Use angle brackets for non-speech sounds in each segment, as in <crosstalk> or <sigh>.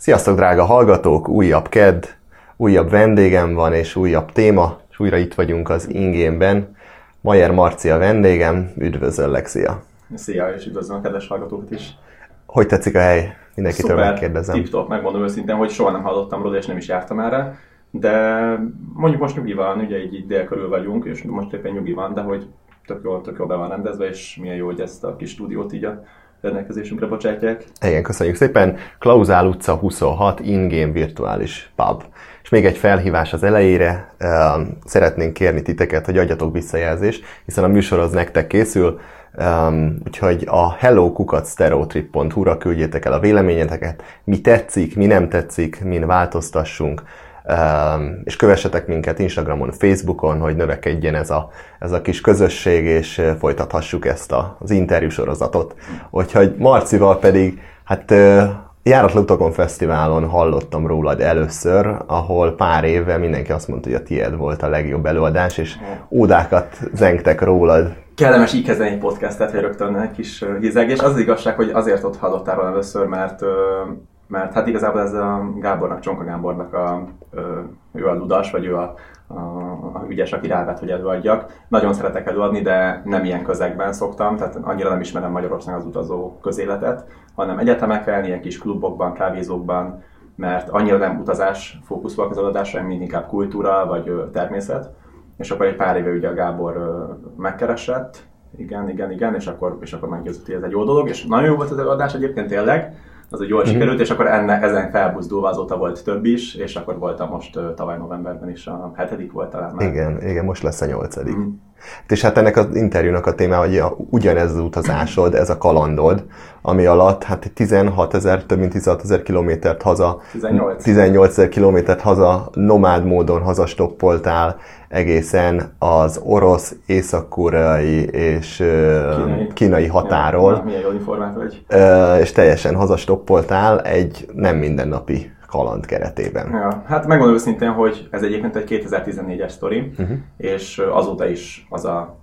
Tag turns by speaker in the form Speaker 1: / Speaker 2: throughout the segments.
Speaker 1: Sziasztok, drága hallgatók! Újabb kedd, újabb vendégem van, és újabb téma, és újra itt vagyunk az ingénben. Majer Marci a vendégem, üdvözöllek, szia!
Speaker 2: Szia, és üdvözlöm a kedves hallgatókat is!
Speaker 1: Hogy tetszik a hely? Mindenkitől
Speaker 2: Szuper,
Speaker 1: megkérdezem.
Speaker 2: tip-top, megmondom őszintén, hogy soha nem hallottam róla, és nem is jártam erre, de mondjuk most nyugi van, ugye így, így dél körül vagyunk, és most éppen nyugi van, de hogy tök jól, tök jól be van rendezve, és milyen jó, hogy ezt a kis stúdiót így a rendelkezésünkre bocsátják.
Speaker 1: Igen, köszönjük szépen. Klauzál utca 26, in-game virtuális pub. És még egy felhívás az elejére, um, szeretnénk kérni titeket, hogy adjatok visszajelzést, hiszen a műsor az nektek készül, um, úgyhogy a hellokukatstereotrip.hu-ra küldjétek el a véleményeteket, mi tetszik, mi nem tetszik, min változtassunk, és kövessetek minket Instagramon, Facebookon, hogy növekedjen ez a, ez a kis közösség, és uh, folytathassuk ezt a, az interjú sorozatot. Úgyhogy Marcival pedig, hát uh, Járatlan Utakon Fesztiválon hallottam rólad először, ahol pár éve mindenki azt mondta, hogy a tiéd volt a legjobb előadás, és ódákat zengtek rólad.
Speaker 2: Kellemes így kezdeni egy podcastet, vagy rögtön egy kis ö, hízegés. Az az igazság, hogy azért ott hallottál róla először, mert, mert hát igazából ez a Gábornak, Csonka Gábornak a, ő a ludas, vagy ő a, a, a ügyes, aki rávett, hogy előadjak. Nagyon szeretek előadni, de nem ilyen közegben szoktam, tehát annyira nem ismerem Magyarországon az utazó közéletet, hanem egyetemeken, ilyen kis klubokban, kávézókban, mert annyira nem utazás fókuszúak az adásra, hanem inkább kultúra vagy természet. És akkor egy pár éve ugye a Gábor megkeresett, igen, igen, igen, és akkor, és akkor meggyőzött, hogy ez egy jó dolog, és nagyon jó volt az előadás egyébként tényleg, az úgy jól
Speaker 1: Mhm.
Speaker 2: sikerült, és akkor enne, ezen felbuzdulva azóta volt több is, és akkor voltam most ö, tavaly novemberben is, a hetedik volt talán már.
Speaker 1: Igen, igen, most lesz a nyolcadik.
Speaker 2: Mhm.
Speaker 1: És hát ennek az interjúnak a téma, hogy a, ugyanez az utazásod, ez a kalandod, ami alatt hát 16 ezer, több mint 16 ezer kilométert haza,
Speaker 2: 18.
Speaker 1: 18 ezer kilométert haza, nomád módon hazastoppoltál egészen az orosz, észak-koreai és
Speaker 2: Kínai.
Speaker 1: kínai
Speaker 2: Ja,
Speaker 1: határól,
Speaker 2: na, milyen jól informált vagy.
Speaker 1: És teljesen hazastoppoltál egy nem mindennapi kaland keretében.
Speaker 2: Ja, hát megmondom őszintén, hogy ez egyébként egy 2014-es sztori, uh-huh. és azóta is az a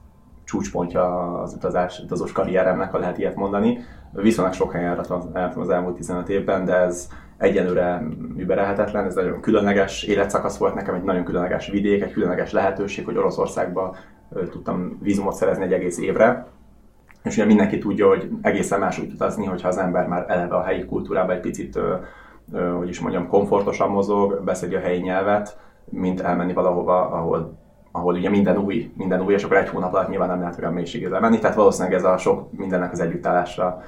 Speaker 2: csúcspontja az utazás, utazós karrieremnek, ha lehet ilyet mondani. Viszonylag sok helyen jártam, az elmúlt 15 évben, de ez egyenlőre überelhetetlen, ez nagyon különleges életszakasz volt nekem, egy nagyon különleges vidék, egy különleges lehetőség, hogy Oroszországba tudtam vízumot szerezni egy egész évre, és ugye mindenki tudja, hogy egészen más úgy utazni, hogyha az ember már eleve a helyi kultúrában egy picit, hogy is mondjam, komfortosan mozog, beszéli a helyi nyelvet, mint elmenni valahova, ahol ahol ugye minden új, minden új, és akkor egy hónap alatt nyilván nem lehet olyan mélységre menni, tehát valószínűleg ez a sok mindennek az együttállásra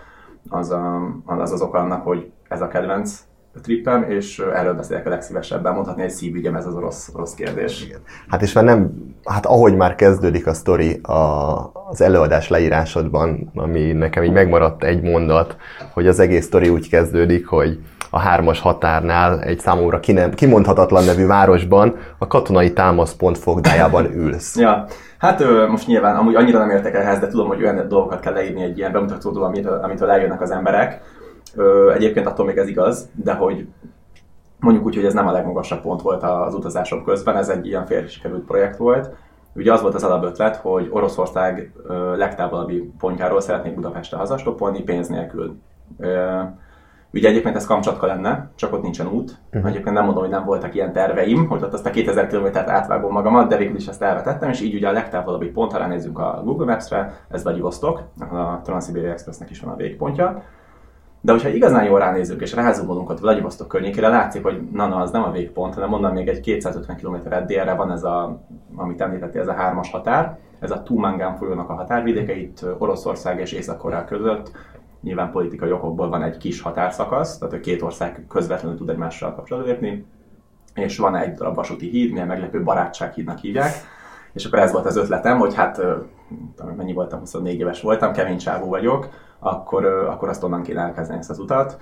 Speaker 2: az, a, az az oka annak, hogy ez a kedvenc trippem, és erről beszélek a legszívesebben, mondhatni egy szívügyem ez az orosz, orosz kérdés.
Speaker 1: Igen. Hát és már nem, hát ahogy már kezdődik a sztori a, az előadás leírásodban, ami nekem így megmaradt egy mondat, hogy az egész sztori úgy kezdődik, hogy a hármas határnál egy számomra ki nem, kimondhatatlan nevű városban a katonai támaszpont fogdájában <laughs> ülsz.
Speaker 2: Ja, hát ö, most nyilván amúgy annyira nem értek ehhez, de tudom, hogy olyan dolgokat kell leírni egy ilyen bemutatóról, amitől, amitől eljönnek az emberek. Ö, egyébként attól még ez igaz, de hogy mondjuk úgy, hogy ez nem a legmagasabb pont volt az utazásom közben, ez egy ilyen fél sikerült projekt volt. Ugye az volt az alapötlet, hogy Oroszország legtávolabbi pontjáról szeretnék Budapestre hazastoppolni pénz nélkül. Ugye egyébként ez Kamcsatka lenne, csak ott nincsen út. Uh-huh. Egyébként nem mondom, hogy nem voltak ilyen terveim, hogy ott azt a 2000 kilométert átvágom magamat, de végül is ezt elvetettem, és így ugye a legtávolabbi pont, ha ránézzünk a Google Maps-re, ez Vladivostok, a Trans-Siberian Expressnek is van a végpontja. De hogyha igazán jól ránézzünk és rázumolunk ott Vladivostok környékére, látszik, hogy na, na, az nem a végpont, hanem onnan még egy 250 km délre van ez a, amit említettél, ez a hármas határ, ez a Tumangán folyónak a határvidéke, itt Oroszország és Észak-Korea között nyilván politikai okokból van egy kis határszakasz, tehát hogy két ország közvetlenül tud egymással kapcsolatba lépni, és van egy darab vasúti híd, milyen meglepő barátsághídnak hívják, és akkor ez volt az ötletem, hogy hát mennyi voltam, 24 éves voltam, kemény csávó vagyok, akkor, akkor azt onnan kéne elkezdeni ezt az utat.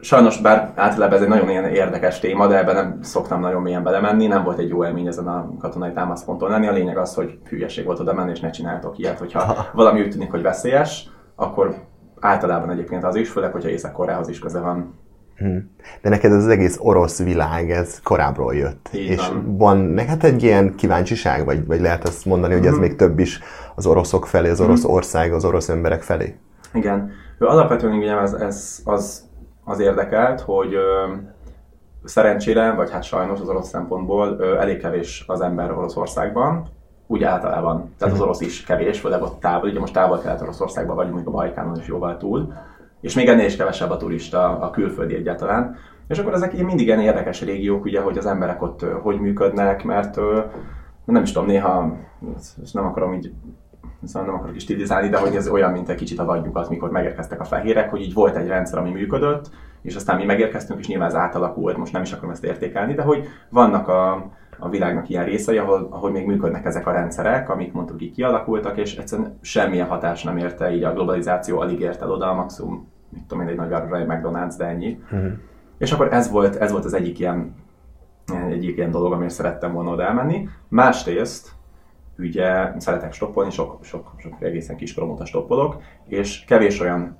Speaker 2: Sajnos, bár általában ez egy nagyon ilyen érdekes téma, de ebben nem szoktam nagyon mélyen belemenni, nem volt egy jó élmény ezen a katonai támaszponton lenni. A lényeg az, hogy hülyeség volt oda menni, és ne csináltok ilyet, hogyha valami úgy tűnik, hogy veszélyes, akkor általában egyébként az is, főleg, hogyha Észak-Koreához is köze van.
Speaker 1: Hm. De neked ez az egész orosz világ, ez korábbról jött.
Speaker 2: Így
Speaker 1: és
Speaker 2: van.
Speaker 1: van neked egy ilyen kíváncsiság, vagy, vagy lehet azt mondani, hogy ez
Speaker 2: Mhm.
Speaker 1: még több is az oroszok felé, az orosz ország, az orosz emberek felé?
Speaker 2: Igen. Ő alapvetően igen, ez, ez az, az érdekelt, hogy szerencsére, vagy hát sajnos az orosz szempontból elég kevés az ember Oroszországban, úgy általában. Tehát az mhm. orosz is kevés, főleg ott távol, ugye most távol kelet Oroszországban vagyunk, még a Bajkánon is jóval túl, és még ennél is kevesebb a turista, a külföldi egyáltalán. És akkor ezek mindig ilyen érdekes régiók, ugye, hogy az emberek ott hogy működnek, mert nem is tudom, néha, ezt nem akarom így szóval nem akarok is stilizálni, de hogy ez olyan, mint egy kicsit a vadnyugat, mikor megérkeztek a fehérek, hogy így volt egy rendszer, ami működött, és aztán mi megérkeztünk, és nyilván ez átalakult, most nem is akarom ezt értékelni, de hogy vannak a, a világnak ilyen részei, ahol, ahol még működnek ezek a rendszerek, amik mondtuk így kialakultak, és egyszerűen semmilyen hatás nem érte, így a globalizáció alig ért el oda, maximum, mit tudom én, egy nagy egy McDonald's, de ennyi. Uh-huh. És akkor ez volt, ez volt az egyik ilyen, egyik ilyen dolog, amiért szerettem volna oda elmenni. Másrészt, ugye szeretek stoppolni, sok, sok, sok egészen kis óta stoppolok, és kevés olyan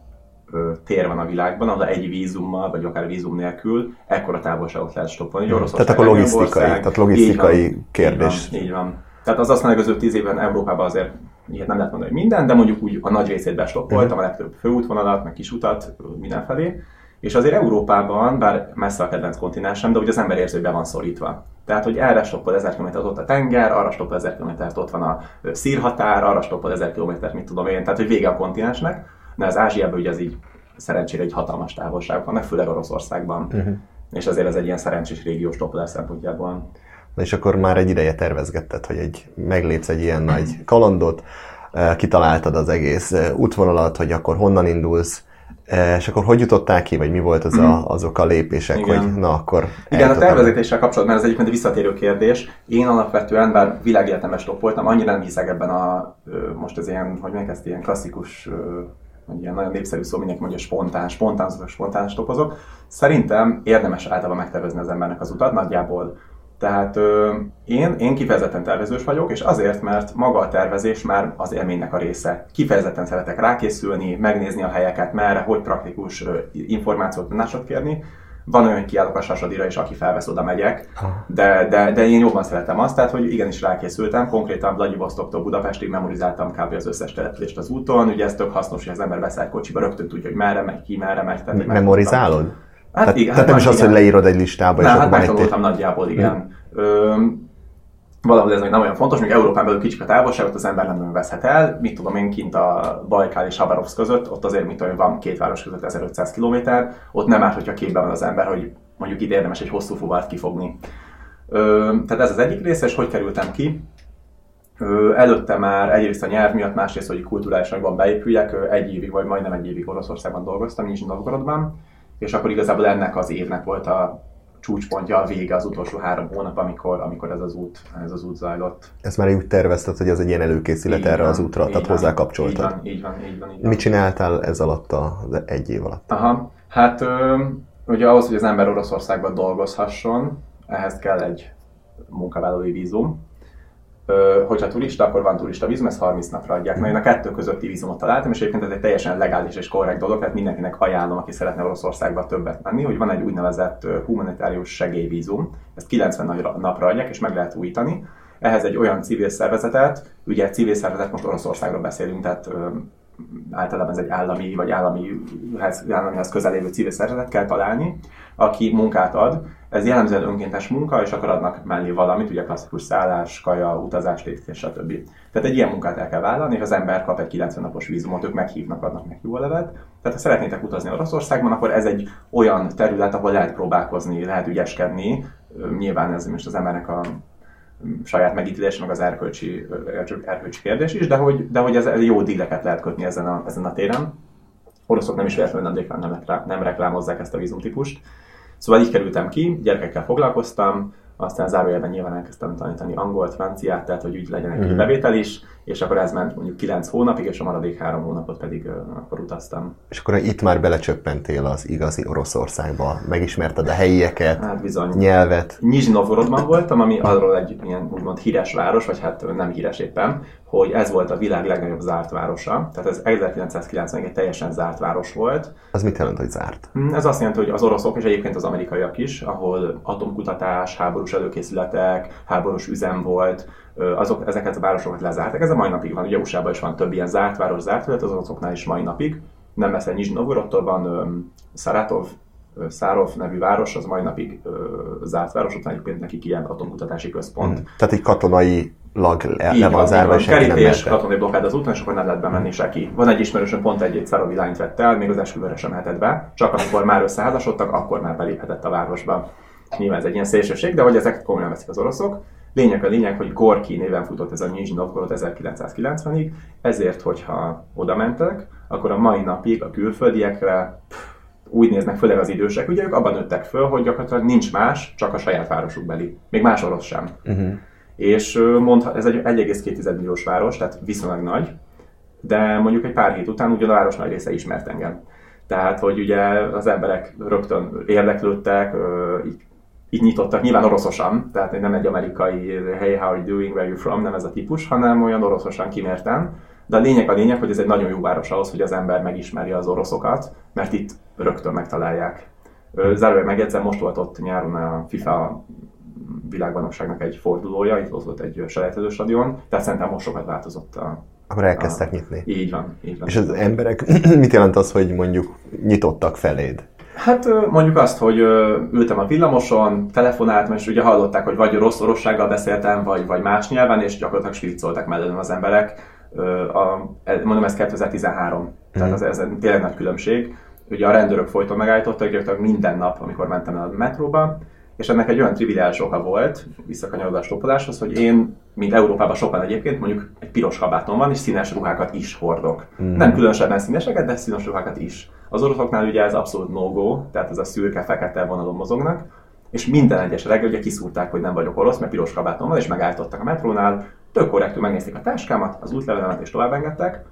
Speaker 2: tér van a világban, ahol egy vízummal, vagy akár vízum nélkül ekkora távolságot lehet stoppolni.
Speaker 1: Hmm. Tehát akkor logisztikai, ország, tehát logisztikai így van, kérdés.
Speaker 2: Így van, így van. Tehát az azt mondja, hogy az tíz évben Európában azért ilyet nem lehet mondani, hogy minden, de mondjuk úgy a nagy részét bestoppoltam, uh-huh. a legtöbb főútvonalat, meg kis utat mindenfelé. És azért Európában, bár messze a kedvenc kontinensem, de ugye az ember érzi, hogy be van szorítva. Tehát, hogy erre stoppol 1000 km ott a tenger, arra stoppol 1000 km ott van a szírhatár, arra stoppol 1000 km mit tudom én, tehát, hogy vége a kontinensnek. De az Ázsiában ugye az így szerencsére egy hatalmas távolság van, meg főleg Oroszországban. Uh-huh. És azért ez egy ilyen szerencsés régiós stoppolás szempontjából.
Speaker 1: Na és akkor már egy ideje tervezgetted, hogy egy, meglépsz egy ilyen nagy kalandot, kitaláltad az egész útvonalat, hogy akkor honnan indulsz, és akkor hogy jutottál ki, vagy mi volt az a, mhm. azok a lépések, Igen. hogy na akkor...
Speaker 2: Igen, a tervezéssel kapcsolatban, mert ez egyébként egy visszatérő kérdés. Én alapvetően, bár világéletemes top voltam, annyira nem hiszek ebben a, most ez ilyen, hogy meg ezt ilyen klasszikus, vagy ilyen nagyon népszerű szó, mindenki mondja spontán, spontán, spontán stopozok. Szerintem érdemes általában megtervezni az embernek az utat, nagyjából tehát ö, én, én kifejezetten tervezős vagyok, és azért, mert maga a tervezés már az élménynek a része. Kifejezetten szeretek rákészülni, megnézni a helyeket, merre, hogy praktikus ö, információt, tanácsot kérni. Van olyan, kiállok a sasadira, és aki felvesz, oda megyek, de, de, de én jobban szeretem azt, tehát hogy igenis rákészültem, konkrétan Vladivostoktól Budapestig memorizáltam kb. az összes települést az úton, ugye ez tök hasznos, hogy az ember beszáll kocsiba, rögtön tudja, hogy merre megy, ki merre megy.
Speaker 1: Tehát Memorizálod? Hát tehát, igen, tehát hát nem is az, hogy leírod egy listába,
Speaker 2: Na, és hát akkor megtanultam egy... nagyjából, igen. Ö, valahol ez még nem olyan fontos, még Európán belül kicsik a távolságot az ember nem veszhet el. Mit tudom én, kint a Bajkál és Habarovsz között, ott azért, mint olyan van két város között 1500 km, ott nem árt, hogyha képben van az ember, hogy mondjuk itt érdemes egy hosszú fuvart kifogni. Ö, tehát ez az egyik része, és hogy kerültem ki. Ö, előtte már egyrészt a nyelv miatt, másrészt, hogy kulturálisan beépüljek, egy évig, vagy majdnem egy évig Oroszországban dolgoztam, Nizsny Novgorodban és akkor igazából ennek az évnek volt a csúcspontja, a vége az utolsó három hónap, amikor, amikor ez az út, ez az út zajlott.
Speaker 1: Ezt már úgy tervezted, hogy ez egy ilyen előkészület így erre van, az útra, tehát van, hozzá kapcsoltad.
Speaker 2: Így van, így van, így van, így van.
Speaker 1: Mit csináltál ez alatt az egy év alatt?
Speaker 2: Aha, hát ugye ahhoz, hogy az ember Oroszországban dolgozhasson, ehhez kell egy munkavállalói vízum, hogyha turista, akkor van turista vízum, ezt 30 napra adják. Na, én a kettő közötti vízumot találtam, és egyébként ez egy teljesen legális és korrekt dolog, tehát mindenkinek ajánlom, aki szeretne Oroszországba többet menni, hogy van egy úgynevezett humanitárius segélyvízum, ezt 90 napra adják, és meg lehet újítani. Ehhez egy olyan civil szervezetet, ugye civil szervezet, most Oroszországról beszélünk, tehát általában ez egy állami vagy államihez, államihez közelévő civil szervezet kell találni, aki munkát ad. Ez jellemzően önkéntes munka, és akkor adnak mellé valamit, ugye klasszikus szállás, kaja, utazás, és stb. Tehát egy ilyen munkát el kell vállalni, és az ember kap egy 90 napos vízumot, ők meghívnak, adnak neki jó levet. Tehát ha szeretnétek utazni Oroszországban, akkor ez egy olyan terület, ahol lehet próbálkozni, lehet ügyeskedni. Nyilván ez most az embernek a saját megítélés, meg az erkölcsi, erkölcsi kérdés is, de hogy, de hogy ez, jó díleket lehet kötni ezen a, ezen a téren. Oroszok nem is véletlenül nem, nem, nem reklámozzák ezt a vízumtípust. Szóval így kerültem ki, gyerekekkel foglalkoztam, aztán zárójelben nyilván elkezdtem tanítani angolt, franciát, tehát hogy úgy legyen egy uh-huh. bevétel is, és akkor ez ment mondjuk 9 hónapig, és a maradék 3 hónapot pedig uh, akkor utaztam.
Speaker 1: És akkor itt már belecsöppentél az igazi Oroszországba, megismerted a helyieket, hát bizony. nyelvet.
Speaker 2: Nizsny <laughs> voltam, ami arról egy ilyen úgymond híres város, vagy hát nem híres éppen, hogy ez volt a világ legnagyobb zárt városa. Tehát ez 1991 teljesen zárt város volt.
Speaker 1: Az mit jelent, hogy zárt?
Speaker 2: Hmm, ez azt jelenti, hogy az oroszok és egyébként az amerikaiak is, ahol atomkutatás, háborús előkészületek, háborús üzem volt, azok, ezeket a városokat lezártak. Ez a mai napig van. Ugye usa is van több ilyen zárt város, zárt terület, az oroszoknál is mai napig. Nem messze Nizsny Novgorodtól van um, Szaratov, Szárov nevű város, az mai napig ö, zárt város, ott egyébként nekik ilyen atomkutatási központ. Mm.
Speaker 1: Tehát egy katonai lag le, le van zárva, és
Speaker 2: Kerítés, katonai blokkád az úton, és akkor nem lehet bemenni ki. Van egy ismerősöm, pont egy-egy Szárovi lányt vett el, még az esküvőre sem mehetett be, csak amikor már összeházasodtak, akkor már beléphetett a városba. Nyilván ez egy ilyen szélsőség, de hogy ezek komolyan veszik az oroszok. Lényeg a lényeg, hogy Gorki néven futott ez a Nizhny Novgorod 1990-ig, ezért, hogyha oda mentek, akkor a mai napig a külföldiekre pff, úgy néznek, főleg az idősek, ugye ők abban nőttek föl, hogy gyakorlatilag nincs más, csak a saját városuk beli. Még más orosz sem. Uh-huh. És mondhat, ez egy 1,2 milliós város, tehát viszonylag nagy, de mondjuk egy pár hét után ugyan a város nagy része ismert engem. Tehát, hogy ugye az emberek rögtön érdeklődtek, így, így nyitottak, nyilván oroszosan, tehát nem egy amerikai hey, how are you doing, where you from, nem ez a típus, hanem olyan oroszosan kimérten. De a lényeg a lényeg, hogy ez egy nagyon jó város ahhoz, hogy az ember megismeri az oroszokat, mert itt rögtön megtalálják. Zárójel megjegyzem, most volt ott nyáron a FIFA világbajnokságnak egy fordulója, itt volt egy selejtező stadion, tehát szerintem most sokat változott a,
Speaker 1: akkor elkezdtek a... nyitni.
Speaker 2: Így van, így van.
Speaker 1: És az emberek, <clears throat> mit jelent az, hogy mondjuk nyitottak feléd?
Speaker 2: Hát mondjuk azt, hogy ültem a villamoson, telefonáltam, és ugye hallották, hogy vagy rossz orossággal beszéltem, vagy, vagy más nyelven, és gyakorlatilag spiricoltak mellettem az emberek. A, mondom, ez 2013, mm. tehát ez, ez tényleg nagy különbség. Ugye a rendőrök folyton megállítottak, gyakorlatilag minden nap, amikor mentem el a metróba, és ennek egy olyan triviális oka volt, visszakanyarodás stoppoláshoz, hogy én, mint Európában sokan egyébként, mondjuk egy piros kabátom van, és színes ruhákat is hordok. Mm. Nem különösebben színeseket, de színes ruhákat is. Az oroszoknál ugye ez abszolút no-go, tehát ez a szürke-fekete vonalon mozognak, és minden egyes reggel ugye kiszúrták, hogy nem vagyok orosz, mert piros kabátom van, és megállítottak a metrónál, tök korrektül megnézték a táskámat, az útlevelemet és tovább engedtek,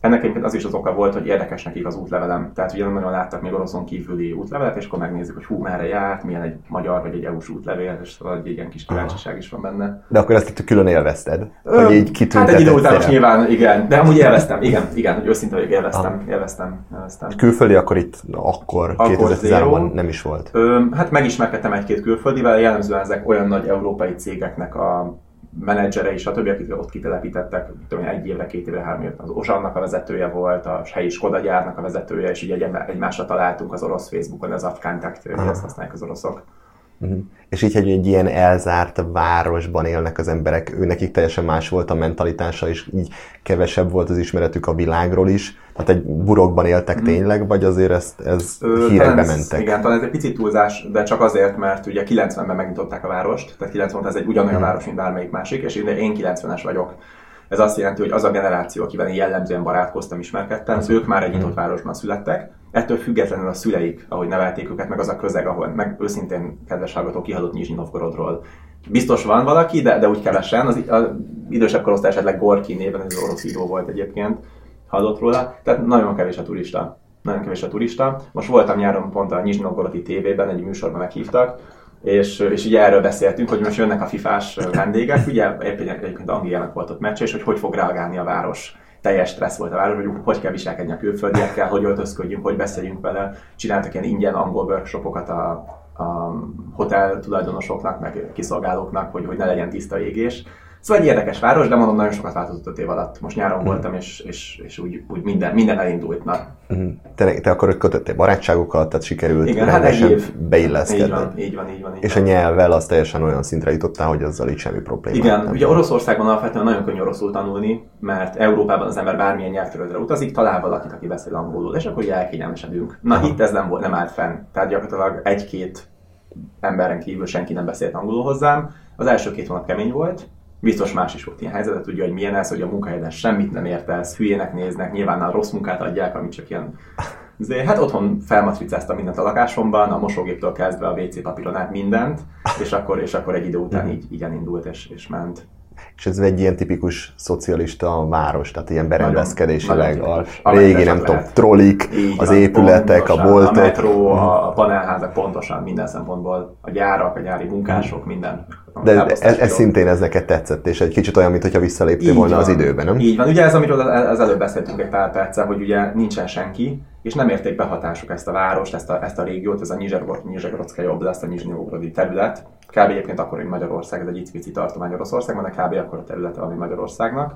Speaker 2: ennek egyébként az is az oka volt, hogy érdekes nekik az útlevelem. Tehát ugye nem nagyon láttak még oroszon kívüli útlevelet, és akkor megnézzük, hogy hú, merre járt, milyen egy magyar vagy egy EU-s útlevél, és szóval egy ilyen kis kíváncsiság is van benne.
Speaker 1: De akkor ezt külön élvezted? Ö, hogy így
Speaker 2: Hát egy idő után most nyilván, igen, de amúgy élveztem, igen, igen, hogy őszinte vagyok, élveztem, ah. élveztem, élveztem.
Speaker 1: Külföldi akkor itt, akkor, akkor 2013-ban nem is volt?
Speaker 2: Ö, hát megismerkedtem egy-két külföldivel, jellemzően ezek olyan nagy európai cégeknek a menedzserei, stb., akik ott kitelepítettek, tudom, egy évre, két évre, három évre. Az Osannak a vezetője volt, a helyi Skoda gyárnak a vezetője, és így egymásra találtunk az orosz Facebookon, az Afghan Tech, ezt használják az oroszok.
Speaker 1: Uh-huh. És így, hogy egy ilyen elzárt városban élnek az emberek, ő nekik teljesen más volt a mentalitása, és így kevesebb volt az ismeretük a világról is. Tehát egy burokban éltek uh-huh. tényleg, vagy azért ezt, ez Ö, hírekbe mentek?
Speaker 2: Igen, talán ez egy picit túlzás, de csak azért, mert ugye 90-ben megnyitották a várost, tehát 90 ez egy ugyanolyan uh-huh. város, mint bármelyik másik, és én 90-es vagyok. Ez azt jelenti, hogy az a generáció, akivel én jellemzően barátkoztam, ismerkedtem, ők már egy nyitott városban születtek, ettől függetlenül a szüleik, ahogy nevelték őket, meg az a közeg, ahol, meg őszintén, kedves hallgatók, kihallott Nizsnyi Novgorodról. Biztos van valaki, de, de úgy kevesen. Az, az idősebb korosztály esetleg Gorki néven, ez orosz író volt egyébként, hallott róla. Tehát nagyon kevés a turista. Nagyon kevés a turista. Most voltam nyáron pont a Nizsnyi Novgorodi tévében, egy műsorban meghívtak, és, és ugye erről beszéltünk, hogy most jönnek a fifás vendégek, ugye egyébként Angliának volt ott meccs, és hogy hogy fog reagálni a város teljes stressz volt a város, hogy hogy kell viselkedni a külföldiekkel, hogy öltözködjünk, hogy beszéljünk vele. Csináltak ilyen ingyen angol workshopokat a, a hotel tulajdonosoknak, meg kiszolgálóknak, hogy, hogy ne legyen tiszta égés. Szóval egy érdekes város, de mondom, nagyon sokat változott öt év alatt. Most nyáron mm. voltam, és, és, és úgy, úgy minden, minden elindult. Na.
Speaker 1: Mm. Te, te akkor kötöttél barátságokat, tehát sikerült Igen, hát egy év. beilleszkedni.
Speaker 2: Így van, így van, így van. Így
Speaker 1: és a nyelvvel az teljesen olyan szintre jutottál, hogy azzal így semmi probléma.
Speaker 2: Igen, nem. ugye Oroszországban alapvetően nagyon könnyű oroszul tanulni, mert Európában az ember bármilyen nyelvterületre utazik, talál valakit, aki beszél angolul, és akkor elkényelmesedünk. Na Aha. itt ez nem, volt, nem állt fenn. Tehát gyakorlatilag egy-két emberen kívül senki nem beszélt angolul hozzám. Az első két hónap kemény volt, Biztos más is volt ilyen helyzet, tudja, hogy milyen ez, hogy a munkahelyen semmit nem értesz, hülyének néznek, nyilván a rossz munkát adják, amit csak ilyen de hát otthon felmatricáztam mindent a lakásomban, a mosógéptől kezdve a WC papíron át mindent, és akkor, és akkor egy idő után mhm. így, így elindult és, és ment.
Speaker 1: És ez egy ilyen tipikus szocialista város, tehát ilyen berendezkedésileg a régi, nem tudom, trollik, az épületek, pontosan, a boltok. A
Speaker 2: metró, a panelházak pontosan minden szempontból, a gyárak, a gyári munkások, minden.
Speaker 1: De ez, ez szintén ez neked tetszett, és egy kicsit olyan, mintha visszaléptél volna van, az időben, nem?
Speaker 2: Így van. Ugye ez, amiről az előbb beszéltünk egy pár perccel, hogy ugye nincsen senki, és nem érték be hatásuk ezt a várost, ezt a, ezt a régiót, ez a Nizsegrodszkai Oblast, a Nizsnyi terület. Kb. egyébként akkor, hogy Magyarország, ez egy icipici tartomány Oroszországban, de kb. akkor a területe, ami Magyarországnak.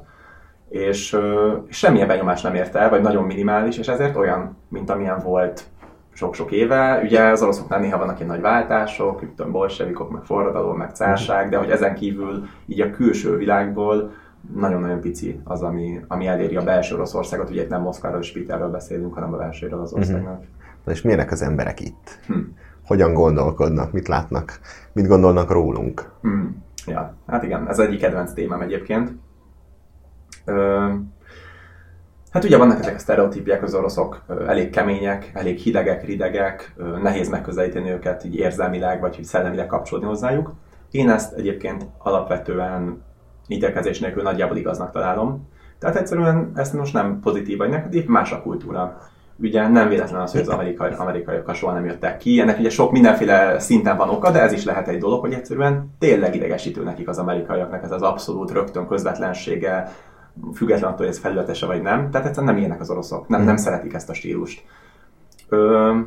Speaker 2: És, és semmilyen benyomás nem érte el, vagy nagyon minimális, és ezért olyan, mint amilyen volt sok-sok éve. Ugye az oroszoknál néha vannak ilyen nagy váltások, tudom, bolsevikok, meg forradalom, meg cárság, de hogy ezen kívül így a külső világból nagyon-nagyon pici az, ami, ami eléri a belső Oroszországot, ugye itt nem Moszkváról és Péterről beszélünk, hanem a belsőről az országnak. Uh-huh.
Speaker 1: Na és milyenek az emberek itt? Hm. Hogyan gondolkodnak, mit látnak, mit gondolnak rólunk? Hm.
Speaker 2: Ja, hát igen, ez egyik kedvenc témám egyébként. Ö, hát ugye vannak ezek a sztereotípiák, az oroszok elég kemények, elég hidegek, ridegek, nehéz megközelíteni őket így érzelmileg, vagy hogy szellemileg kapcsolódni hozzájuk. Én ezt egyébként alapvetően ítélkezés nélkül nagyjából igaznak találom. Tehát egyszerűen ezt most nem pozitív vagy negatív, más a kultúra. Ugye nem véletlen az, hogy az amerikai, amerikaiak soha nem jöttek ki. Ennek ugye sok mindenféle szinten van oka, de ez is lehet egy dolog, hogy egyszerűen tényleg idegesítő nekik az amerikaiaknak ez az abszolút rögtön közvetlensége, független attól, hogy ez felületese vagy nem. Tehát egyszerűen nem ilyenek az oroszok, nem, nem szeretik ezt a stílust. Ö,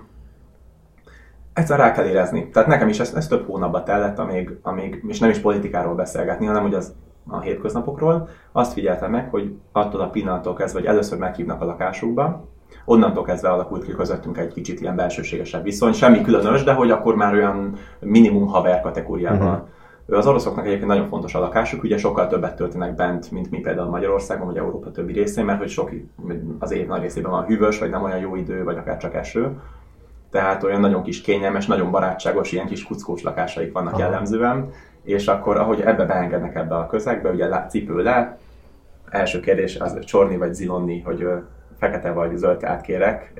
Speaker 2: egyszer rá kell érezni. Tehát nekem is ez, ez több hónapba tellett, amíg, amíg, és nem is politikáról beszélgetni, hanem hogy az a hétköznapokról, azt figyeltem meg, hogy attól a pillanattól kezdve, hogy először meghívnak a lakásukba, onnantól kezdve alakult ki közöttünk egy kicsit ilyen belsőségesebb viszony, semmi különös, de hogy akkor már olyan minimum haver kategóriában. Uh-huh. Az oroszoknak egyébként nagyon fontos a lakásuk, ugye sokkal többet töltenek bent, mint mi például Magyarországon, vagy Európa többi részén, mert hogy sok az év nagy részében van hűvös, vagy nem olyan jó idő, vagy akár csak eső. Tehát olyan nagyon kis kényelmes, nagyon barátságos, ilyen kis kuckós lakásaik vannak Aha. jellemzően, és akkor ahogy ebbe beengednek ebbe a közegbe, ugye cipő le, első kérdés az csorni vagy zilonni, hogy fekete vagy zöld teát kérek,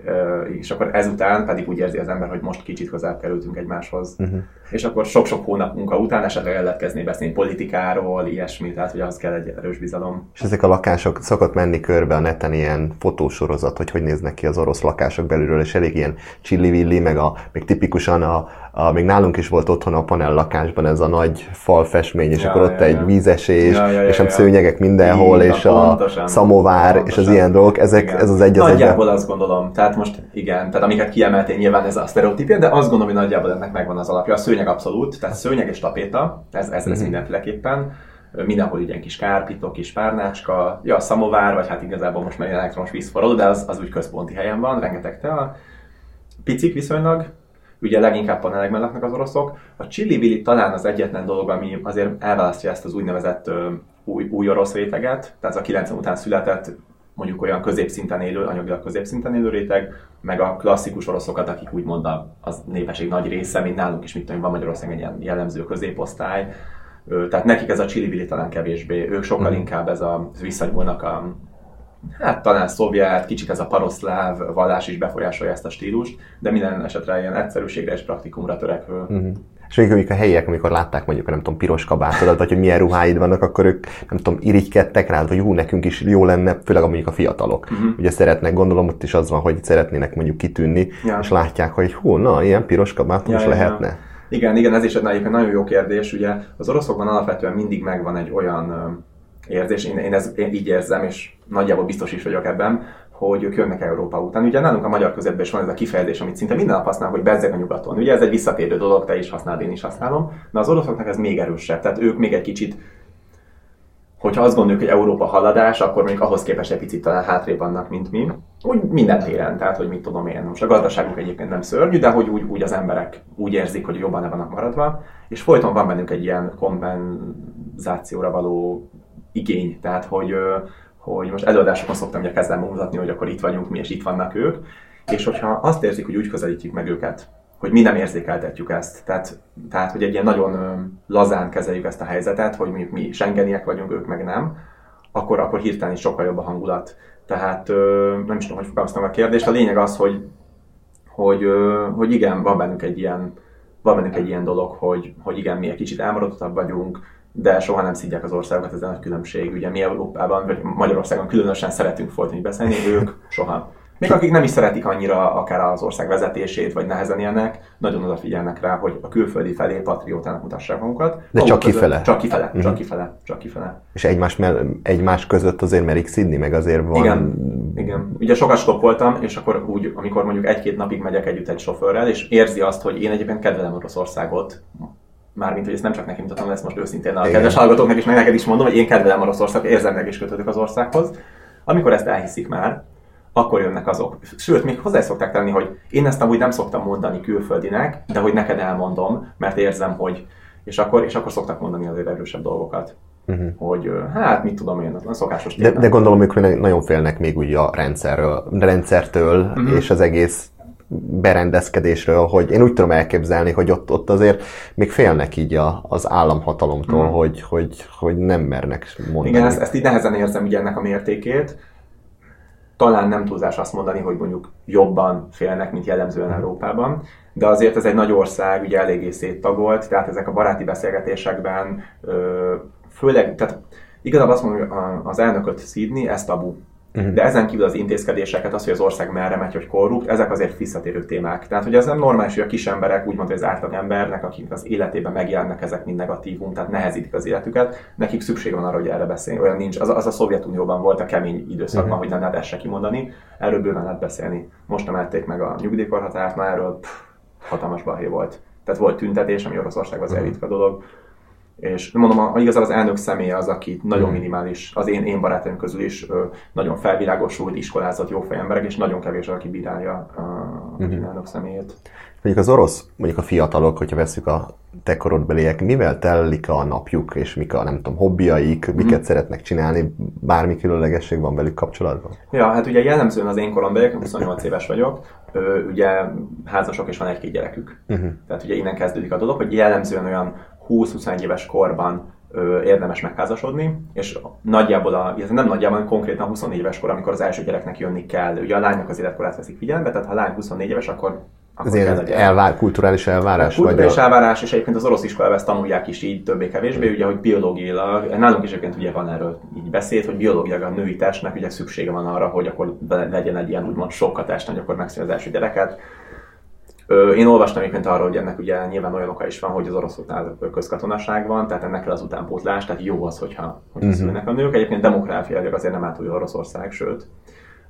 Speaker 2: és akkor ezután pedig úgy érzi az ember, hogy most kicsit közel kerültünk egymáshoz. Uh-huh. És akkor sok-sok hónap munka után esetleg el lehet kezdeni beszélni politikáról, ilyesmi, tehát hogy az kell egy erős bizalom.
Speaker 1: És ezek a lakások szokott menni körbe a neten ilyen fotósorozat, hogy hogy néznek ki az orosz lakások belülről, és elég ilyen csillivilli, meg a, még tipikusan a, a, még nálunk is volt otthon a panel lakásban ez a nagy falfestmény, és ja, akkor ott ja, egy ja. vízesés, ja, ja, ja, és a szőnyegek mindenhol, Így, és a pontosan, szamovár, pontosan. és az ilyen dolgok, ezek, igen. ez az egy az
Speaker 2: Nagyjából azt gondolom, tehát most igen, tehát amiket kiemeltél nyilván ez a sztereotípia, de azt gondolom, hogy nagyjából ennek megvan az alapja. A szőnyeg abszolút, tehát szőnyeg és tapéta, ez, ez lesz uh-huh. mindenféleképpen mindenhol ilyen kis kárpitok, kis párnácska, ja, a szamovár, vagy hát igazából most már elektromos vízforró, de az, az úgy központi helyen van, rengeteg tea. Picik viszonylag, ugye leginkább panelekben laknak az oroszok. A chili talán az egyetlen dolog, ami azért elválasztja ezt az úgynevezett új, új orosz réteget, tehát az a 90 után született mondjuk olyan középszinten élő, anyagilag középszinten élő réteg, meg a klasszikus oroszokat, akik úgymond a, az népesség nagy része, mint nálunk is, mit tudom, van Magyarországon egy ilyen jellemző középosztály, tehát nekik ez a csili talán kevésbé, ők sokkal mm. inkább ez a, visszanyúlnak a, hát talán szovjet, kicsit ez a paroszláv vallás is befolyásolja ezt a stílust, de minden esetre ilyen egyszerűségre és praktikumra törekvő. Uh-huh.
Speaker 1: És még a helyiek, amikor látták mondjuk, nem tudom, piros kabátodat, vagy hogy milyen ruháid vannak, akkor ők, nem tudom, irigykedtek rád, hogy hú, nekünk is jó lenne, főleg mondjuk a fiatalok. Uh-huh. Ugye szeretnek, gondolom ott is az van, hogy szeretnének mondjuk kitűnni, ja. és látják, hogy hú, na, ilyen piros kabátom ja, is ja, lehetne. Ja.
Speaker 2: Igen, igen, ez is egy nagyon jó kérdés. Ugye az oroszokban alapvetően mindig megvan egy olyan érzés, én, én, ez, én így érzem, és nagyjából biztos is vagyok ebben, hogy ők jönnek Európa után. Ugye nálunk a magyar közepben is van ez a kifejezés, amit szinte minden nap használunk, hogy bezzeg a nyugaton. Ugye ez egy visszatérő dolog, te is használod, én is használom. De az oroszoknak ez még erősebb. Tehát ők még egy kicsit hogyha azt gondoljuk, hogy Európa haladás, akkor még ahhoz képest egy picit talán hátrébb vannak, mint mi. Úgy minden téren, tehát hogy mit tudom én. Most a gazdaságunk egyébként nem szörnyű, de hogy úgy, úgy az emberek úgy érzik, hogy jobban le vannak maradva, és folyton van bennünk egy ilyen kompenzációra való igény, tehát hogy, hogy most előadásokon szoktam ugye kezdem mutatni, hogy akkor itt vagyunk mi, és itt vannak ők, és hogyha azt érzik, hogy úgy közelítjük meg őket, hogy mi nem érzékeltetjük ezt. Tehát, tehát, hogy egy ilyen nagyon lazán kezeljük ezt a helyzetet, hogy mondjuk mi Schengeniek vagyunk, ők meg nem, akkor, akkor hirtelen is sokkal jobb a hangulat. Tehát nem is tudom, hogy fogalmaztam a kérdést. A lényeg az, hogy, hogy, hogy igen, van bennünk egy ilyen, van bennünk egy ilyen dolog, hogy, hogy igen, mi egy kicsit elmaradottabb vagyunk, de soha nem szidják az országokat, ez a nagy különbség. Ugye mi Európában, vagy Magyarországon különösen szeretünk folytani beszélni, ők soha. Még akik nem is szeretik annyira akár az ország vezetését, vagy nehezen élnek, nagyon odafigyelnek rá, hogy a külföldi felé patriótának mutassák magukat.
Speaker 1: De csak kifele?
Speaker 2: Csak kifele, uh-huh. csak kifele, csak kifele.
Speaker 1: És egymás, egymás között azért merik szidni, meg azért van...
Speaker 2: Igen, igen. Ugye sokat stoppoltam, és akkor úgy, amikor mondjuk egy-két napig megyek együtt egy sofőrrel, és érzi azt, hogy én egyébként kedvelem Oroszországot, mármint, hogy ezt nem csak neki mutatom, ezt most őszintén a Igen. kedves hallgatóknak is, meg neked is mondom, hogy én kedvelem Oroszországot, érzem meg is kötődök az országhoz. Amikor ezt elhiszik már, akkor jönnek azok. Sőt, még hozzá szokták tenni, hogy én ezt amúgy nem szoktam mondani külföldinek, de hogy neked elmondom, mert érzem, hogy és akkor, és akkor szoktak mondani azért erősebb dolgokat. Uh-huh. Hogy hát mit tudom én, az szokásos
Speaker 1: de, de gondolom, hogy nagyon félnek még úgy a rendszerről, rendszertől uh-huh. és az egész berendezkedésről, hogy én úgy tudom elképzelni, hogy ott, ott azért még félnek így a, az államhatalomtól, mm. hogy, hogy, hogy nem mernek mondani.
Speaker 2: Igen, ezt, ezt így nehezen érzem ugye ennek a mértékét. Talán nem túlzás azt mondani, hogy mondjuk jobban félnek, mint jellemzően mm. Európában, de azért ez egy nagy ország, ugye eléggé széttagolt, tehát ezek a baráti beszélgetésekben, főleg, tehát igazából azt mondom, hogy az elnököt szídni, ez tabu Uh-huh. De ezen kívül az intézkedéseket, az, hogy az ország merre megy, hogy korrupt, ezek azért visszatérő témák. Tehát, hogy ez nem normális, hogy a kis emberek, úgymond az átlag embernek, akik az életében megjelennek ezek mind negatívum, tehát nehezítik az életüket, nekik szükség van arra, hogy erre beszélni. Olyan nincs. Az, az a Szovjetunióban volt a kemény időszakban, uh-huh. hogy nem lehet ezt se kimondani. Erről bőven lehet beszélni. Most nem ették meg a nyugdíjkorhatárt, már erről pff, hatalmas balhé volt. Tehát volt tüntetés, ami Oroszországban az uh-huh. ritka dolog és mondom, igazából az elnök személye az, aki nagyon hmm. minimális, az én, én barátaim közül is ö, nagyon felvilágosult, iskolázott, jó emberek, és nagyon kevés, aki bírálja a, a mm-hmm. elnök személyét.
Speaker 1: Mondjuk az orosz, mondjuk a fiatalok, hogyha veszük a te korodbeliek, mivel telik a napjuk, és mik a, nem tudom, hobbiaik, mm. miket szeretnek csinálni, bármi különlegesség van velük kapcsolatban?
Speaker 2: Ja, hát ugye jellemzően az én korombeliek, 28 éves vagyok, ugye házasok és van egy-két gyerekük. Uh-huh. Tehát ugye innen kezdődik a dolog, hogy jellemzően olyan 20-21 éves korban ö, érdemes megházasodni, és nagyjából, a, nem nagyjából, konkrétan 24 éves kor, amikor az első gyereknek jönni kell. Ugye a lánynak az életkorát veszik figyelembe, tehát ha a lány 24 éves, akkor
Speaker 1: kell elvár, kulturális elvárás?
Speaker 2: Kulturális vagy elvárás, és egyébként az orosz iskolában ezt tanulják is így többé-kevésbé, ugye, hogy biológiailag, nálunk is egyébként ugye van erről így beszéd, hogy biológiailag a női testnek ugye szüksége van arra, hogy akkor legyen egy ilyen úgymond sok a test, hogy akkor megszüli az első gyereket. Én olvastam egyébként arról, hogy ennek ugye nyilván olyan oka is van, hogy az oroszoknál közkatonaság van, tehát ennek kell az utánpótlás, tehát jó az, hogyha, hogyha uh-huh. szülnek a nők. Egyébként demográfiailag azért nem átúj Oroszország, sőt.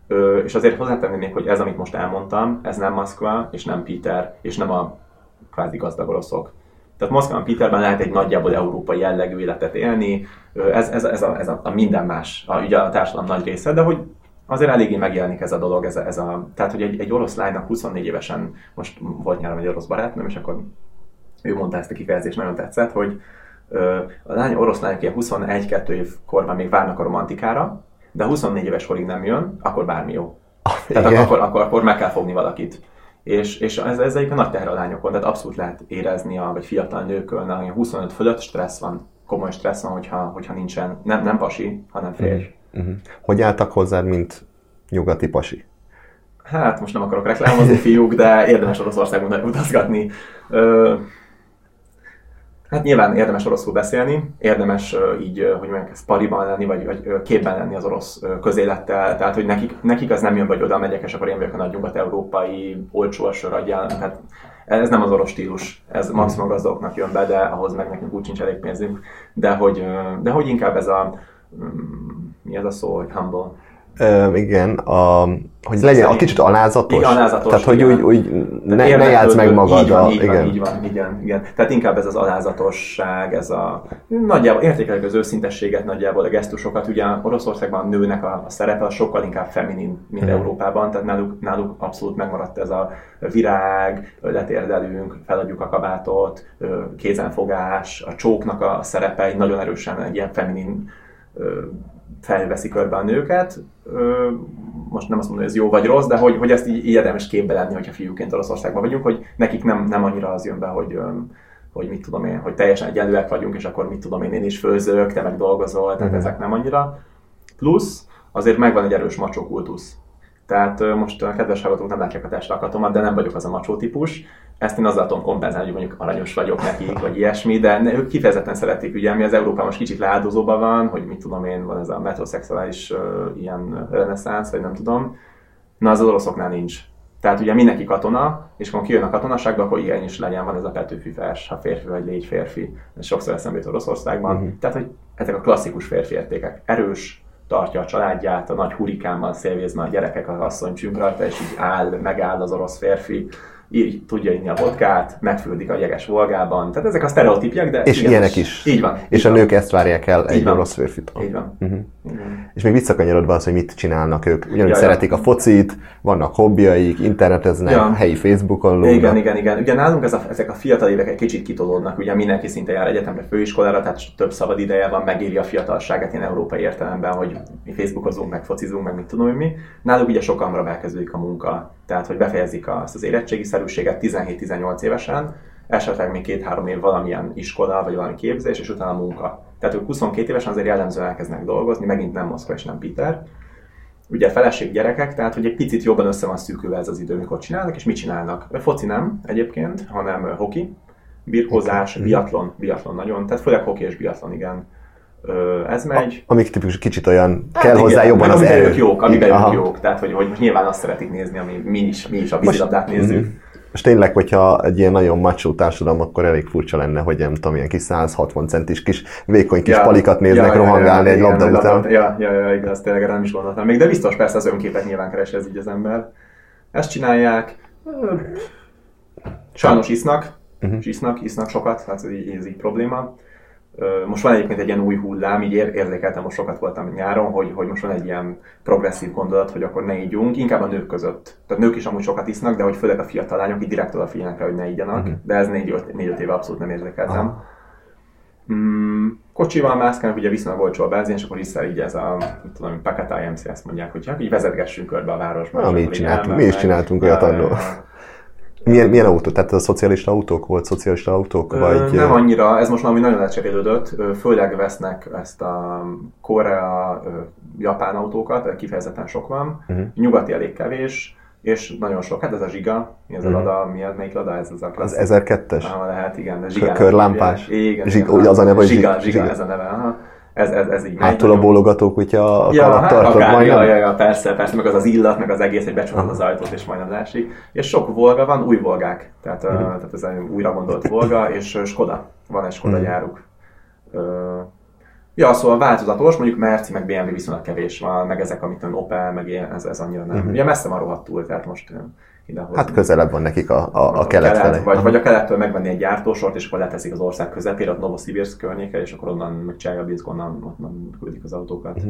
Speaker 2: Ö, és azért hozzátenném még, hogy ez, amit most elmondtam, ez nem Moszkva, és nem Peter, és nem a kvázi gazdag oroszok. Tehát Moszkván, Peterben lehet egy nagyjából európai jellegű életet élni, ez, ez, ez, a, ez a, a minden más, a, ugye a társadalom nagy része, de hogy azért eléggé megjelenik ez a dolog, ez a, ez a tehát hogy egy, egy orosz lánynak 24 évesen, most volt nyáron egy orosz barátnőm, és akkor ő mondta ezt a kifejezést, nagyon tetszett, hogy ö, a lány orosz lányok ilyen 21-2 év korban még várnak a romantikára, de 24 éves korig nem jön, akkor bármi jó. Tehát akkor, akkor, akkor meg kell fogni valakit. És, és ez, ez egy nagy teher a lányokon, tehát abszolút lehet érezni, a, vagy fiatal nőkön, a 25 fölött stressz van, komoly stressz van, hogyha, hogyha nincsen, nem, nem pasi, hanem férj. Mm.
Speaker 1: Uh-huh. Hogy álltak hozzád, mint nyugati pasi?
Speaker 2: Hát most nem akarok reklámozni fiúk, de érdemes Oroszországban utazgatni. Ö, hát nyilván érdemes oroszul beszélni, érdemes így, hogy mondják, ezt pariban lenni, vagy, vagy képben lenni az orosz közélettel, tehát hogy nekik, nekik az nem jön, hogy oda megyek, és akkor én vagyok a nagy nyugat-európai olcsó a sör adjál, tehát ez nem az orosz stílus, ez maximum gazdagoknak jön be, de ahhoz meg nekünk úgy sincs elég pénzünk, de hogy, de hogy inkább ez a mi az a szó, hogy humble?
Speaker 1: Uh, igen, a, hogy legyen a kicsit alázatos.
Speaker 2: Igen, alázatos.
Speaker 1: Tehát, hogy
Speaker 2: igen.
Speaker 1: úgy, úgy ne, ne játsz meg magad.
Speaker 2: Így van, így, igen. Van, így van, igen, igen. Tehát inkább ez az alázatosság, ez a nagyjából értékelik az őszintességet, nagyjából a gesztusokat. Ugye Oroszországban a nőnek a, a szerepe sokkal inkább feminin, mint hmm. Európában, tehát náluk, náluk abszolút megmaradt ez a virág, letérdelünk, feladjuk a kabátot, kézenfogás, a csóknak a szerepe egy nagyon erősen egy ilyen feminin felveszi körbe a nőket. Most nem azt mondom, hogy ez jó vagy rossz, de hogy, hogy ezt így, így érdemes képbe lenni, hogyha fiúként Oroszországban vagyunk, hogy nekik nem, nem annyira az jön be, hogy, hogy mit tudom én, hogy teljesen egyenlőek vagyunk, és akkor mit tudom én, én is főzök, te meg dolgozol, tehát uh-huh. ezek nem annyira. Plusz azért megvan egy erős macsó kultusz. Tehát most a kedves hallgatók nem látják a testalkatomat, de nem vagyok az a macsó típus, ezt én azzal tudom kompenzálni, hogy mondjuk aranyos vagyok nekik, vagy ilyesmi, de ők kifejezetten szeretik, ugye, mi az Európában most kicsit leáldozóban van, hogy mit tudom én, van ez a metroszexuális uh, ilyen reneszánsz, vagy nem tudom. Na, az, az oroszoknál nincs. Tehát ugye mindenki katona, és amikor kijön a katonaságba, akkor igen is legyen, van ez a Petőfi vers, ha férfi vagy légy férfi. Ez sokszor eszembe jut Oroszországban. Uh-huh. Tehát, hogy ezek a klasszikus férfi értékek. Erős, tartja a családját, a nagy hurikánban szélvézve a gyerekek, az asszony csünk rajta, és így áll, megáll az orosz férfi, így tudja inni a vodkát, megfürdik a jeges volgában. Tehát ezek a sztereotípiák, de...
Speaker 1: És ilyenek is.
Speaker 2: Így van.
Speaker 1: És
Speaker 2: így
Speaker 1: a
Speaker 2: van.
Speaker 1: nők ezt várják el egy orosz férfitől.
Speaker 2: Így van.
Speaker 1: Uh-huh.
Speaker 2: Így van.
Speaker 1: És még visszakanyarodva az, hogy mit csinálnak ők. Ugyanúgy
Speaker 2: Ja, ja.
Speaker 1: szeretik a focit, vannak hobbiaik, interneteznek,
Speaker 2: Ja.
Speaker 1: helyi Facebookon lógnak.
Speaker 2: Igen, igen, igen. Ugye nálunk ez a, ezek a fiatal évek egy kicsit kitolódnak, ugye mindenki szinte jár egyetemre, főiskolára, tehát több szabad ideje van, megéli a fiatalságát ilyen európai értelemben, hogy mi Facebookozunk, meg focizunk, meg mit tudom én mi. Náluk ugye sok hamarabb elkezdődik a munka, tehát hogy befejezik azt az érettségi szerűséget 17-18 évesen, esetleg még két-három év valamilyen iskola, vagy valami képzés, és utána munka. Tehát ők 22 évesen azért jellemzően elkezdenek dolgozni, megint nem Moszkva és nem Peter. Ugye feleség gyerekek, tehát hogy egy picit jobban össze van szűkülve ez az idő, mikor csinálnak, és mit csinálnak. Foci nem egyébként, hanem hoki, birkózás, biatlon, biatlon nagyon, tehát főleg hoki és biatlon, igen. Ö, ez megy.
Speaker 1: Amik tipikus kicsit olyan,
Speaker 2: Hát
Speaker 1: kell
Speaker 2: igen,
Speaker 1: hozzá jobban az erő.
Speaker 2: ők jók, ők jók. Tehát, hogy, hogy most nyilván azt szeretik nézni, ami mi is, mi is a vízilabdát nézzük.
Speaker 1: Mhm. Most tényleg, hogyha egy ilyen nagyon macsó társadalom, akkor elég furcsa lenne, hogy nem tudom, ilyen kis 160 centis kis vékony kis palikat néznek rohangálni egy
Speaker 2: igen,
Speaker 1: labda
Speaker 2: egy
Speaker 1: után.
Speaker 2: Ja, ja, ja, igaz, tényleg erre nem is gondoltam. Még de biztos persze az önképet nyilván keresi ez így az ember. Ezt csinálják. Sajnos isznak, és isznak, isznak sokat, tehát ez így, ez így probléma. Most van egyébként egy ilyen új hullám, így ér- érzékeltem, most sokat voltam nyáron, hogy, hogy most van egy ilyen progresszív gondolat, hogy akkor ne ígyunk, inkább a nők között. Tehát nők is amúgy sokat isznak, de hogy főleg a fiatal lányok így direkt odafigyelnek rá, hogy ne igyanak, de ez 4-5 éve abszolút nem érzékeltem.
Speaker 1: Aha.
Speaker 2: Mm, kocsival mászkálnak, ugye viszonylag olcsó a benzin, és akkor vissza így ez a, tudom, Packet IMC ezt mondják, hogy hát így vezetgessünk körbe a városban.
Speaker 1: Na, mi csináltunk, mi is csináltunk olyat annól. Milyen, milyen autó? Tehát a szocialista autók volt, szocialista autók?
Speaker 2: Ö,
Speaker 1: Vagy,
Speaker 2: Nem annyira, ez most valami nagyon lecserélődött, Ö, főleg vesznek ezt a Korea, japán autókat, kifejezetten sok van,
Speaker 1: Mhm.
Speaker 2: nyugati elég kevés, és nagyon sok, hát ez a Zsiga, ez a
Speaker 1: Mhm.
Speaker 2: Lada, mi, melyik Lada ez az a
Speaker 1: az
Speaker 2: klasszik?
Speaker 1: 1002-es?
Speaker 2: Aha, lehet, igen. de Zsigának
Speaker 1: körlámpás?
Speaker 2: Igen,
Speaker 1: Zsig-
Speaker 2: igen.
Speaker 1: az a neve,
Speaker 2: Zsiga,
Speaker 1: Zsig-
Speaker 2: Zsiga,
Speaker 1: Zsiga.
Speaker 2: ez a neve, aha. Ez, ez, ez így.
Speaker 1: Hátul a bólogató kutya a
Speaker 2: Ja,
Speaker 1: kalat
Speaker 2: hát akár,
Speaker 1: majdnem?
Speaker 2: ja, ja, ja, persze, persze, meg az az illat, meg az egész, hogy becsukod
Speaker 1: Aha.
Speaker 2: az ajtót, és majdnem leesik. És sok Volga van, új Volgák, tehát, uh, tehát ez egy újra gondolt Volga, és Skoda, van egy Skoda
Speaker 1: Mhm.
Speaker 2: gyáruk. Uh, ja, szóval változatos, mondjuk Merci, meg BMW viszonylag kevés van, meg ezek, amit Opel, meg ilyen, ez, ez annyira nem.
Speaker 1: Mhm.
Speaker 2: Ugye messze van rohadtul, tehát most uh, idehoz.
Speaker 1: Hát közelebb van nekik a, a, a kelet felé.
Speaker 2: Vagy, vagy a kelettől megvenni egy gyártósort, és akkor leteszik az ország közepére, ott Novosibirsk környéke, és akkor onnan, meg Cseljabiszk, onnan, onnan küldik az autókat.
Speaker 1: Mhm.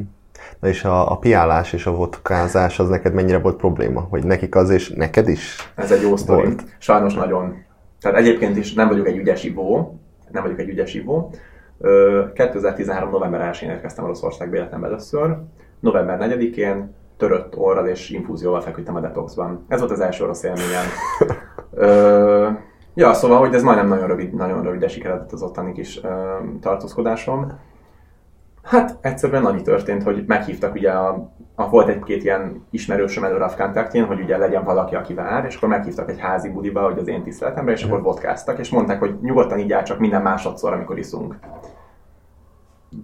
Speaker 1: Na és a, a piálás és a vodkázás az neked mennyire volt probléma? Hogy nekik az és neked is?
Speaker 2: Ez egy jó sztori.
Speaker 1: Volt.
Speaker 2: Sajnos nagyon. Tehát egyébként is nem vagyok egy ügyes ivó, nem vagyok egy ügyes ivó. Ö, 2013. november 1-én érkeztem Oroszországba életemben először. November 4-én törött orral és infúzióval feküdtem a detoxban. Ez volt az első orosz élményem. <laughs> Ö, ja, szóval, hogy ez majdnem nagyon rövid, nagyon rövid sikeredett az ottani kis ö, tartózkodásom. Hát egyszerűen annyi történt, hogy meghívtak ugye a, a volt egy-két ilyen ismerősöm előre a kontaktjén, hogy ugye legyen valaki, aki vár, és akkor meghívtak egy házi budiba, hogy az én tiszteletemre, és akkor vodkáztak, és mondták, hogy nyugodtan így csak minden másodszor, amikor iszunk.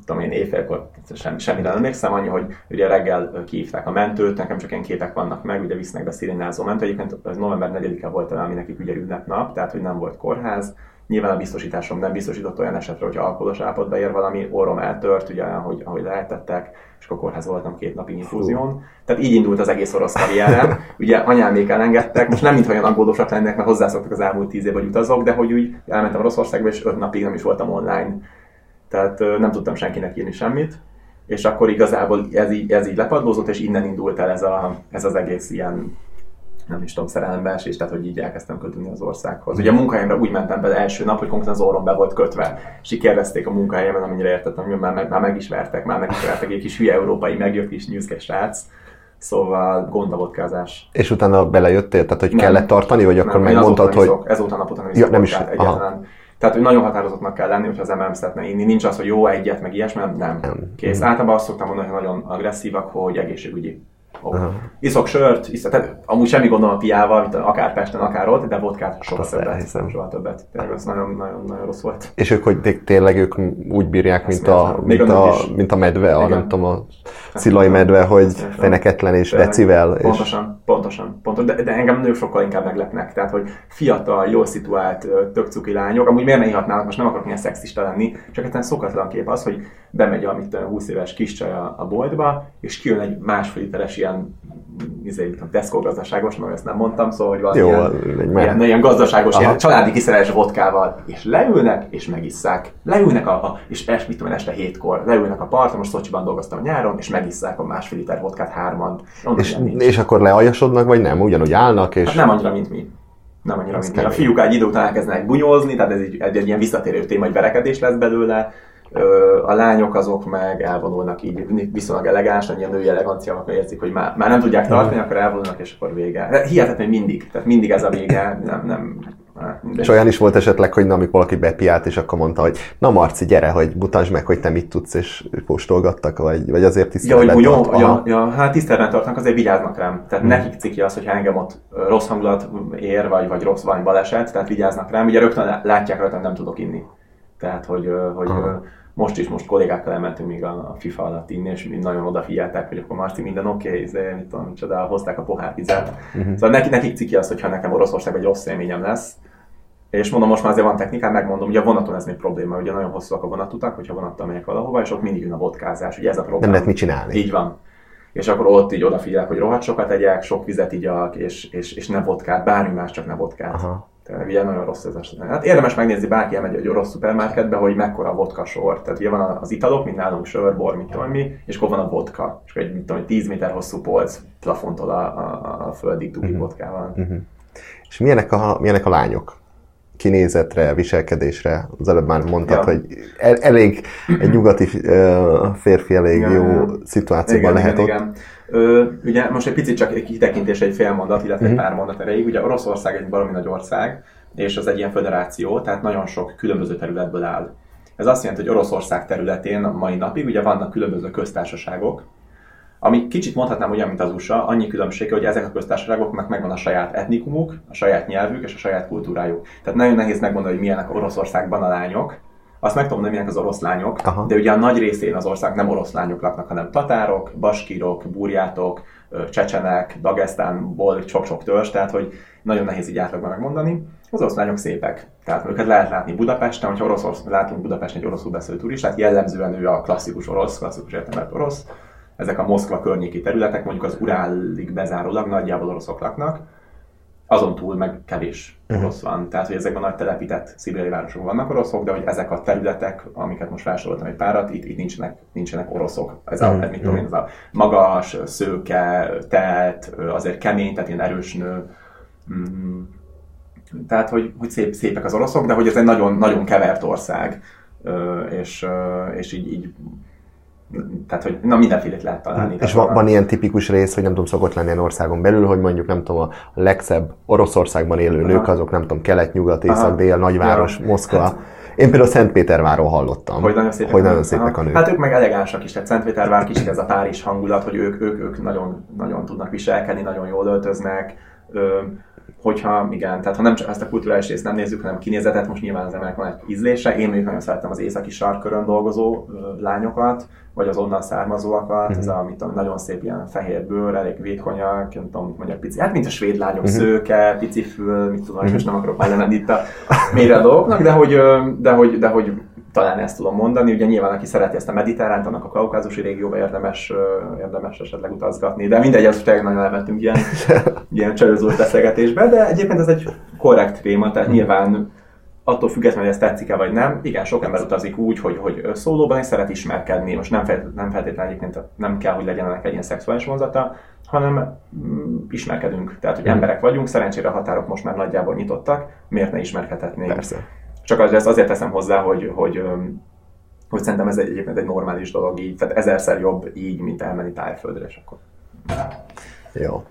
Speaker 2: Tudom én éjfélkor sem, semmire nem emlékszem, annyi, hogy ugye reggel kihívták a mentőt, nekem csak ilyen képek vannak meg, ugye visznek be szirénázó mentő, egyébként ez november 4-e volt, ami nekik ugye ünnepnap, tehát hogy nem volt kórház, Nyilván a biztosításom nem biztosított olyan esetre, hogy alkoholos állapotba ér valami, orrom eltört, ugye, ahogy, ahogy lehetettek, és akkor kórház voltam két napig infúzión. Tehát így indult az egész orosz karrierem. <laughs> Ugye anyámék elengedtek, most nem mintha olyan aggódósak lennének, mert hozzászoktak az elmúlt tíz év, hogy utazok, de hogy úgy elmentem Oroszországba, és öt napig nem is voltam online. Tehát nem tudtam senkinek írni semmit. És akkor igazából ez így, ez így lepadlózott, és innen indult el ez, a, ez az egész ilyen nem is tudom, szerelembeesés, tehát hogy így elkezdtem kötődni az országhoz. Ugye a munkahelyemre úgy mentem be első nap, hogy konkrétan az orrom be volt kötve, és kérdezték a munkahelyemen, amennyire értettem, hogy már, meg, már megismertek, már megismertek, egy kis hülye európai megjött kis nyűszke srác, Szóval gond a vodkázás.
Speaker 1: És utána belejöttél? Tehát, hogy
Speaker 2: Nem.
Speaker 1: kellett tartani, vagy akkor
Speaker 2: Nem,
Speaker 1: megmondtad, hogy...
Speaker 2: iszok, ezóta napot nem
Speaker 1: Ja,
Speaker 2: iszok
Speaker 1: nem is,
Speaker 2: vodkát
Speaker 1: aha.
Speaker 2: Tehát, hogy nagyon határozottnak kell lenni, hogyha az ember nem szeretne inni. Nincs az, hogy jó egyet, meg ilyesmi, nem. nem. Kész. Általában azt szoktam mondani, hogy nagyon agresszívak, hogy egészségügyi. Oh.
Speaker 1: Aha.
Speaker 2: Iszok sört, iszok, tehát amúgy semmi gondom a piával, mint akár Pesten, akár ott, de vodkát soha
Speaker 1: Azt
Speaker 2: többet.
Speaker 1: elhiszem.
Speaker 2: Soha többet. Tényleg az nagyon, nagyon, nagyon rossz volt.
Speaker 1: És ők, hogy té- tényleg ők úgy bírják, mint a, mint a, mint a medve, a, nem tudom, a szilai medve, hogy feneketlen és decivel. És...
Speaker 2: Pontosan, pontosan, pontosan. De, de engem nők sokkal inkább meglepnek. Tehát, hogy fiatal, jól szituált, tök cuki lányok, amúgy miért ne ihatnának, most nem akarok ilyen szexista lenni, csak egyszerűen szokatlan kép az, hogy bemegy a mit tudom, 20 éves kis csaj a, a boltba, és kijön egy másfél literes ilyen izé, Tesco gazdaságos, no, ezt nem mondtam, szóval, hogy van
Speaker 1: Jó,
Speaker 2: ilyen,
Speaker 1: egy
Speaker 2: ilyen, ilyen, gazdaságos,
Speaker 1: Aha.
Speaker 2: ilyen családi kiszerelés vodkával, és leülnek, és megisszák. Leülnek, a, a és es, mit tudom, este hétkor, leülnek a parton, most Szocsiban dolgoztam nyáron, és megisszák a másfél liter vodkát hárman.
Speaker 1: És, és akkor lealjasodnak, vagy nem? Ugyanúgy állnak, és...
Speaker 2: Hát nem annyira, mint mi. Nem annyira, mint mi. A fiúk egy idő után elkezdenek bunyózni, tehát ez egy, egy, egy ilyen visszatérő téma, hogy verekedés lesz belőle. A lányok azok meg elvonulnak így viszonylag elegánsan, ilyen női akkor érzik, hogy már, már nem tudják tartani, akkor elvonulnak, és akkor vége. De hihetetlen, hogy mindig. Tehát mindig ez a vége, nem, nem, hát.
Speaker 1: És olyan is volt esetleg, hogy na, amikor valaki bepiált, és akkor mondta, hogy na Marci, gyere, hogy mutasd meg, hogy te mit tudsz, és postolgattak, vagy, vagy azért
Speaker 2: Ja, hogy
Speaker 1: tiszteletben
Speaker 2: bunyó,
Speaker 1: tart.
Speaker 2: ja, ja, hát tiszteletben tartanak, azért vigyáznak rám. Tehát nekik ciki az, hogyha engem ott rossz hangulat ér, vagy, vagy rossz valami baleset, tehát vigyáznak rám. Ugye rögtön lá- látják rajtam, hogy nem tudok inni. Tehát, hogy, hogy
Speaker 1: Aha.
Speaker 2: Most is, most kollégákkal elmentünk még a, FIFA alatt inni, és mind nagyon odafigyeltek, hogy akkor Marci minden oké, okay, mit tudom, micsoda, hozták a pohárvizet. Uh-huh. Szóval nekik, nekik ciki az, hogyha nekem Oroszország egy rossz élményem lesz, és mondom, most már azért van technikám, megmondom, ugye a vonaton ez még probléma, ugye nagyon hosszúak a vonatutak, hogyha vonattal megyek valahova, és ott mindig jön a vodkázás, ugye ez a probléma.
Speaker 1: Nem lehet mit csinálni.
Speaker 2: Így van. És akkor ott így odafigyelek, hogy rohadt sokat egyek, sok vizet igyak, és, és, és ne vodkát, bármi más, csak ne vodkát.
Speaker 1: Aha.
Speaker 2: Tehát ugye nagyon rossz ez a Hát érdemes megnézni, bárki elmegy egy orosz szupermarketbe, hogy mekkora a vodka sor. Tehát ugye van az italok, mint nálunk sör, bor, mit tudom mi, és akkor van a vodka. És akkor egy, mit tudom, 10 méter hosszú polc plafontól a, a, a földig dugik
Speaker 1: Mhm.
Speaker 2: vodkával.
Speaker 1: És milyenek a, milyenek a lányok? Kinézetre, viselkedésre, az előbb már mondtad,
Speaker 2: Ja.
Speaker 1: hogy el, elég, egy nyugati férfi elég
Speaker 2: Igen,
Speaker 1: jó
Speaker 2: igen.
Speaker 1: szituációban lehet ott.
Speaker 2: igen. Ö, ugye most egy picit csak egy kitekintés, egy fél mondat, illetve
Speaker 1: Mhm.
Speaker 2: egy pár mondat erejéig. Ugye Oroszország egy baromi nagy ország, és az egy ilyen föderáció, tehát nagyon sok különböző területből áll. Ez azt jelenti, hogy Oroszország területén a mai napig ugye vannak különböző köztársaságok, ami kicsit mondhatnám olyan, mint az USA, annyi különbsége, hogy ezek a köztársaságoknak megvan a saját etnikumuk, a saját nyelvük és a saját kultúrájuk. Tehát nagyon nehéz megmondani, hogy milyenek Oroszországban a lányok. Azt meg tudom mondani, milyenek az orosz lányok,
Speaker 1: Aha.
Speaker 2: de ugye a nagy részén az ország nem orosz lányok laknak, hanem tatárok, baskírok, burjátok, csecsenek, Dagestánból sok-sok törzs, tehát hogy nagyon nehéz így átlagban megmondani. Az orosz lányok szépek. Tehát őket lehet látni Budapesten, hogyha orosz, látunk Budapesten egy oroszul beszélő turistát, jellemzően ő a klasszikus orosz, klasszikus értelmet orosz. Ezek a Moszkva környéki területek, mondjuk az Urálig bezárólag nagyjából oroszok laknak. Azon túl meg kevés orosz van. Tehát, hogy ezekben a nagy telepített szibériai városokban vannak oroszok, de hogy ezek a területek, amiket most felsoroltam egy párat, itt, itt nincsenek, nincsenek oroszok. Ez a,
Speaker 1: Mhm.
Speaker 2: ez, mit tudom én, ez a magas, szőke, telt, azért kemény, tehát ilyen erős nő. Mm. Tehát, hogy, hogy szép, szépek az oroszok, de hogy ez egy nagyon, nagyon kevert ország, és, és így, így tehát, hogy na mindenfélét lehet találni.
Speaker 1: És van, van ilyen tipikus rész, hogy nem tudom, szokott lenni országon belül, hogy mondjuk nem tudom, a legszebb Oroszországban élő nők,
Speaker 2: Aha.
Speaker 1: azok nem tudom, kelet, nyugat, észak,
Speaker 2: Aha.
Speaker 1: dél, nagyváros,
Speaker 2: Ja.
Speaker 1: Moszkva. Én például Szentpéterváról hallottam,
Speaker 2: Hogy nagyon szépek,
Speaker 1: hogy nagyon szépek a nők.
Speaker 2: Hát ők meg elegánsak is, tehát Szentpétervár kicsit ez a Párizs hangulat, hogy ők, ők, ők nagyon, nagyon tudnak viselkedni, nagyon jól öltöznek. Hogyha, igen, tehát ha nem csak ezt a kulturális részt nem nézzük, hanem kinézetet, most nyilván az emberek van egy ízlése. Én még nagyon szeretem az északi sarkörön dolgozó lányokat, vagy az onnan származóakat,
Speaker 1: Mhm.
Speaker 2: ez a mit tudom, nagyon szép ilyen fehér bőr, elég vékonyak, nem tudom, mondjak, pici, hát mint a svéd lányok,
Speaker 1: Mhm.
Speaker 2: szőke, pici fül, mit tudom, most nem akarok már lemenni itt a <laughs> mélyre a dolgoknak, de hogy, de hogy, de hogy talán ezt tudom mondani. Ugye nyilván, aki szereti ezt a mediterránt, annak a kaukázusi régióba érdemes, érdemes esetleg utazgatni. De mindegy, ez tényleg nagyon elmentünk ilyen, <laughs> ilyen csajozós beszélgetésbe, de egyébként ez egy korrekt téma, tehát nyilván attól függetlenül, hogy ez tetszik-e vagy nem, igen, sok ember utazik úgy, hogy, hogy szólóban is szeret ismerkedni, most nem, fel, nem feltétlenül egyébként nem kell, hogy legyen ennek egy ilyen szexuális vonzata, hanem mm, ismerkedünk. Tehát, hogy emberek vagyunk, szerencsére a határok most már nagyjából nyitottak, miért ne ismerkedhetnénk?
Speaker 1: Persze.
Speaker 2: Csak az- ezt azért teszem hozzá, hogy, hogy, hogy szerintem ez egy, egyébként egy normális dolog így, tehát ezerszer jobb így, mint elmenni tájföldre, és akkor.
Speaker 1: Jó.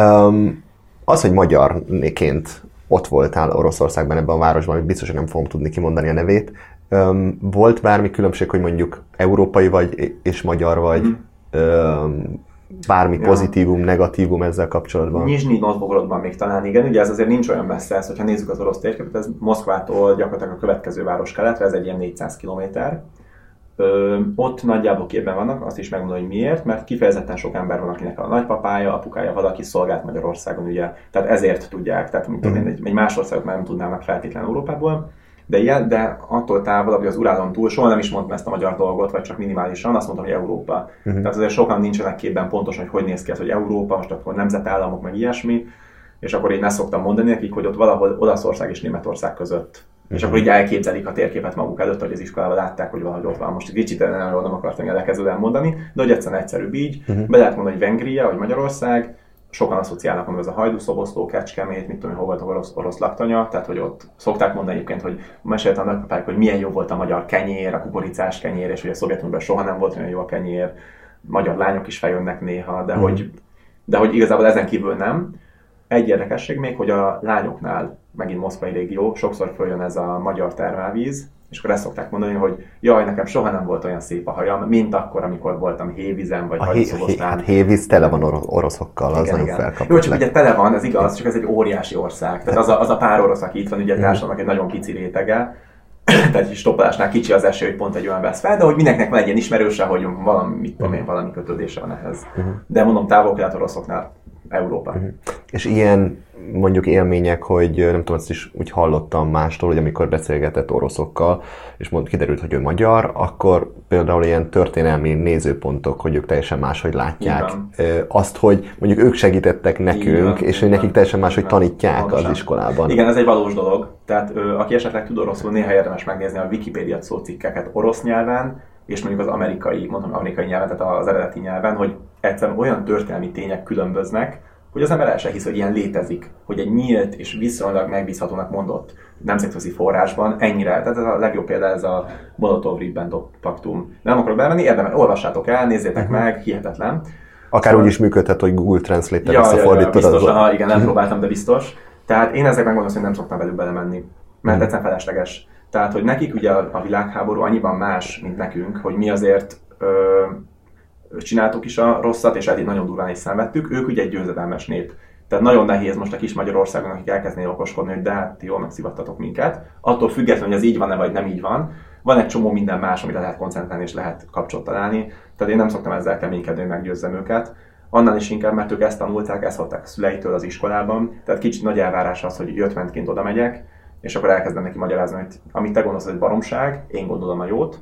Speaker 1: Um, az, hogy magyarként ott voltál Oroszországban, ebben a városban, amit biztos, hogy nem fogom tudni kimondani a nevét, um, volt bármi különbség, hogy mondjuk európai vagy és magyar vagy, um, bármi
Speaker 2: Ja.
Speaker 1: pozitívum, negatívum ezzel kapcsolatban?
Speaker 2: Nizsnyi Novgorodban még talán igen, ugye ez azért nincs olyan messze, ez, hogyha nézzük az orosz térképet, ez Moszkvától gyakorlatilag a következő város keletre, ez egy ilyen 400 kilométer. Ö, ott nagyjából képben vannak, azt is megmondom, hogy miért, mert kifejezetten sok ember van, akinek a nagypapája, apukája valaki szolgált Magyarországon, ugye, tehát ezért tudják, tehát mint én, egy, egy más országot már nem tudnának feltétlenül Európából. De, ilyen, de attól távolabb, hogy az Urálon túl soha nem is mondtam ezt a magyar dolgot, vagy csak minimálisan, azt mondtam, hogy Európa. Uh-huh. Tehát azért sokan nincsenek képben pontosan, hogy hogy néz ki ez, hogy Európa, most akkor nemzetállamok, meg ilyesmi, és akkor én ezt szoktam mondani nekik, hogy ott valahol Olaszország és Németország között és akkor így elképzelik a térképet maguk előtt, hogy az iskolában látták, hogy valahogy ott van. Most egy kicsit nem, nem akartam elkezdően mondani, de hogy egyszerűen egyszerűbb így. Uh-huh. Be lehet mondani, hogy Vengria, vagy Magyarország, sokan asszociálnak, hogy ez a hajdúszoboszló, kecskemét, mit tudom, hol volt a orosz, orosz laktanya, tehát hogy ott szokták mondani egyébként, hogy mesélt a nagypapák, hogy milyen jó volt a magyar kenyér, a kukoricás kenyér, és hogy a Szovjetunióban soha nem volt olyan jó a kenyér, magyar lányok is feljönnek néha, de, mm. hogy, de hogy igazából ezen kívül nem. Egy érdekesség még, hogy a lányoknál, megint Moszkvai régió, sokszor följön ez a magyar termálvíz, és akkor ezt szokták mondani, hogy jaj, nekem soha nem volt olyan szép a hajam, mint akkor, amikor voltam hévízen, vagy
Speaker 1: hajszobosztán. Hát hévíz tele van oroszokkal, az igen,
Speaker 2: nagyon Jó, csak ugye tele van, ez igaz, csak ez egy óriási ország. Tehát az a, az a pár orosz, aki itt van, ugye társadalomnak egy nagyon pici rétege, <clears throat> tehát egy stoppolásnál kicsi az eső, hogy pont egy olyan vesz fel, de hogy mindenkinek van egy ilyen ismerőse, hogy valami, mit tudom én, valami kötődése van ehhez. Uh-huh. De mondom, távol oroszoknál Európa. Uh-huh.
Speaker 1: És ilyen mondjuk élmények, hogy nem tudom, ezt is úgy hallottam mástól, hogy amikor beszélgetett oroszokkal, és mond, kiderült, hogy ő magyar, akkor például ilyen történelmi nézőpontok, hogy ők teljesen máshogy látják Igen. azt, hogy mondjuk ők segítettek nekünk, Igen. és hogy nekik teljesen máshogy tanítják Pontosan. az iskolában.
Speaker 2: Igen, ez egy valós dolog. Tehát aki esetleg tud oroszul, néha érdemes megnézni a Wikipédia szócikkeket orosz nyelven, és mondjuk az amerikai, mondom amerikai nyelven, tehát az eredeti nyelven, hogy egyszerűen olyan történelmi tények különböznek, hogy az ember el se hisz, hogy ilyen létezik, hogy egy nyílt és viszonylag megbízhatónak mondott nemzetközi forrásban ennyire, tehát ez a legjobb példa ez a Molotov-Ribbentrop paktum. Nem akarok bemenni, érdemes, olvassátok el, nézzétek uh-huh. meg, hihetetlen.
Speaker 1: Akár szóval... úgy is működhet, hogy Google Translate-tel ja, visszafordítod.
Speaker 2: Ja, ja, biztos, aha, igen, nem próbáltam, de biztos. Tehát én ezek megmondom, hogy nem szoktam velük belemenni, mert uh-huh. egyszerűen felesleges. Tehát, hogy nekik ugye a világháború annyiban más, mint nekünk, hogy mi azért ö, csináltuk is a rosszat, és eddig nagyon durván is szenvedtük. Ők ugye egy győzedelmes nép. Tehát nagyon nehéz most a kis Magyarországon, akik elkezdenék okoskodni, hogy de hát jól megszivattatok minket. Attól függetlenül, hogy ez így van-e vagy nem így van, van egy csomó minden más, amire lehet koncentrálni és lehet kapcsolat találni. Tehát én nem szoktam ezzel keménykedni, hogy meggyőzzem őket. Annál is inkább, mert ők ezt tanulták, ezt hallották szüleitől az iskolában. Tehát kicsit nagy elvárás az, hogy jöttmentként oda megyek, és akkor elkezdem neki magyarázni, hogy amit te gondolsz, hogy baromság, én gondolom a jót.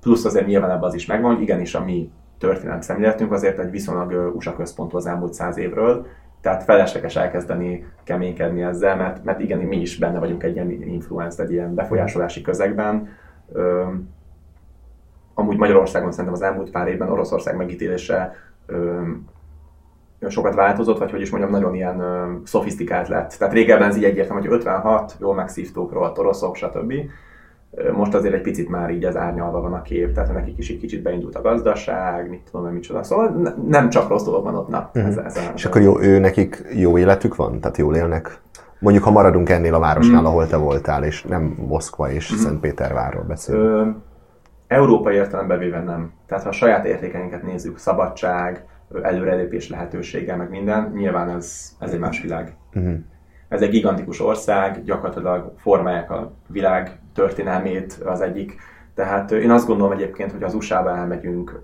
Speaker 2: Plusz azért nyilván ebben az is megvan, hogy igenis a mi történelmi szemléletünk azért egy viszonylag USA központú az elmúlt száz évről, tehát felesleges elkezdeni keménykedni ezzel, mert, mert igen, mi is benne vagyunk egy ilyen influence, egy ilyen befolyásolási közegben. Amúgy Magyarországon szerintem az elmúlt pár évben Oroszország megítélése sokat változott, vagy hogy is mondjam, nagyon ilyen ö, szofisztikált lett. Tehát régebben ez így egyértelmű, hogy 56, jól megszívtók róla oroszok, stb. Most azért egy picit már így az árnyalva van a kép, tehát nekik is egy kicsit beindult a gazdaság, mit tudom, mit csoda. Szóval nem csak rossz dolog van ott. Na,
Speaker 1: uh-huh. ez, ez, És akkor jó, ő nekik jó életük van? Tehát jól élnek? Mondjuk, ha maradunk ennél a városnál, mm. ahol te voltál, és nem Moszkva és mm. Szentpétervárról beszélünk.
Speaker 2: Európai értelemben véve nem. Tehát ha a saját értékeinket nézzük, szabadság, előrelépés lehetősége, meg minden, nyilván ez, ez egy más világ. Uh-huh. Ez egy gigantikus ország, gyakorlatilag formálják a világ történelmét az egyik. Tehát én azt gondolom egyébként, hogy az USA-ba elmegyünk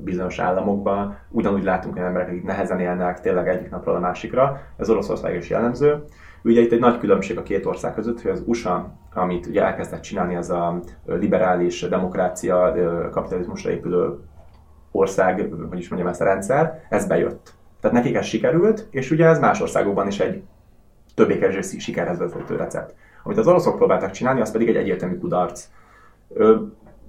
Speaker 2: bizonyos államokba, ugyanúgy látunk olyan emberek, akik nehezen élnek tényleg egyik napról a másikra, ez Oroszország is jellemző. Ugye itt egy nagy különbség a két ország között, hogy az USA, amit ugye elkezdett csinálni, az a liberális demokrácia, kapitalizmusra épülő ország, hogy is mondjam ezt a rendszer, ez bejött. Tehát nekik ez sikerült, és ugye ez más országokban is egy többé-kevésbé sikerhez vezető recept. Amit az oroszok próbáltak csinálni, az pedig egy egyértelmű kudarc.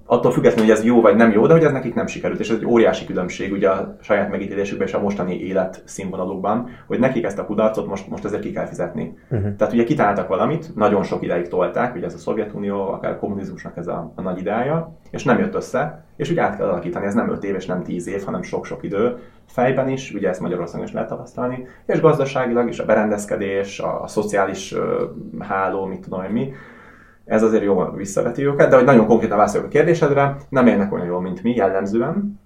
Speaker 2: Attól függetlenül, hogy ez jó vagy nem jó, de hogy ez nekik nem sikerült, és ez egy óriási különbség ugye a saját megítélésükben és a mostani élet színvonalukban, hogy nekik ezt a kudarcot most, most ezért ki kell fizetni. Uh-huh. Tehát ugye kitáltak valamit, nagyon sok ideig tolták, ugye ez a Szovjetunió, akár a kommunizmusnak ez a, a nagy idája, és nem jött össze, és ugye át kell alakítani, ez nem 5 év és nem 10 év, hanem sok-sok idő, fejben is, ugye ezt Magyarországon is lehet tapasztalni, és gazdaságilag is a berendezkedés, a, a szociális ö, háló, mit tudom én mi, ez azért jól visszaveti őket, de hogy nagyon konkrétan válaszolok a kérdésedre, nem élnek olyan jól, mint mi jellemzően.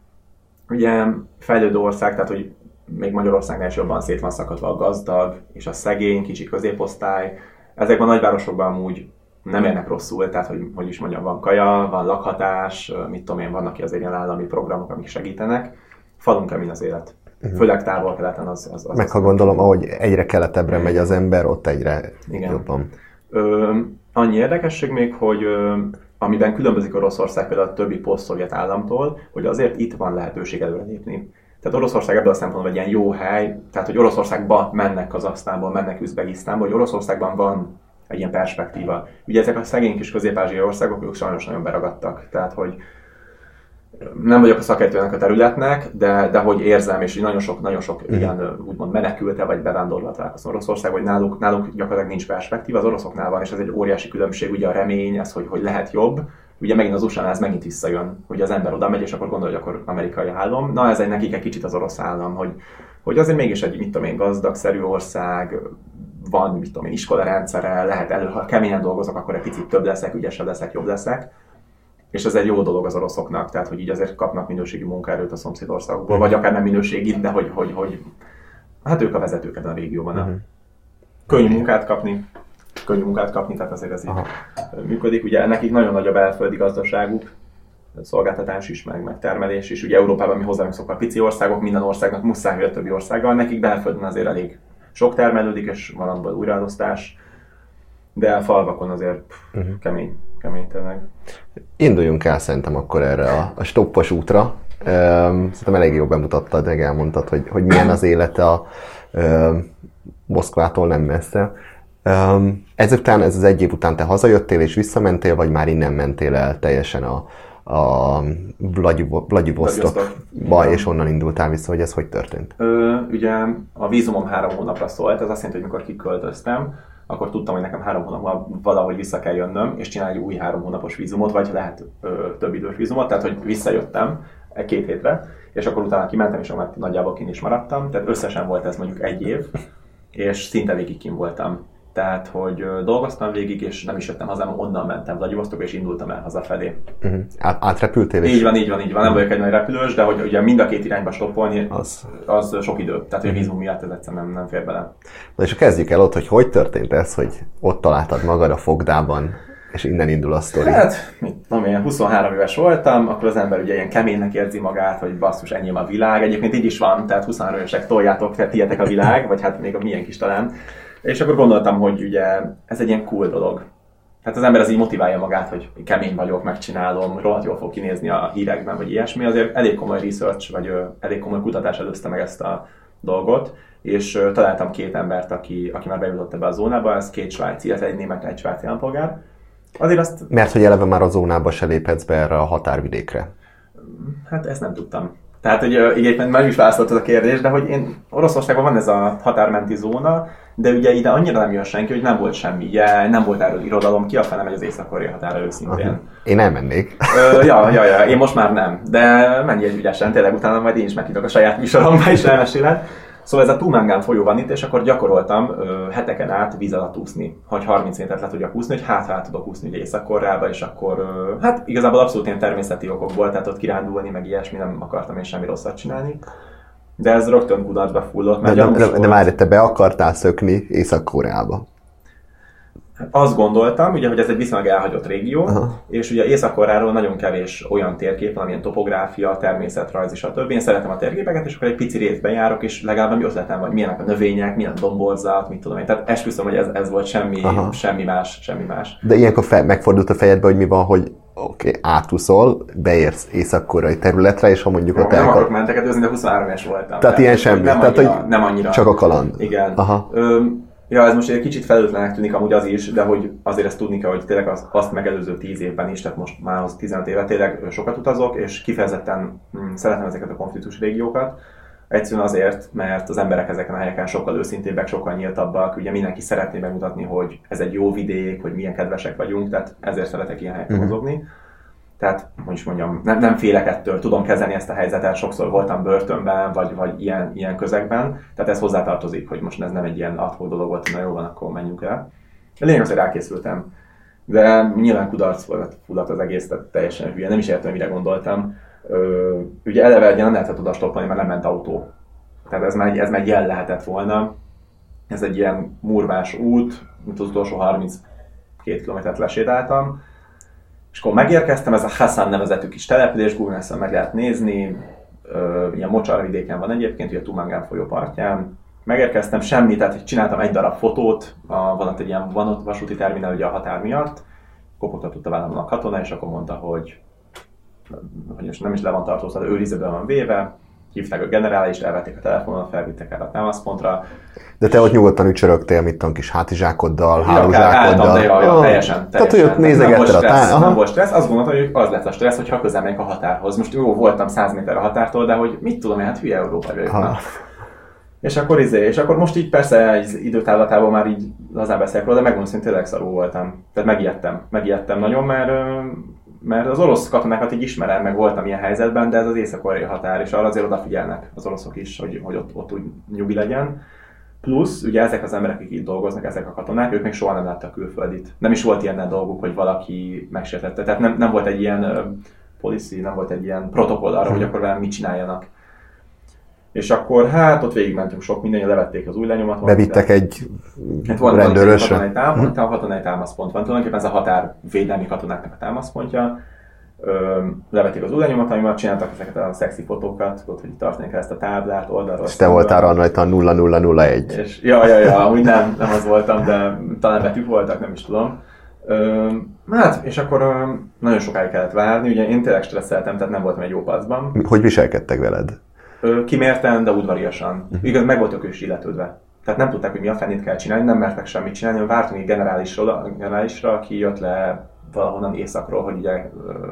Speaker 2: Ugye fejlődő ország, tehát hogy még Magyarországnál is jobban szét van szakadva a gazdag és a szegény, kicsi középosztály. Ezekben a nagyvárosokban amúgy nem élnek rosszul, tehát hogy, hogy is mondjam, van kaja, van lakhatás, mit tudom én, vannak azért ilyen állami programok, amik segítenek. Falunk kemény az élet. Uh-huh. Főleg távol-keleten az, az, az...
Speaker 1: Meg ha gondolom, ahogy egyre keletebbre megy az ember, ott egyre Igen. jobban.
Speaker 2: Ö, annyi érdekesség még, hogy ö, amiben különbözik Oroszország például a többi poszt államtól, hogy azért itt van lehetőség előre lépni. Tehát Oroszország ebből a szempontból egy ilyen jó hely, tehát hogy Oroszországba mennek Kazasztánból, mennek Üzbegisztánból, hogy Oroszországban van egy ilyen perspektíva. Ugye ezek a szegény kis közép országok, ők sajnos nagyon beragadtak. Tehát, hogy nem vagyok a szakértőnek a területnek, de, de hogy érzem, és nagyon sok, nagyon sok mm. ilyen úgymond menekülte vagy bevándorlva találkozom Oroszország, hogy náluk, náluk gyakorlatilag nincs perspektíva, az oroszoknál van, és ez egy óriási különbség, ugye a remény, ez, hogy, hogy lehet jobb, ugye megint az usa ez megint visszajön, hogy az ember oda megy, és akkor gondolja, hogy akkor amerikai állam. Na ez egy nekik egy kicsit az orosz állam, hogy, hogy azért mégis egy, mit tudom én, gazdagszerű ország, van, mit tudom én, iskolarendszere, lehet elő, ha keményen dolgozok, akkor egy picit több leszek, ügyesebb leszek, jobb leszek. És ez egy jó dolog az oroszoknak, tehát hogy így azért kapnak minőségi munkaerőt a szomszédországokból, uh-huh. vagy akár nem minőségi, de hogy, hogy, hogy hát ők a vezetők ebben a régióban. Uh-huh. Könnyű munkát kapni, könnyű munkát kapni, tehát azért ez így Aha. működik. Ugye nekik nagyon nagy a belföldi gazdaságuk, szolgáltatás is, meg, meg termelés is. Ugye Európában mi hozzánk szokva pici országok, minden országnak muszáj, hogy a többi országgal, nekik belföldön azért elég sok termelődik, és van abból újraelosztás, de a falvakon azért pff, uh-huh. kemény, kemény tényleg.
Speaker 1: Induljunk el szerintem akkor erre a, a stoppos útra. Szerintem elég jól bemutattad, meg elmondtad, hogy, hogy milyen az élete a Moszkvától nem messze. Ezután, ez az egy év után te hazajöttél és visszamentél, vagy már innen mentél el teljesen a, a Vladivostokba, és onnan indultál vissza, hogy ez hogy történt?
Speaker 2: Ö, ugye a vízumom három hónapra szólt, ez azt jelenti, hogy mikor kiköltöztem, akkor tudtam, hogy nekem három hónap valahogy vissza kell jönnöm, és csinálni egy új három hónapos vízumot, vagy lehet ö, több idős vízumot, tehát hogy visszajöttem egy két hétre, és akkor utána kimentem, és akkor nagyjából kin is maradtam, tehát összesen volt ez mondjuk egy év, és szinte végig kim voltam tehát, hogy dolgoztam végig, és nem is jöttem haza, onnan mentem Vladivostok, és indultam el hazafelé.
Speaker 1: Uh-huh. Át, átrepültél
Speaker 2: is? Így van, így van, így van. Nem vagyok egy nagy repülős, de hogy ugye mind a két irányba stoppolni, az, az sok idő. Tehát, hogy vízum miatt ez egyszerűen nem, nem fér bele.
Speaker 1: Na és kezdjük el ott, hogy hogy történt ez, hogy ott találtad magad a fogdában, és innen indul a sztori.
Speaker 2: Hát, mit tudom én, 23 éves voltam, akkor az ember ugye ilyen keménynek érzi magát, hogy basszus, ennyi a világ. Egyébként így is van, tehát 23 évesek toljátok, tietek a világ, vagy hát még a milyen kis talán. És akkor gondoltam, hogy ugye ez egy ilyen cool dolog. Hát az ember az így motiválja magát, hogy kemény vagyok, megcsinálom, rohadt jól fog kinézni a hírekben, vagy ilyesmi. Azért elég komoly research, vagy elég komoly kutatás előzte meg ezt a dolgot, és találtam két embert, aki, aki már bejutott ebbe a zónába, ez két svájci, illetve egy német, egy svájci állampolgár.
Speaker 1: Azért azt... Mert hogy eleve már a zónába se léphetsz be erre a határvidékre.
Speaker 2: Hát ezt nem tudtam. Tehát, hogy egyébként meg is válaszoltad a kérdést, de hogy én Oroszországban van ez a határmenti zóna, de ugye ide annyira nem jön senki, hogy nem volt semmi, ugye nem volt erről irodalom, ki a fele megy az észak-korea határa őszintén.
Speaker 1: Én elmennék.
Speaker 2: Ö, ja, ja, ja, én most már nem, de menj egy ügyesen, tényleg utána majd én is meghívok a saját műsoromba és elmeséled. Szóval ez a Tumangán folyó van itt, és akkor gyakoroltam ö, heteken át víz alatt úszni, hogy 30 métert le tudjak úszni, hogy hát hát tudok úszni ugye észak és akkor ö, hát igazából abszolút ilyen természeti okokból, tehát ott kirándulni, meg ilyesmi, nem akartam én semmi rosszat csinálni. De ez rögtön kudarcba fullott.
Speaker 1: Mert de, de, de, de már te be akartál szökni Észak-Koreába.
Speaker 2: Azt gondoltam, ugye, hogy ez egy viszonylag elhagyott régió, Aha. és ugye észak nagyon kevés olyan térkép van, amilyen topográfia, természetrajz és a többi. Én szeretem a térképeket, és akkor egy pici részben járok, és legalább ami ötletem vagy milyenek a növények, milyen a domborzat, mit tudom én. Tehát esküszöm, hogy ez, ez volt semmi, semmi más, semmi más.
Speaker 1: De ilyenkor fe, megfordult a fejedbe, hogy mi van, hogy oké, okay, átúszol, beérsz észak-koreai területre, és ha mondjuk
Speaker 2: ott
Speaker 1: el...
Speaker 2: Nem akarok menteket de 23 es voltam.
Speaker 1: Tehát, tehát ilyen semmi.
Speaker 2: Nem
Speaker 1: tehát,
Speaker 2: annyira, hogy nem annyira.
Speaker 1: Csak a kaland.
Speaker 2: Igen. Aha. Ö, ja, ez most egy kicsit felőtlenek tűnik amúgy az is, de hogy azért ezt tudni kell, hogy tényleg az, azt megelőző 10 évben is, tehát most már az 15 éve tényleg sokat utazok, és kifejezetten hm, szeretem ezeket a konfliktus régiókat Egyszerűen azért, mert az emberek ezeken a helyeken sokkal őszintébbek, sokkal nyíltabbak, ugye mindenki szeretné megmutatni, hogy ez egy jó vidék, hogy milyen kedvesek vagyunk, tehát ezért szeretek ilyen helyeken uh-huh. mozogni. Tehát, hogy is mondjam, nem, nem félek ettől, tudom kezelni ezt a helyzetet, sokszor voltam börtönben, vagy, vagy ilyen, ilyen közegben, tehát ez hozzátartozik, hogy most ez nem egy ilyen adhó dolog volt, na jó van, akkor menjünk el. A lényeg az, hogy rákészültem. De nyilván kudarc volt, fulladt az egész, tehát teljesen hülye, nem is értem, mire gondoltam Ö, ugye eleve nem lehetett oda stoppolni, mert nem ment autó. Tehát ez már, ez már jel lehetett volna. Ez egy ilyen murvás út, mint az utolsó 32 kilométert lesétáltam. És akkor megérkeztem, ez a Hassan nevezetű kis település, Google meg lehet nézni, ilyen mocsarvidéken van egyébként, ugye Tumangán folyó partján, megérkeztem, semmi, tehát csináltam egy darab fotót, a, van ott egy ilyen van ott vasúti terminál ugye a határ miatt, kopogtatott a vállamon a katona, és akkor mondta, hogy, hogy most nem is le van tartóztatva, őrizetben van véve, hívták a generálist, elvették a telefonon, felvittek el a támaszpontra.
Speaker 1: De te ott nyugodtan ücsörögtél, mit tudom, kis hátizsákoddal, hálózsákoddal.
Speaker 2: álltam, de ja, ja,
Speaker 1: Ah,
Speaker 2: teljesen,
Speaker 1: Tehát,
Speaker 2: teljesen.
Speaker 1: hogy ott nézegetted a
Speaker 2: stressz,
Speaker 1: tá...
Speaker 2: Nem volt stressz, azt gondoltam, hogy az lett a stressz, hogyha közel megyek a határhoz. Most jó, voltam 100 méter a határtól, de hogy mit tudom én, hát hülye Európa vagyok. És akkor izé, és akkor most így persze egy időtávlatában már így lazán beszélek róla, de megmondom, hogy tényleg szarú voltam. Tehát megijedtem, megijedtem nagyon, mert, mert az orosz katonákat így ismerem, meg voltam ilyen helyzetben, de ez az észak határ, és arra azért odafigyelnek az oroszok is, hogy, hogy ott, ott úgy nyugi legyen. Plusz, ugye ezek az emberek, akik itt dolgoznak, ezek a katonák, ők még soha nem láttak külföldit. Nem is volt ilyen dolguk, hogy valaki megsértette. Tehát nem, nem volt egy ilyen uh, policy, nem volt egy ilyen protokoll arra, hogy akkor velem mit csináljanak. És akkor hát ott végigmentünk sok minden, levették az új lenyomat.
Speaker 1: Bevittek egy
Speaker 2: Hát van, van egy
Speaker 1: rendőrösre.
Speaker 2: katonai, tám, tám, katonai támaszpont van, tulajdonképpen ez a határvédelmi katonáknak a támaszpontja. Ö, levették az új lenyomatoimat, csináltak ezeket a szexi fotókat, ott, hogy tartani kell ezt a táblát oldalról.
Speaker 1: És te voltál rajta a 0001.
Speaker 2: És, ja, ja, ja, amúgy nem, nem az voltam, de talán betűk voltak, nem is tudom. Ö, hát, és akkor ö, nagyon sokáig kellett várni, ugye én tényleg stresszeltem, tehát nem voltam egy jó paszban.
Speaker 1: Hogy viselkedtek veled?
Speaker 2: Kimérten, de udvariasan. Igaz, meg voltak ők is illetődve. Tehát nem tudták, hogy mi a fenét kell csinálni, nem mertek semmit csinálni, vártunk egy generálisra, generálisra aki jött le valahonnan északról, hogy ugye...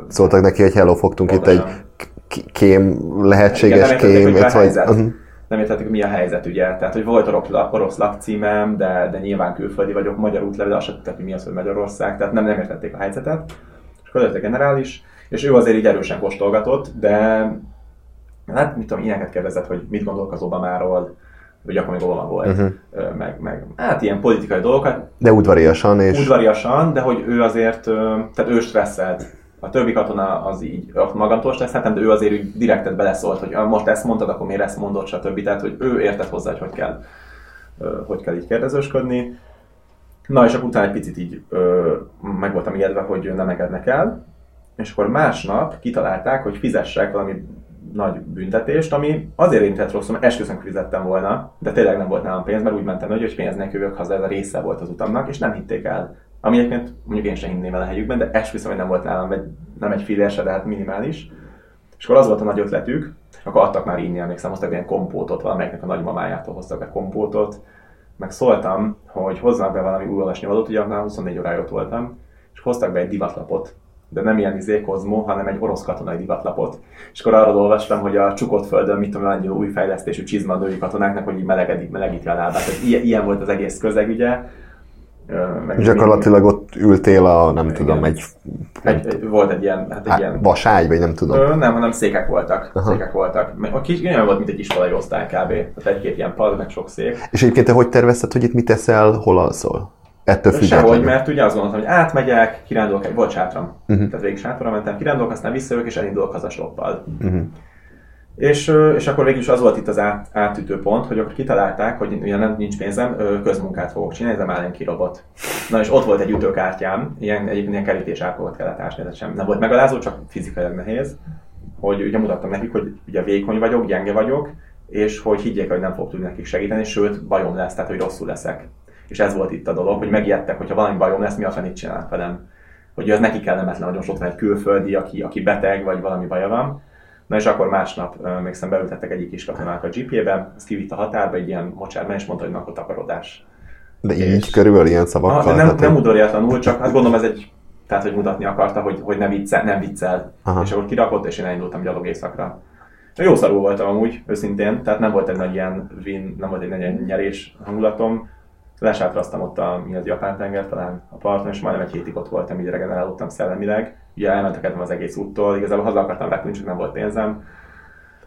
Speaker 1: Szóltak neki, hogy hello, fogtunk itt egy kém, lehetséges
Speaker 2: Igen, értették, hogy
Speaker 1: vagy...
Speaker 2: helyzet.
Speaker 1: Mhm.
Speaker 2: nem értették, hogy mi a helyzet, ugye. Tehát, hogy volt orosz, lakcímem, de, de nyilván külföldi vagyok, magyar útlevél, azt sem tudták, hogy mi az, hogy Magyarország, tehát nem, nem értették a helyzetet. És akkor a generális, és ő azért így erősen kóstolgatott, de hát mit tudom, ilyeneket kérdezett, hogy mit gondolok az Obamáról, vagy akkor még Obama volt, uh-huh. meg, meg, hát ilyen politikai dolgokat,
Speaker 1: De udvariasan, és
Speaker 2: udvariasan, de hogy ő azért, tehát ő stresszelt. A többi katona az így ott magamtól stresszeltem, de ő azért úgy direktet beleszólt, hogy "Ah, most ezt mondtad, akkor miért ezt mondod, stb. Tehát, hogy ő értett hozzá, hogy hogy kell, hogy kell így kérdezősködni. Na, és akkor utána egy picit így ö, meg voltam ijedve, hogy nem engednek el, és akkor másnap kitalálták, hogy fizessek valami nagy büntetést, ami azért érintett rosszul, mert esküszöm fizettem volna, de tényleg nem volt nálam pénz, mert úgy mentem, hogy, hogy pénz nélkül jövök haza, ez a része volt az utamnak, és nem hitték el. Ami egyébként mondjuk én sem hinném el a helyükben, de esküszöm, hogy nem volt nálam egy, nem egy fillér se, de hát minimális. És akkor az volt a nagy ötletük, akkor adtak már inni, emlékszem, hoztak ilyen kompótot, valamelyiknek a nagymamájától hoztak be kompótot, meg szóltam, hogy hozzanak be valami új olvasnivalót, ugye már 24 órája ott voltam, és hoztak be egy divatlapot, de nem ilyen izé Kozmo, hanem egy orosz katonai divatlapot. És akkor arról olvastam, hogy a csukott földön, mit tudom, annyi új fejlesztésű csizma a női katonáknak, hogy így melegedik, melegíti a lábát. Tehát ilyen, ilyen volt az egész közeg, ugye. Meg
Speaker 1: gyakorlatilag ott ültél a, nem tudom, egy,
Speaker 2: egy, egy, volt egy ilyen, hát egy ilyen
Speaker 1: vaságy, vagy nem tudom.
Speaker 2: Ö, nem, hanem székek voltak.
Speaker 1: Aha.
Speaker 2: Székek voltak. A kis olyan volt, mint egy iskolai osztály kb. Tehát egy-két ilyen pad, meg sok szék.
Speaker 1: És egyébként te hogy tervezted, hogy itt mit teszel, hol alszol? Ettől
Speaker 2: Sehogy,
Speaker 1: függetlenül.
Speaker 2: mert ugye azt gondoltam, hogy átmegyek, kirándulok, egy volt sátram.
Speaker 1: Mhm.
Speaker 2: Uh-huh. Tehát végig sátorra mentem, kirándulok, aztán visszajövök, és elindulok haza stoppal.
Speaker 1: Mhm.
Speaker 2: És, és akkor végül is az volt itt az át, átütő pont, hogy akkor kitalálták, hogy ugye nem nincs pénzem, közmunkát fogok csinálni, ez a Málenki robot. Na és ott volt egy ütőkártyám, ilyen, egyébként ilyen kerítés átkogot kellett ásni, ez sem nem volt megalázó, csak fizikailag nehéz. Hogy ugye mutattam nekik, hogy ugye vékony vagyok, gyenge vagyok, és hogy higgyék, hogy nem fog tudni nekik segíteni, sőt bajom lesz, tehát hogy rosszul leszek. És ez volt itt a dolog, hogy megijedtek, hogyha valami bajom lesz, mi a fenét csinálnak velem. Hogy ez neki kellemetlen, hogy most ott van egy külföldi, aki, aki beteg, vagy valami baja van. Na és akkor másnap ö, emlékszem, beültettek egyik kis katonák a GP-be, ez kivitt a határba egy ilyen mocsárban, és mondta, hogy na, akkor takarodás.
Speaker 1: De így
Speaker 2: És-
Speaker 1: körülbelül ilyen
Speaker 2: Ah,
Speaker 1: szavakkal.
Speaker 2: nem,
Speaker 1: tehát,
Speaker 2: nem
Speaker 1: hogy-
Speaker 2: udvariatlanul, csak hát gondolom ez egy, tehát hogy mutatni akarta, hogy, hogy ne viccel, nem viccel.
Speaker 1: Aha.
Speaker 2: És akkor kirakott, és én elindultam gyalog éjszakra. Jó szarul voltam amúgy, őszintén, tehát nem volt egy nagy ilyen win, nem volt egy nagy ilyen nyerés hangulatom. Lesátraztam ott a, mi az japán tenger, talán a parton, és majdnem egy hétig ott voltam, így regenerálódtam szellemileg. Ugye elmentek engem az egész úttól, igazából haza akartam repülni, csak nem volt pénzem.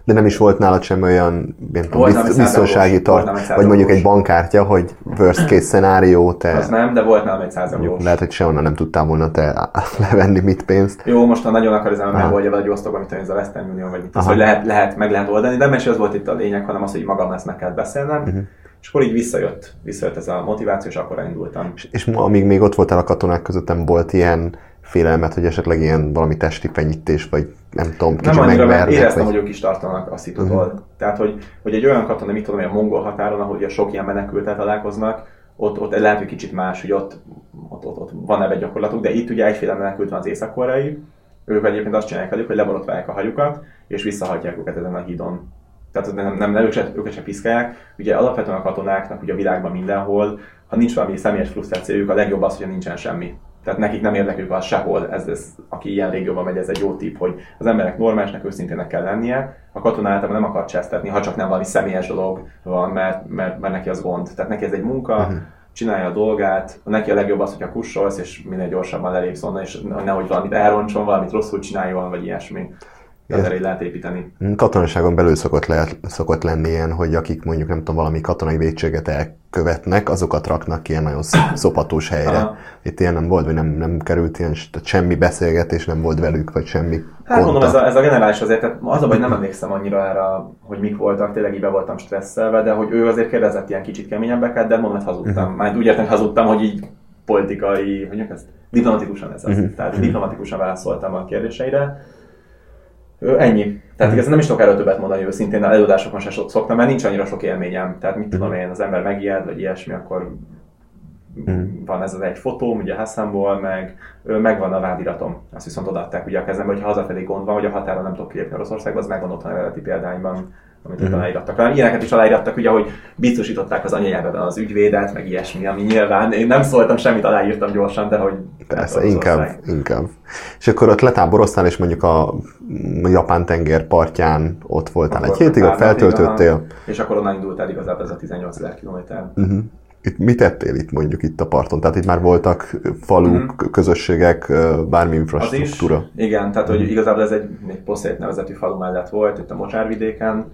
Speaker 1: De nem is volt nálad sem olyan nem tudom, bizt- biztonsági tart, vagy mondjuk egy bankkártya, hogy worst case scenario, te
Speaker 2: Az nem, de volt nálam egy 100
Speaker 1: mondjuk
Speaker 2: eurós.
Speaker 1: lehet, hogy sehonnan nem tudtál volna te <laughs> levenni mit pénzt.
Speaker 2: Jó, most ha nagyon akar, ez
Speaker 1: Aha.
Speaker 2: megoldja vele egy osztagban, mint ez a Western Union, vagy mit az, hogy lehet, lehet, meg lehet oldani, de nem is az volt itt a lényeg, hanem az, hogy magam ezt meg kellett beszélnem. Uh-huh. És akkor így visszajött, visszajött ez a motiváció, és akkor elindultam.
Speaker 1: És, és amíg még ott voltál a katonák között, nem volt ilyen félelmet, hogy esetleg ilyen valami testi fenyítés, vagy nem tudom,
Speaker 2: kicsit Nem annyira, mert éreztem, vagy... hogy ők is tartanak a szitutól. Uh-huh. Tehát, hogy, hogy egy olyan katona, mit tudom, a mongol határon, ahol ugye sok ilyen menekültel találkoznak, ott, ott lehet, hogy kicsit más, hogy ott, ott, ott, ott van ebben gyakorlatuk, de itt ugye egyféle menekült van az észak ők egyébként azt csinálják velük, hogy leborotválják a hajukat, és visszahagyják őket ezen a hídon. Tehát nem, nem, nem őket, őket se piszkálják. Ugye alapvetően a katonáknak ugye a világban mindenhol, ha nincs valami személyes frusztrációjuk, a legjobb az, hogy nincsen semmi. Tehát nekik nem érdekük az sehol, ez, ez, aki ilyen régióban megy, ez egy jó tip, hogy az emberek normálisnak, őszintének kell lennie. A katona általában nem akar csesztetni, ha csak nem valami személyes dolog van, mert, mert, mert neki az gond. Tehát neki ez egy munka, uh-huh csinálja a dolgát, neki a legjobb az, hogyha kussolsz, és minél gyorsabban lelépsz onnan, és nehogy valamit elroncson, valamit rosszul csináljon, vagy ilyesmi. Tehát lehet építeni.
Speaker 1: Katonaságon belül szokott, le, szokott lenni ilyen, hogy akik mondjuk nem tudom, valami katonai védséget elkövetnek, azokat raknak ilyen nagyon szopatós helyre. Aha. Itt ilyen nem volt, vagy nem, nem került ilyen, semmi beszélgetés nem volt velük, vagy semmi
Speaker 2: Hát mondom, ez a, ez a generális azért, tehát az a baj, nem emlékszem annyira erre, hogy mik voltak, tényleg így be voltam stresszelve, de hogy ő azért kérdezett ilyen kicsit keményebbeket, de mondom, hogy hazudtam. Uh-huh. Már úgy értem, hazudtam, hogy így politikai, hogy ezt diplomatikusan ez az. Uh-huh. Tehát uh-huh. diplomatikusan válaszoltam a kérdéseire. Ennyi. Tehát igazán nem is tudok erről többet mondani őszintén, előadásokon sem szoktam, mert nincs annyira sok élményem. Tehát mit tudom én, az ember megijed, vagy ilyesmi, akkor Mm. Van ez az egy fotóm, ugye Hassanból, meg megvan a vádiratom. Azt viszont odaadták ugye a kezembe, hogy hazafelé gond van, hogy a határon nem tudok kilépni Oroszországba, az megvan ott a eredeti példányban amit mm. aláírattak. Hanem ilyeneket is aláírattak, ugye, hogy biztosították az anyanyelveben az ügyvédet, meg ilyesmi, ami nyilván, én nem szóltam semmit, aláírtam gyorsan, de hogy...
Speaker 1: Persze, inkább, inkább. És akkor ott letáboroztál, és mondjuk a Japán tenger partján ott voltál akkor egy hétig, ott feltöltöttél.
Speaker 2: És akkor onnan indultál igazából ez a 18 ezer kilométer.
Speaker 1: Uh-huh itt mit tettél itt mondjuk itt a parton? Tehát itt már voltak faluk, mm-hmm. közösségek, bármi infrastruktúra? Az
Speaker 2: is, igen, tehát hogy igazából ez egy, egy Poszét nevezetű falu mellett volt, itt a Mocsárvidéken,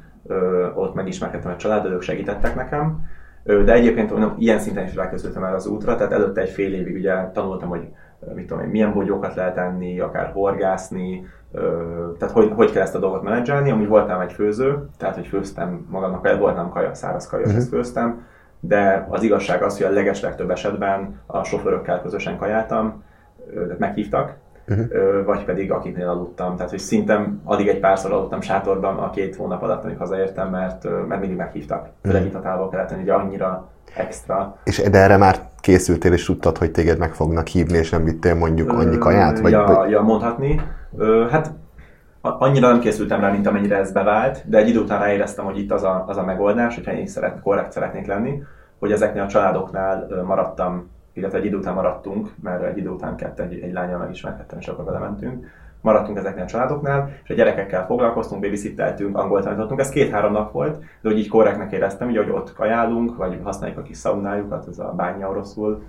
Speaker 2: ott megismerkedtem a család, ők segítettek nekem, de egyébként mondom, ilyen szinten is rákészültem el az útra, tehát előtte egy fél évig ugye tanultam, hogy mit tudom én, milyen bogyókat lehet enni, akár horgászni, tehát hogy, hogy kell ezt a dolgot menedzselni, amúgy voltam egy főző, tehát hogy főztem magamnak, voltam kaja, száraz kaja, uh-huh. főztem, de az igazság az, hogy a leges legtöbb esetben a sofőrökkel közösen kajáltam, tehát meghívtak, uh-huh. vagy pedig akiknél aludtam. Tehát, hogy szintem addig egy párszor aludtam sátorban a két hónap alatt, amíg hazaértem, mert, mert mindig meghívtak. Főleg uh-huh. itt a távol keleten, ugye annyira extra.
Speaker 1: És de erre már készültél és tudtad, hogy téged meg fognak hívni, és nem vittél mondjuk annyi kaját?
Speaker 2: Vagy, ja, ja, mondhatni. Hát annyira nem készültem rá, mint amennyire ez bevált, de egy idő után ráéreztem, hogy itt az a, az a megoldás, hogyha én szeret, korrekt szeretnék lenni, hogy ezeknél a családoknál maradtam, illetve egy idő után maradtunk, mert egy idő után kettő egy, egy lányjal megismerkedtem, és akkor vele mentünk. Maradtunk ezeknél a családoknál, és a gyerekekkel foglalkoztunk, babysitteltünk, angolt tanítottunk. Ez két-három nap volt, de hogy így korrektnek éreztem, hogy ott kajálunk, vagy használjuk a kis szaunájukat, ez a bánya oroszul,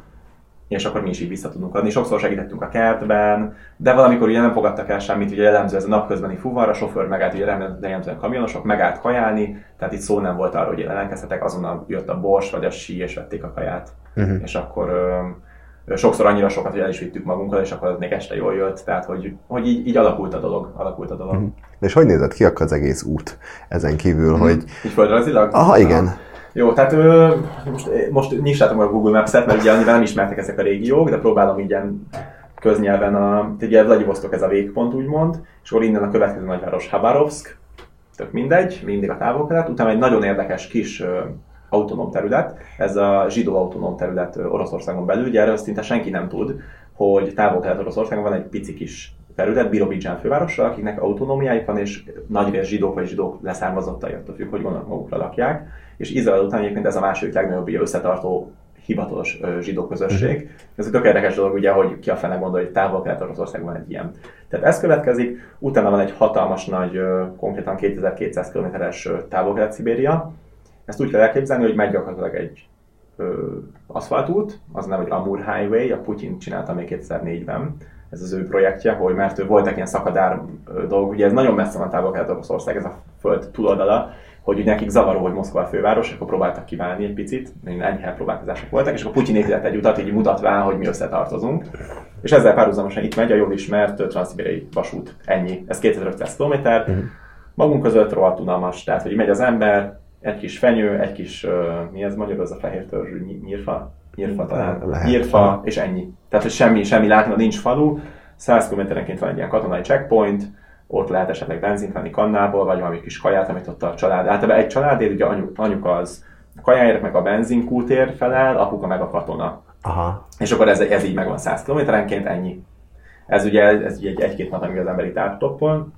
Speaker 2: és akkor mi is így vissza tudunk adni. Sokszor segítettünk a kertben, de valamikor ugye nem fogadtak el semmit, ugye jellemző ez a napközbeni fuvar, a sofőr megállt, ugye jellemzően kamionosok, megállt kajálni, tehát itt szó nem volt arról, hogy ellenkezhetek, azonnal jött a bors vagy a sí, és vették a kaját. Uh-huh. És akkor ö, sokszor annyira sokat, hogy el is vittük magunkkal, és akkor az még este jól jött, tehát hogy, hogy így, így alakult a dolog. Alakult a dolog. Uh-huh.
Speaker 1: És hogy nézett ki akkor az egész út ezen kívül, uh-huh. hogy...
Speaker 2: Így földrajzilag?
Speaker 1: Aha, igen. Aha.
Speaker 2: Jó, tehát ö, most, most nyissátok a Google Maps-et, mert ugye annyira nem ismertek ezek a régiók, de próbálom ilyen köznyelven a, ugye Vladivostok ez a végpont úgymond, és akkor innen a következő nagyváros Habarovsk, tök mindegy, mindig a távol utána egy nagyon érdekes kis ö, autonóm terület, ez a zsidó autonóm terület Oroszországon belül, ugye erről szinte senki nem tud, hogy távol-kelet Oroszországon van egy pici kis terület, Birobidzsán fővárosa, akiknek autonómiájuk van, és nagy zsidók vagy zsidók leszármazottai, attól függ, hogy gondolnak magukra lakják és Izrael után egyébként ez a második legnagyobb összetartó hivatalos zsidó közösség. Uh-huh. Ez egy tök érdekes dolog, ugye, hogy ki a fene gondol, hogy távol kelet Oroszországban egy ilyen. Tehát ez következik, utána van egy hatalmas nagy, konkrétan 2200 km-es távol kelet Szibéria. Ezt úgy kell elképzelni, hogy megy gyakorlatilag egy aszfaltút, az nem egy Amur Highway, a Putyin csinálta még 2004-ben, ez az ő projektje, hogy mert voltak ilyen szakadár dolgok, ugye ez nagyon messze van távol kelet Oroszország, ez a föld túloldala, hogy nekik zavaró, hogy Moszkva a főváros, akkor próbáltak kiválni egy picit, még enyhe próbálkozások voltak, és akkor Putyin épített egy utat, így mutatván, hogy mi összetartozunk. És ezzel párhuzamosan itt megy a jól ismert transzibériai vasút. Ennyi. Ez 2500 km. Uh-huh. Magunk között rohadt unalmas. Tehát, hogy megy az ember, egy kis fenyő, egy kis, uh, mi ez magyar, az a fehér törzsű, nyírfa? Nyírfa talán. Lehet. Nyírfa, és ennyi. Tehát, hogy semmi, semmi látni, nincs falu, 100 km-enként van egy ilyen katonai checkpoint, ott lehet esetleg benzint venni kannából, vagy valami kis kaját, amit ott a család. Általában egy családért ugye anyuk, anyuka az a kajáért meg a benzinkútér felel, apuka meg a katona.
Speaker 1: Aha.
Speaker 2: És akkor ez, ez így megvan 100 km-enként, ennyi. Ez ugye ez ugye egy, egy-két nap, amíg az ember itt áttoppol.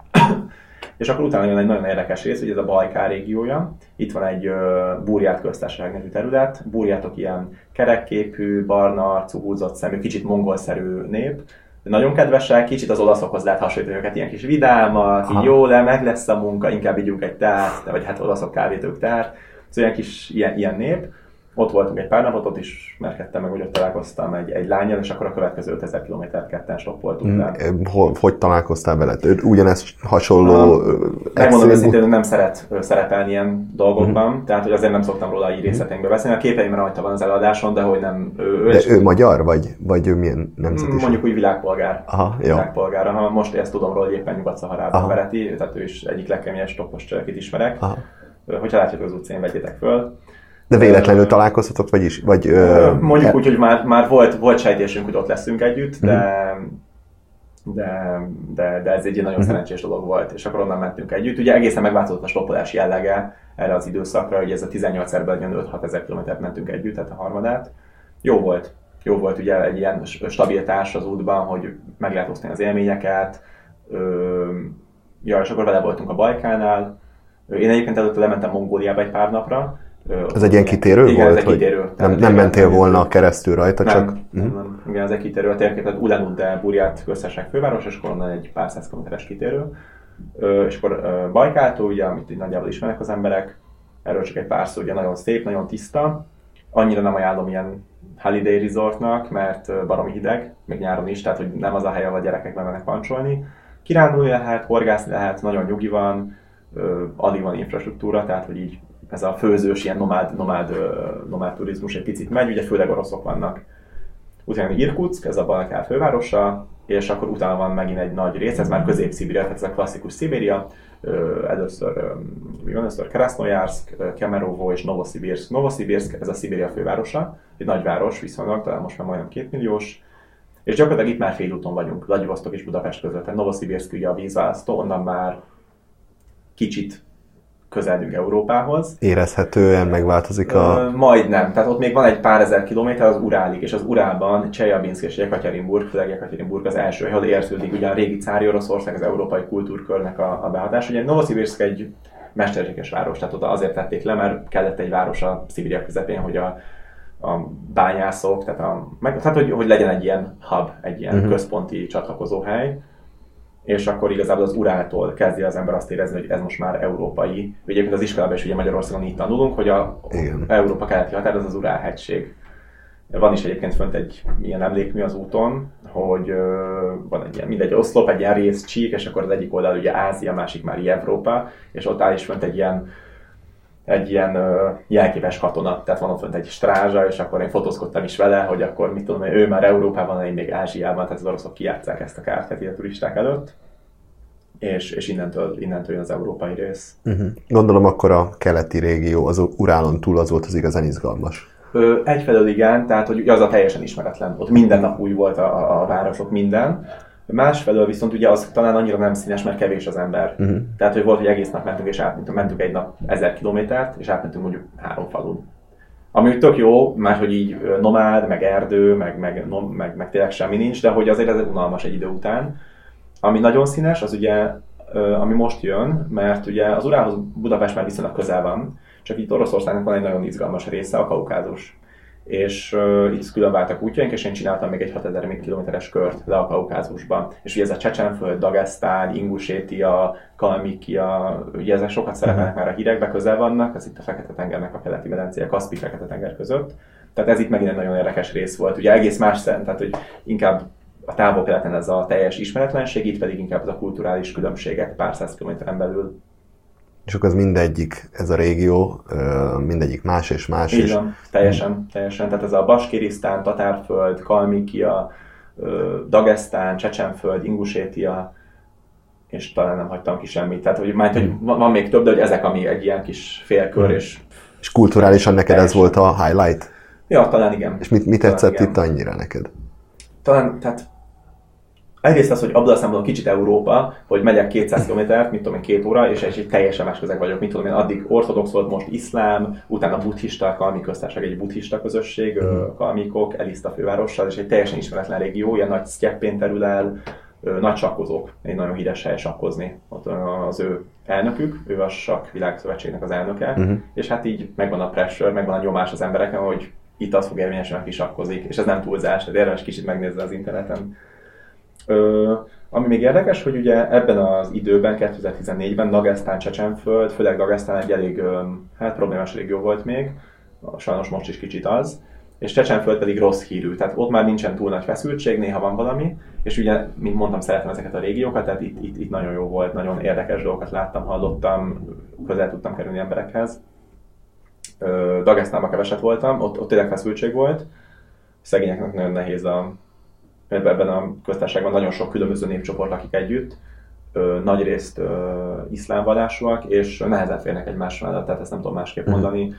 Speaker 2: és akkor utána jön egy nagyon érdekes rész, hogy ez a Bajkál régiója. Itt van egy uh, Búrját köztársaság nevű terület. Búrjátok ilyen kerekképű, barna arcú, húzott szemű, kicsit mongolszerű nép. Nagyon kedvesek, kicsit az olaszokhoz lehet hasonlítani őket, ilyen kis vidámak, így jó le, meg lesz a munka, inkább ígyunk egy tát, vagy hát olaszok kávét, ők tát. Szóval ilyen kis ilyen, ilyen nép ott voltunk egy pár napot, ott is merkedtem meg, hogy ott találkoztam egy, egy lányjal, és akkor a következő 5000 kilométert ketten stoppoltunk.
Speaker 1: Mm, hogy, hogy találkoztál vele? Ugyanez hasonló
Speaker 2: uh, Megmondom őszintén, nem szeret szerepelni ilyen dolgokban, mm. tehát hogy azért nem szoktam róla így részletekbe beszélni. A képeimben rajta van az eladáson, de hogy nem...
Speaker 1: Ő, ő, de ő magyar, vagy, vagy ő milyen nemzetiség?
Speaker 2: Mondjuk úgy világpolgár.
Speaker 1: Aha, jó.
Speaker 2: Világpolgár. Ha most ezt tudom róla, hogy éppen Nyugat-Szaharában vereti, tehát ő is egyik legkeményes toppos csövekit ismerek. Aha. Hogyha látjátok az utcán, vegyétek föl.
Speaker 1: De véletlenül találkoztatok, vagy is? Vagy,
Speaker 2: ö, Mondjuk úgy, hogy már, már volt, volt sejtésünk, hogy ott leszünk együtt, de, mm. de, de, de ez egy nagyon mm. szerencsés dolog volt, és akkor onnan mentünk együtt. Ugye egészen megváltozott a stoppolási jellege erre az időszakra, hogy ez a 18 erből 5-6 ezer kilométert mentünk együtt, tehát a harmadát. Jó volt. Jó volt ugye egy ilyen stabilitás az útban, hogy meg lehet osztani az élményeket. Ö, ja, és akkor vele voltunk a Bajkánál. Én egyébként előtte lementem Mongóliába egy pár napra,
Speaker 1: ez egy ilyen kitérő
Speaker 2: igen,
Speaker 1: volt?
Speaker 2: ez egy kitérő.
Speaker 1: Nem, nem mentél volna keresztül rajta,
Speaker 2: nem,
Speaker 1: csak...
Speaker 2: Nem, uh-huh. nem, igen, ez egy kitérő a térkép, tehát Ulan Ude Burját köztársaság főváros, és akkor onnan egy pár száz kilométeres kitérő. És akkor Bajkától, ugye, amit így nagyjából ismernek az emberek, erről csak egy pár szó, ugye nagyon szép, nagyon tiszta. Annyira nem ajánlom ilyen holiday resortnak, mert baromi hideg, még nyáron is, tehát hogy nem az a hely, ahol a gyerekek mennek pancsolni. Kirándulni lehet, horgászni lehet, nagyon nyugi van, alig van infrastruktúra, tehát hogy így ez a főzős, ilyen nomád, nomád, nomád turizmus egy picit megy, ugye főleg oroszok vannak. Utána Irkutsk, ez a Balkán fővárosa, és akkor utána van megint egy nagy rész, ez már közép-szibéria, tehát ez a klasszikus Szibéria, először, mi van, először Krasnojarsk, Kemerovo és Novosibirsk. Novosibirsk, ez a Szibéria fővárosa, egy nagyváros viszonylag, talán most már majdnem két milliós, és gyakorlatilag itt már félúton vagyunk, Vladivostok és Budapest között. Tehát Novosibirsk ugye a vízválasztó, onnan már kicsit közelünk Európához.
Speaker 1: Érezhetően megváltozik a...
Speaker 2: Ö, majdnem, tehát ott még van egy pár ezer kilométer az Urálig, és az Urálban Csejabinsk és Jekaterinburg, főleg Jekaterinburg az első, ahol érződik ugye a régi cári Oroszország, az európai kultúrkörnek a, a behatás. Ugye Novosibirsk egy mesterséges város, tehát oda azért tették le, mert kellett egy város a Szibéria közepén, hogy a, a bányászok, tehát, a, meg, tehát hogy, hogy legyen egy ilyen hub, egy ilyen uh-huh. központi csatlakozóhely és akkor igazából az urától kezdi az ember azt érezni, hogy ez most már európai. Egyébként az iskolában is ugye Magyarországon így tanulunk, hogy a Igen. Európa keleti határ az az Urál-hegység. Van is egyébként fönt egy ilyen emlékmű az úton, hogy van egy ilyen, mindegy oszlop, egy ilyen rész csík, és akkor az egyik oldal ugye Ázia, másik már Európa, és ott áll is fönt egy ilyen egy ilyen uh, jelképes katona, tehát van ott fönt egy strázsa, és akkor én fotózkodtam is vele, hogy akkor mit tudom, ő már Európában, én még Ázsiában, tehát az oroszok kijátszák ezt a kártyát a turisták előtt, és, és innentől, innentől jön az európai rész.
Speaker 1: Uh-huh. Gondolom akkor a keleti régió, az Urálon túl az volt az igazán izgalmas.
Speaker 2: Ö, egyfelől igen, tehát hogy az a teljesen ismeretlen. Ott minden nap új volt a, a, a városok, minden. Másfelől viszont ugye az talán annyira nem színes, mert kevés az ember. Uh-huh. Tehát, hogy volt, hogy egész nap mentünk, és átmentünk, mentünk egy nap ezer kilométert, és átmentünk mondjuk három falun. Ami tök jó, mert hogy így nomád, meg erdő, meg, meg, meg, meg, meg tényleg semmi nincs, de hogy azért ez unalmas egy idő után. Ami nagyon színes, az ugye, ami most jön, mert ugye az Urához Budapest már viszonylag közel van, csak itt Oroszországnak van egy nagyon izgalmas része, a Kaukázus és uh, itt külön váltak útjaink, és én csináltam még egy 6000 kilométeres kört le a Kaukázusban. És ugye ez a Csecsenföld, Dagestán, Ingusétia, Kalmikia, ugye ezek sokat szerepelnek már a hírekbe, közel vannak, ez itt a Fekete-tengernek a keleti medencéje, Kaszpi Fekete-tenger között. Tehát ez itt megint egy nagyon érdekes rész volt. Ugye egész más szent, tehát hogy inkább a távol-keleten ez a teljes ismeretlenség, itt pedig inkább az a kulturális különbségek pár száz kilométeren belül
Speaker 1: és akkor az mindegyik, ez a régió, mindegyik más és más.
Speaker 2: Így van, teljesen, teljesen. Tehát ez a Baskirisztán, Tatárföld, Kalmikia, Dagestán, Csecsenföld, Ingusétia, és talán nem hagytam ki semmit. Tehát, hogy, majd, hogy hmm. van még több, de hogy ezek, ami egy ilyen kis félkör, hmm. és...
Speaker 1: És kulturálisan neked teljesen. ez volt a highlight?
Speaker 2: Ja, talán igen.
Speaker 1: És mit, mit tetszett talán itt annyira neked?
Speaker 2: Talán, tehát Egyrészt az, hogy abban a szempontból kicsit Európa, hogy megyek 200 km, mit tudom én, két óra, és egy teljesen más közeg vagyok, mit tudom én, addig ortodox volt, most iszlám, utána buddhista, Kalmi köztársaság egy buddhista közösség, mm. Kalmikok, Eliszta fővárossal, és egy teljesen ismeretlen régió, ilyen nagy sztyeppén terül el, nagy sakkozók, egy nagyon híres hely sakkozni. Ott az ő elnökük, ő a Sakk Világszövetségnek az elnöke, uh-huh. és hát így megvan a pressure, megvan a nyomás az embereken, hogy itt az fog érvényesen, aki sakkozik, és ez nem túlzás, tehát érdemes kicsit megnézni az interneten. Ö, ami még érdekes, hogy ugye ebben az időben, 2014-ben Dagestán, Csecsenföld, főleg Dagestán egy elég hát, problémás régió volt még, sajnos most is kicsit az, és Csecsenföld pedig rossz hírű, tehát ott már nincsen túl nagy feszültség, néha van valami, és ugye, mint mondtam, szeretem ezeket a régiókat, tehát itt, itt, itt nagyon jó volt, nagyon érdekes dolgokat láttam, hallottam, közel tudtam kerülni emberekhez. Dagestánban keveset voltam, ott, ott tényleg feszültség volt, szegényeknek nagyon nehéz a, ebben a köztársaságban nagyon sok különböző népcsoport lakik együtt, nagy részt iszlám vallásúak, és nehezen férnek egymás mellett, tehát ezt nem tudom másképp mhm. mondani.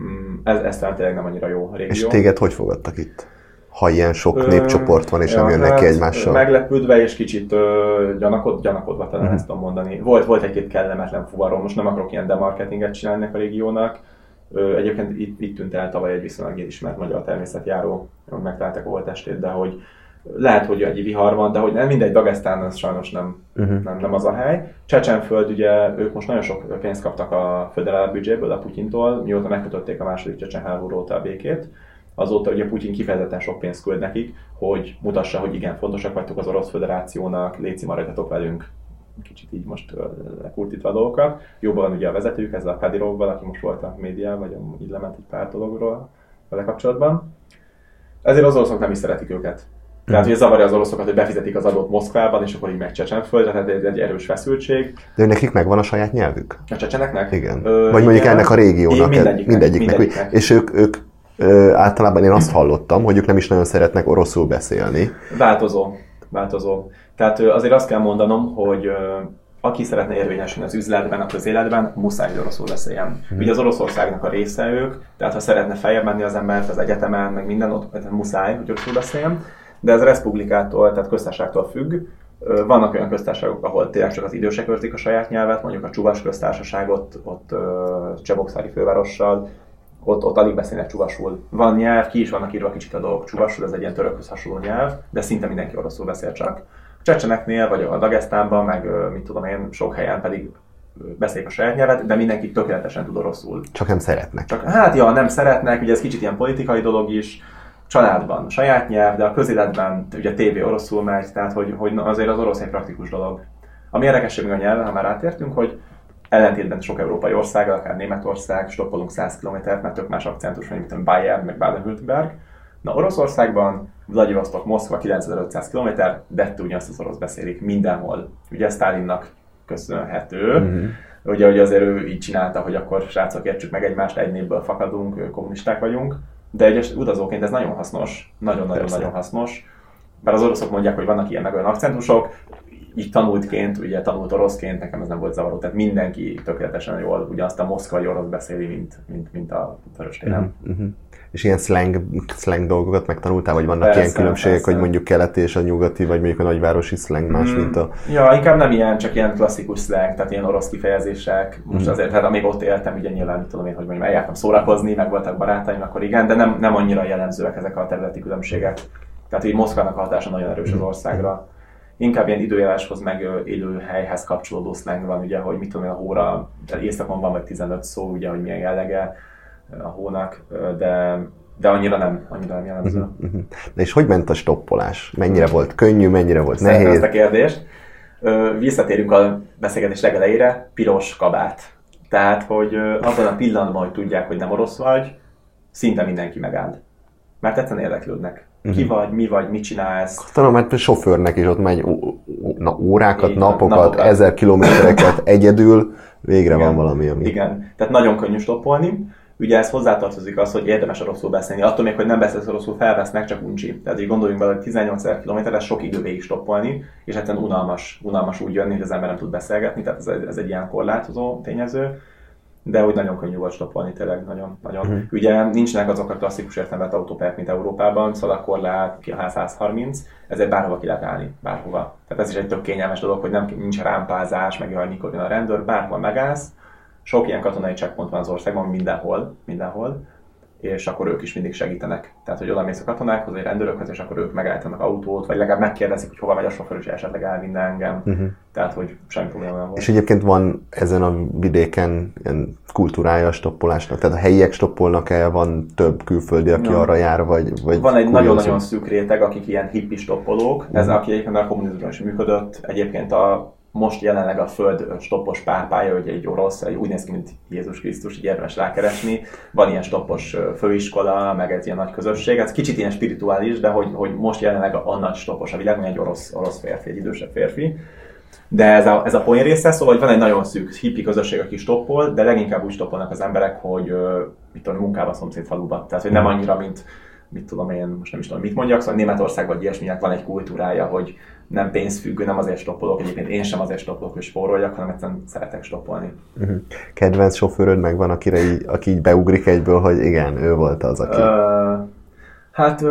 Speaker 2: Mm, ez, ez talán tényleg nem annyira jó régió.
Speaker 1: És téged hogy fogadtak itt? Ha ilyen sok ö, népcsoport van, és ja, nem jönnek hát, ki egymással?
Speaker 2: Meglepődve és kicsit ö, gyanakod, gyanakodva talán uh-huh. ezt tudom mondani. Volt, volt egy-két kellemetlen fuvarom, most nem akarok ilyen demarketinget csinálni a régiónak. Ö, egyébként itt, itt tűnt el tavaly egy viszonylag ismert magyar természetjáró, megtalálták a volt estét, de hogy lehet, hogy egy vihar van, de hogy nem mindegy, Dagestán az sajnos nem, uh-huh. nem, nem az a hely. Csecsenföld, ugye ők most nagyon sok pénzt kaptak a föderál büdzséből, a Putyintól, mióta megkötötték a második Csecsen háború óta a békét. Azóta ugye Putyin kifejezetten sok pénzt küld nekik, hogy mutassa, hogy igen, fontosak vagytok az Orosz Föderációnak, léci maradjatok velünk, kicsit így most lekurtítva dolgokat. Jobban ugye a vezetők, ez a Kadirovval, aki most volt a média, vagy így lement egy pár dologról vele kapcsolatban. Ezért az oroszok nem is szeretik őket. Tehát, hogy zavarja az oroszokat, hogy befizetik az adót Moszkvában, és akkor így meg Csecsenföld, tehát ez egy erős feszültség.
Speaker 1: De nekik megvan a saját nyelvük?
Speaker 2: A csecseneknek?
Speaker 1: Igen. Ö, Vagy mondjuk igen. ennek a régiónak.
Speaker 2: Mindegyiknek. mindegyiknek.
Speaker 1: mindegyiknek. És ők, ők ö, általában én azt hallottam, hogy ők nem is nagyon szeretnek oroszul beszélni.
Speaker 2: Változó. Változó. Tehát azért azt kell mondanom, hogy aki szeretne érvényesülni az üzletben, a közéletben, muszáj, hogy oroszul beszéljen. Hmm. Ugye az Oroszországnak a része ők, tehát ha szeretne feljebb menni az ember az egyetemen, meg minden, ott muszáj, hogy oroszul beszéljen de ez Republikától, tehát köztársaságtól függ. Vannak olyan köztársaságok, ahol tényleg csak az idősek őrzik a saját nyelvet, mondjuk a Csuvas köztársaságot, ott Csebokszári fővárossal, ott, ott alig beszélnek csuvasul. Van nyelv, ki is vannak írva kicsit a dolgok csuvasul, ez egy ilyen törökhöz hasonló nyelv, de szinte mindenki oroszul beszél csak. A csecseneknél, vagy a Dagestánban, meg mit tudom én, sok helyen pedig beszélik a saját nyelvet, de mindenki tökéletesen tud oroszul.
Speaker 1: Csak nem szeretnek.
Speaker 2: Csak, hát ja, nem szeretnek, ugye ez kicsit ilyen politikai dolog is, családban saját nyelv, de a közéletben ugye tévé oroszul megy, tehát hogy, hogy azért az orosz egy praktikus dolog. Ami érdekesség a nyelven, ha már átértünk, hogy ellentétben sok európai ország, akár Németország, stoppolunk 100 km, mert tök más akcentus van, mint Bayern, meg Baden-Württemberg. Na Oroszországban, Vladivostok, Moszkva 9500 km, de ugyanazt az orosz beszélik mindenhol. Ugye Stalinnak köszönhető, mm-hmm. ugye, hogy azért ő így csinálta, hogy akkor srácok értsük meg egymást, egy névből fakadunk, kommunisták vagyunk de egyes utazóként ez nagyon hasznos, nagyon-nagyon-nagyon hasznos. Mert az oroszok mondják, hogy vannak ilyen meg olyan akcentusok, így tanultként, ugye tanult oroszként, nekem ez nem volt zavaró, tehát mindenki tökéletesen jól ugyanazt a moszkvai orosz beszéli, mint, mint, mint a Vöröstéren. Uh-huh
Speaker 1: és ilyen slang, slang dolgokat megtanultál, vagy vannak persze, ilyen különbségek, persze. hogy mondjuk keleti és a nyugati, vagy mondjuk a nagyvárosi slang más, mm. mint a...
Speaker 2: Ja, inkább nem ilyen, csak ilyen klasszikus slang, tehát ilyen orosz kifejezések. Most mm. azért, hát amíg ott éltem, ugye nyilván, tudom én, hogy mondjam, eljártam szórakozni, meg voltak barátaim, akkor igen, de nem, nem annyira jellemzőek ezek a területi különbségek. Tehát így Moszkvának a hatása nagyon erős az mm. országra. Inkább ilyen időjáráshoz meg élő helyhez kapcsolódó slang van, ugye, hogy mit tudom én, a hóra, éjszakon van vagy 15 szó, ugye, hogy milyen jellege a hónak, de, de annyira nem, annyira nem jellemző. Uh-huh, uh-huh.
Speaker 1: De és hogy ment a stoppolás? Mennyire volt könnyű, mennyire volt Szeretem nehéz?
Speaker 2: ezt a kérdést. Visszatérünk a beszélgetés legelejére, piros kabát. Tehát, hogy abban a pillanatban, hogy tudják, hogy nem orosz vagy, szinte mindenki megáll. Mert egyszerűen érdeklődnek. Ki uh-huh. vagy, mi vagy, mit csinálsz.
Speaker 1: Talán mert a sofőrnek is ott megy na, órákat, Így, napokat, napokat, ezer kilométereket egyedül, végre Igen. van valami, ami...
Speaker 2: Igen, tehát nagyon könnyű stoppolni. Ugye ez hozzátartozik az, hogy érdemes oroszul beszélni. Attól még, hogy nem beszélsz oroszul, felvesznek, csak uncsi. Tehát így gondoljunk bele, hogy 18 ezer ez sok idő végig stoppolni, és egyszerűen unalmas, unalmas úgy jönni, hogy az ember nem tud beszélgetni, tehát ez, ez egy ilyen korlátozó tényező. de úgy nagyon könnyű volt stoppolni, tényleg nagyon, nagyon. Uh-huh. Ugye nincsenek azok a klasszikus értelmet autópályák, mint Európában, szalakorlát, ki a 130, ezért bárhova ki lehet állni, bárhova. Tehát ez is egy tök kényelmes dolog, hogy nem nincs rámpázás, meg jaj, mikor jön a rendőr, bárhol megállsz. Sok ilyen katonai checkpoint van az országban, mindenhol, mindenhol és akkor ők is mindig segítenek. Tehát, hogy oda mész a katonákhoz, vagy rendőrökhöz, és akkor ők megállítanak autót, vagy legalább megkérdezik, hogy hova megy a sofőr, és esetleg elvinne engem. Uh-huh. Tehát, hogy semmi probléma nem volt.
Speaker 1: És egyébként van ezen a vidéken ilyen kultúrája a stoppolásnak, tehát a helyiek stoppolnak el, van több külföldi, aki
Speaker 2: Ja.
Speaker 1: arra jár, vagy, vagy
Speaker 2: Van egy nagyon-nagyon szűk réteg, akik ilyen hippi stoppolók, ez aki egyébként a kommunizmusban is működött, egyébként a most jelenleg a Föld stoppos pápája, hogy egy orosz, úgy néz ki, mint Jézus Krisztus, így érdemes rákeresni. Van ilyen stoppos főiskola, meg egy ilyen nagy közösség. Ez kicsit ilyen spirituális, de hogy, hogy most jelenleg a, a nagy stoppos a világon, egy orosz, orosz férfi, egy idősebb férfi. De ez a, ez a poén része, szóval hogy van egy nagyon szűk hippi közösség, aki stoppol, de leginkább úgy stoppolnak az emberek, hogy mit tudom, munkába a szomszéd faluba. Tehát, hogy nem annyira, mint mit tudom én, most nem is tudom, mit mondjak, szóval Németországban vagy ilyesminek van egy kultúrája, hogy nem pénzfüggő, nem azért stoppolok, egyébként én sem azért stoppolok, hogy spóroljak, hanem egyszerűen szeretek stoppolni.
Speaker 1: Mhm. Kedvenc sofőröd megvan, akire így, aki így beugrik egyből, hogy igen, ő volt az, aki...
Speaker 2: Ö, hát,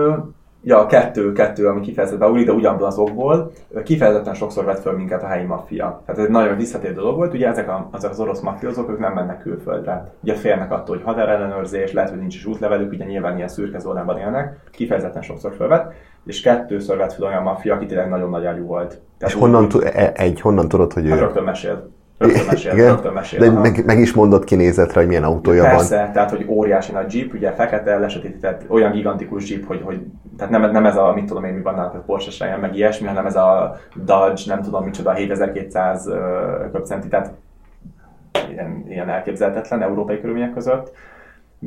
Speaker 2: ö, ja, kettő, kettő, ami kifejezetten beugrik, de ugyanabból az okból. Kifejezetten sokszor vett föl minket a helyi maffia. Tehát ez egy nagyon visszatérő dolog volt. Ugye ezek, a, azok az orosz mafiózók, ők nem mennek külföldre. Ugye félnek attól, hogy határellenőrzés, lehet, hogy nincs is útlevelük, ugye nyilván ilyen szürke zónában élnek. Kifejezetten sokszor fölvett. És kettőször vett fel olyan maffia, aki tényleg nagyon nagy ágyú volt.
Speaker 1: És
Speaker 2: úgy-
Speaker 1: honnan, tu- e- egy, honnan tudod, hogy
Speaker 2: Hát
Speaker 1: ő...
Speaker 2: rögtön mesél. Rögtön mesél,
Speaker 1: Igen?
Speaker 2: rögtön mesél.
Speaker 1: De
Speaker 2: aha.
Speaker 1: meg, meg, is mondott kinézetre, hogy milyen autója
Speaker 2: Persze,
Speaker 1: van.
Speaker 2: tehát hogy óriási nagy jeep, ugye fekete, lesötétített, olyan gigantikus jeep, hogy, hogy tehát nem, nem ez a, mit tudom én, mi van náluk, a Porsche Cayenne, meg ilyesmi, hanem ez a Dodge, nem tudom micsoda, 7200 ö, köbcenti, tehát ilyen, ilyen elképzelhetetlen európai körülmények között.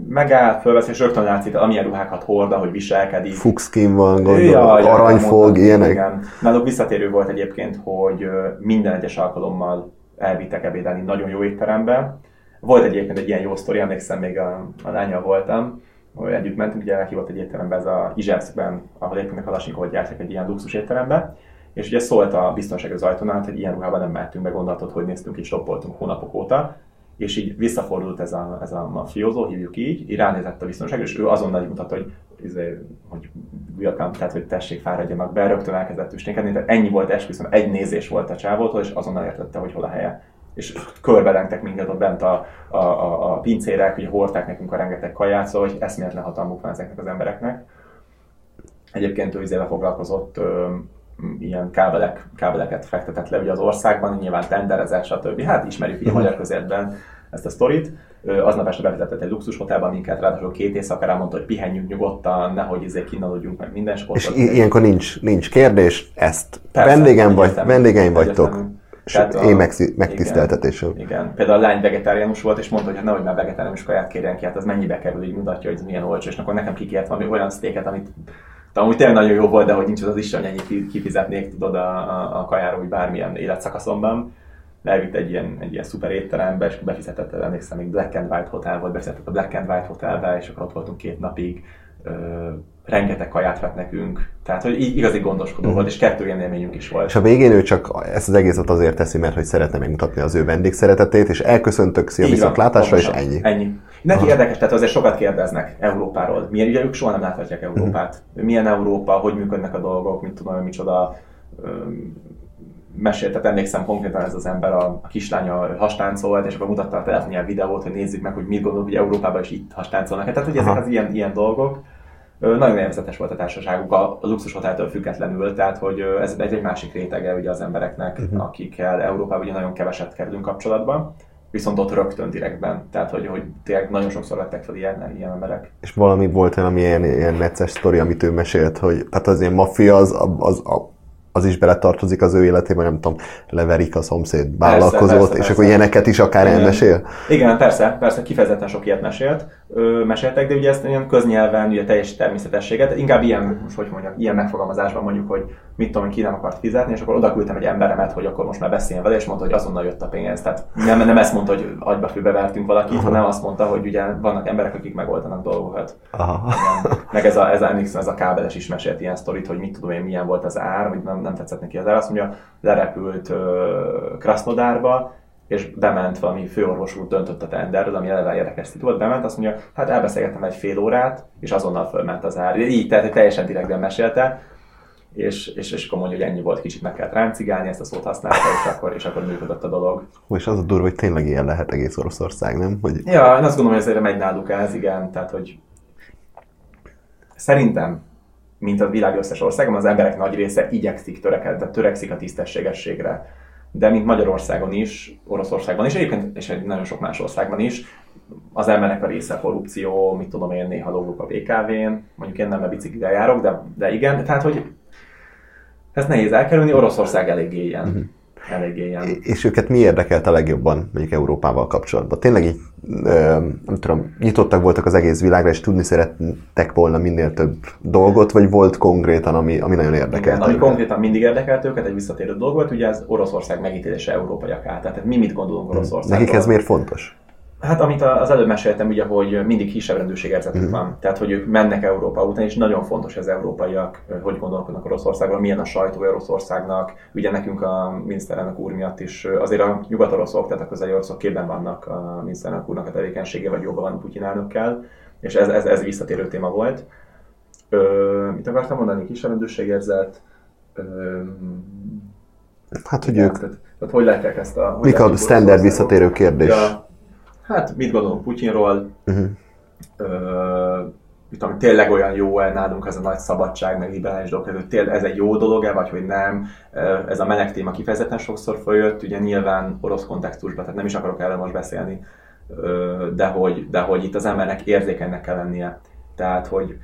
Speaker 2: Megáll, fölvesz, és rögtön látszik, amilyen ruhákat hord, hogy viselkedik.
Speaker 1: Fuchskin van, gondolom,
Speaker 2: Ja,
Speaker 1: aranyfog, ilyenek.
Speaker 2: Igen. Náluk visszatérő volt egyébként, hogy minden egyes alkalommal elvittek ebédelni nagyon jó étterembe. Volt egyébként egy ilyen jó sztori, emlékszem, még a, a lányal voltam, hogy együtt mentünk, ugye elhívott egy étterembe, ez a Izsevszben, ahol éppen a Kalasnyikovot gyártják egy ilyen luxus étterembe, és ugye szólt a biztonság az ajtónál, hogy ilyen ruhában nem mehetünk be, gondoltad, hogy néztünk, így stoppoltunk hónapok óta, és így visszafordult ez a, ez a mafiózó, hívjuk így, így ránézett a biztonság, és ő azonnal így mutatta, hogy, izé, hogy welcome, tehát hogy tessék, fáradjanak be, rögtön elkezdett tüsténkedni, tehát ennyi volt esküszöm, egy nézés volt a csávótól, és azonnal értette, hogy hol a helye. És körbelengtek minket ott bent a, a, a, a pincérek, hogy hordták nekünk a rengeteg kaját, szóval hogy eszméletlen hatalmuk van ezeknek az embereknek. Egyébként ő izével foglalkozott, ö, ilyen kábelek, kábeleket fektetett le ugye az országban, nyilván tenderezett, stb. Hát ismerjük így a magyar közértben ezt a sztorit. Aznap este bevezetett egy luxushotelba minket, ráadásul két éjszakára mondta, hogy pihenjünk nyugodtan, nehogy izé kínálódjunk meg minden
Speaker 1: És
Speaker 2: sportot.
Speaker 1: i- ilyenkor nincs, nincs kérdés, ezt
Speaker 2: Persze,
Speaker 1: vendégem vagy, vendégeim vagytok.
Speaker 2: egyértelmű.
Speaker 1: És
Speaker 2: Tehát a-
Speaker 1: én megszí- megtiszteltetésül.
Speaker 2: Igen, igen. Például a lány vegetáriánus volt, és mondta, hogy hát nehogy már vegetáriánus kaját kérjen ki, hát az mennyibe kerül, így mutatja, hogy ez milyen olcsó, és akkor nekem kikért valami olyan sztéket, amit de amúgy tényleg nagyon jó volt, de hogy nincs az az is, hogy ennyi ki- kifizetnék, tudod, a, a, a kajára, hogy bármilyen életszakaszomban. Elvitt egy ilyen, egy ilyen szuper étterembe, és befizetett, emlékszem, még Black and White Hotel volt, befizetett a Black and White Hotelbe, és akkor ott voltunk két napig. Ö, rengeteg kaját vett nekünk, tehát hogy így igazi gondoskodó volt, és kettő ilyen élményünk is volt.
Speaker 1: És a végén ő csak ezt az egészet azért teszi, mert hogy szeretne megmutatni az ő vendégszeretetét, és elköszöntök, szia, viszontlátásra, és ennyi.
Speaker 2: Ennyi. Neki érdekes, tehát azért sokat kérdeznek Európáról. Milyen, ugye ők soha nem láthatják Európát. Milyen Európa, hogy működnek a dolgok, mit tudom, micsoda öm, mesélt, tehát emlékszem konkrétan ez az ember, a, a kislánya hastáncolt, és akkor mutatta a telefonján videót, hogy nézzük meg, hogy mit gondolunk, hogy Európában is itt hastáncolnak. Tehát, hogy ezek az ilyen, ilyen dolgok. Nagyon élvezetes volt a társaságuk a a luxushoteltől függetlenül, tehát hogy ez egy, egy másik rétege ugye az embereknek, uh-huh. akikkel Európában ugye nagyon keveset kerülünk kapcsolatba, viszont ott rögtön direktben, tehát hogy, hogy tényleg nagyon sokszor vettek fel ilyen, ilyen emberek.
Speaker 1: És valami volt valami ilyen, ilyen necces sztori, amit ő mesélt, hogy tehát az ilyen maffia az, az, az, az is beletartozik az ő életébe, nem tudom, leverik a szomszéd vállalkozót,
Speaker 2: persze,
Speaker 1: és
Speaker 2: persze.
Speaker 1: akkor ilyeneket is akár
Speaker 2: Igen.
Speaker 1: elmesél.
Speaker 2: Igen, persze, persze, kifejezetten sok ilyet mesélt, ö, meséltek, de ugye ezt ilyen köznyelven, ugye teljes természetességet, inkább ilyen, most hogy mondjam, ilyen megfogalmazásban mondjuk, hogy mit tudom, ki nem akart fizetni, és akkor oda küldtem egy emberemet, hogy akkor most már beszéljen vele, és mondta, hogy azonnal jött a pénz. Tehát nem, nem ezt mondta, hogy agyba főbe vertünk valakit, hanem azt mondta, hogy ugye vannak emberek, akik megoldanak dolgokat.
Speaker 1: Aha.
Speaker 2: Igen. Meg ez a, ez a, ez a kábeles is mesélt ilyen sztorit, hogy mit tudom én, milyen volt az ár, hogy nem, nem tetszett neki az ár. Azt mondja, lerepült uh, Krasnodárba, és bement valami főorvos úr döntött a tenderről, ami eleve érdekes volt, bement, azt mondja, hát elbeszélgettem egy fél órát, és azonnal fölment az ár. Így, tehát teljesen direktben mesélte, és, és, és akkor mondja, hogy ennyi volt, kicsit meg kellett ráncigálni, ezt a szót használta, és akkor, és akkor működött a dolog.
Speaker 1: És az a durva, hogy tényleg ilyen lehet egész Oroszország, nem? Hogy...
Speaker 2: Ja, én azt gondolom, hogy ezért megy náluk ez, igen, tehát hogy szerintem, mint a világ összes országban, az emberek nagy része igyekszik törekedni, tehát törekszik a tisztességességre. De mint Magyarországon is, Oroszországban is, egyébként és egy nagyon sok más országban is, az embernek a része korrupció, mit tudom én, néha lógok a BKV-n, mondjuk én nem a biciklivel járok, de, de igen, tehát hogy ezt nehéz elkerülni, Oroszország eléggé ilyen. Uh-huh. Eléggé ilyen.
Speaker 1: És őket mi érdekelt a legjobban, mondjuk Európával kapcsolatban? Tényleg így, nem tudom, nyitottak voltak az egész világra, és tudni szerettek volna minél több dolgot, vagy volt konkrétan, ami, ami nagyon érdekelt? Igen,
Speaker 2: ami konkrétan mindig érdekelt őket, egy visszatérő dolog volt, ugye az Oroszország megítélése európaiak át. Tehát mi mit gondolunk Oroszországról?
Speaker 1: Nekik ez miért fontos?
Speaker 2: Hát amit az előbb meséltem, ugye, hogy mindig kisebb rendőrségérzetük uh-huh. van. Tehát, hogy ők mennek Európa után, és nagyon fontos, hogy az európaiak hogy gondolkodnak Oroszországról, milyen a sajtó Oroszországnak. Ugye nekünk a miniszterelnök úr miatt is azért a nyugat-oroszok, tehát a közeli oroszok képben vannak a miniszterelnök úrnak a tevékenysége, vagy jobban van Putyin elnökkel, és ez, ez, ez visszatérő téma volt. Ö, mit akartam mondani? Kisebb rendőrségérzet. Ö,
Speaker 1: hát, hogy ők...
Speaker 2: Tehát, tehát hogy látják ezt a...
Speaker 1: Mik a standard visszatérő kérdés? Ja,
Speaker 2: hát mit gondolunk Putyinról, uh-huh. Ö, mit tudom, tényleg olyan jó-e nálunk ez a nagy szabadság, meg liberális dolog, hogy tényleg ez egy jó dolog-e, vagy hogy nem. Ez a meleg téma kifejezetten sokszor följött, ugye nyilván orosz kontextusban, tehát nem is akarok erről most beszélni, de hogy, de hogy itt az embernek érzékenynek kell lennie. Tehát, hogy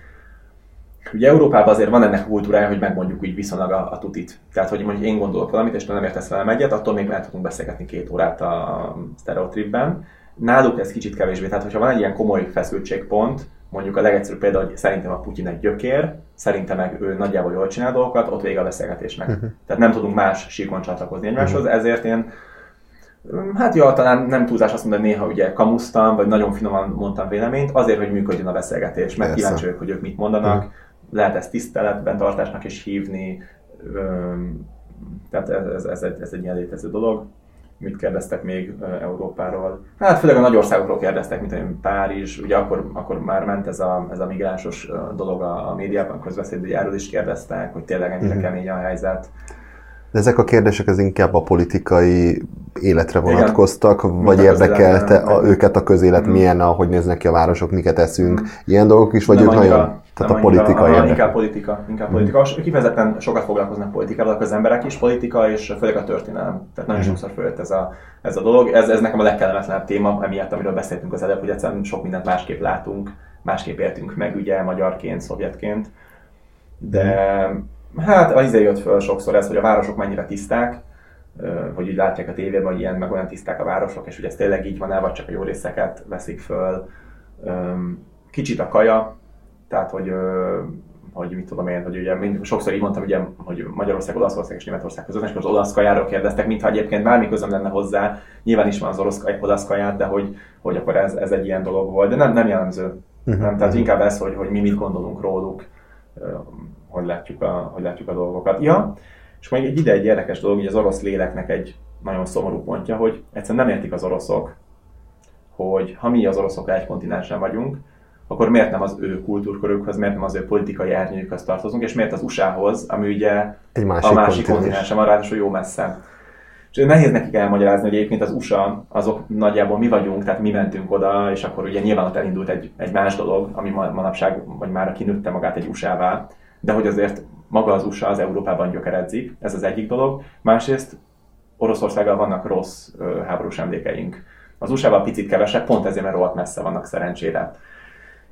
Speaker 2: Ugye Európában azért van ennek kultúrája, hogy megmondjuk úgy viszonylag a, a tutit. Tehát, hogy mondjuk én gondolok valamit, és te nem értesz velem egyet, attól még lehet tudunk beszélgetni két órát a stereotripben. Náluk ez kicsit kevésbé. Tehát, hogyha van egy ilyen komoly feszültségpont, mondjuk a legegyszerűbb példa, hogy szerintem a Putyin egy gyökér, szerintem meg ő nagyjából jól csinál dolgokat, ott vége a beszélgetésnek. Uh-huh. Tehát nem tudunk más síkon csatlakozni egymáshoz, uh-huh. ezért én Hát jó, talán nem túlzás azt mondani, néha ugye kamusztam, vagy nagyon finoman mondtam véleményt, azért, hogy működjön a beszélgetés, meg kíváncsi vagyok, hogy ők mit mondanak, uh-huh. lehet ezt tiszteletben tartásnak is hívni, tehát ez, ez, ez, egy, ez egy ilyen létező dolog mit kérdeztek még Európáról. Hát főleg a nagy országokról kérdeztek, mint olyan Párizs, ugye akkor, akkor már ment ez a, ez a migránsos dolog a, a médiában, közbeszéd, erről is kérdeztek, hogy tényleg ennyire mm-hmm. kemény a helyzet.
Speaker 1: De ezek a kérdések az inkább a politikai életre vonatkoztak, Igen. vagy érdekelte a, őket a közélet, mm. milyen, ahogy néznek ki a városok, miket eszünk, mm. ilyen dolgok is, vagy nem ők annyira, nagyon, tehát a politika
Speaker 2: annyira, Inkább politika, inkább politika. Mm. Kifejezetten sokat foglalkoznak politikával, az emberek is politika, és főleg a történelem. Tehát nagyon mm. sokszor följött ez a, ez a dolog. Ez, ez nekem a legkellemetlenebb téma, emiatt, amiről beszéltünk az előbb, hogy egyszerűen sok mindent másképp látunk, másképp értünk meg, ugye, magyarként, szovjetként. De mm Hát az izé jött föl sokszor ez, hogy a városok mennyire tiszták, hogy úgy látják a tévében, hogy ilyen meg olyan tiszták a városok, és hogy ez tényleg így van-e, vagy csak a jó részeket veszik föl. Kicsit a kaja, tehát hogy, hogy mit tudom én, hogy ugye mind, sokszor így mondtam, ugye, hogy Magyarország, Olaszország és Németország között, és az olasz kajáról kérdeztek, mintha egyébként bármi közöm lenne hozzá, nyilván is van az orosz, olasz kaját, de hogy, hogy akkor ez, ez egy ilyen dolog volt, de nem, nem jellemző. Uh-huh. Nem, tehát inkább ez, hogy, hogy mi mit gondolunk róluk hogy látjuk a, hogy látjuk a dolgokat. Ja, és még egy ide egy érdekes dolog, hogy az orosz léleknek egy nagyon szomorú pontja, hogy egyszerűen nem értik az oroszok, hogy ha mi az oroszok egy kontinensen vagyunk, akkor miért nem az ő kultúrkörükhöz, miért nem az ő politikai árnyékhöz tartozunk, és miért az USA-hoz, ami ugye egy másik a másik kontinensen van, ráadásul jó messze. És nehéz nekik elmagyarázni, hogy egyébként az USA, azok nagyjából mi vagyunk, tehát mi mentünk oda, és akkor ugye nyilván ott elindult egy, egy más dolog, ami manapság, vagy már kinőtte magát egy USA-vá, de hogy azért maga az USA az Európában gyökeredzik, ez az egyik dolog. Másrészt Oroszországgal vannak rossz háborús emlékeink. Az USA-val picit kevesebb, pont ezért, mert rohadt messze vannak szerencsére.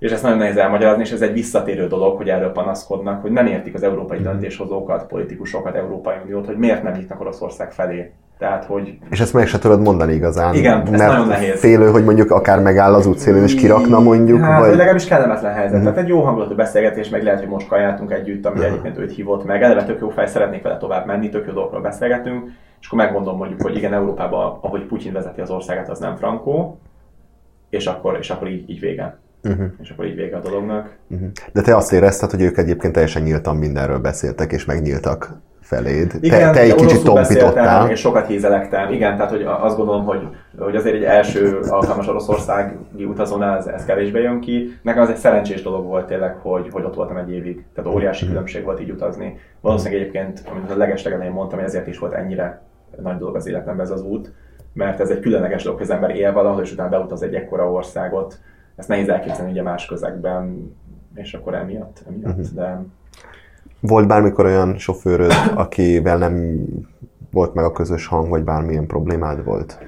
Speaker 2: És ezt nagyon nehéz elmagyarázni, és ez egy visszatérő dolog, hogy erről panaszkodnak, hogy nem értik az európai mm. döntéshozókat, politikusokat, Európai Uniót, hogy miért nem nyitnak Oroszország felé. Tehát, hogy...
Speaker 1: És ezt meg se tudod mondani igazán.
Speaker 2: Igen, ez nagyon nehéz.
Speaker 1: Félő, hogy mondjuk akár megáll az útszélén és kirakna mondjuk.
Speaker 2: Hát, vagy... legalábbis kellemetlen helyzet. Uh-huh. Tehát egy jó hangulatú beszélgetés, meg lehet, hogy most kajáltunk együtt, ami uh-huh. egyébként őt hívott meg. Eleve tök jó fej, szeretnék vele tovább menni, tök jó dolgokról beszélgetünk. És akkor megmondom mondjuk, hogy igen, Európában, ahogy Putyin vezeti az országát, az nem frankó, és akkor, és akkor így, így vége. Uh-huh. És akkor így vége a dolognak.
Speaker 1: Uh-huh. De te azt érezted, hogy ők egyébként teljesen nyíltan mindenről beszéltek, és megnyíltak feléd.
Speaker 2: Igen,
Speaker 1: te, te egy kicsit tompítottál.
Speaker 2: És sokat hízelektem. Igen, tehát hogy azt gondolom, hogy, hogy azért egy első alkalmas Oroszországi utazónál ez, ez kevésbé jön ki. Nekem az egy szerencsés dolog volt tényleg, hogy, hogy ott voltam egy évig. Tehát óriási különbség volt így utazni. Valószínűleg egyébként, amit a legeslegelején mondtam, hogy ezért is volt ennyire nagy dolog az életemben ez az út, mert ez egy különleges dolog, hogy az ember él valahol, és utána beutaz egy ekkora országot. Ezt nehéz elképzelni ugye más közegben, és akkor emiatt, emiatt. De
Speaker 1: Volt bármikor olyan sofőröd, akivel nem volt meg a közös hang, vagy bármilyen problémád volt?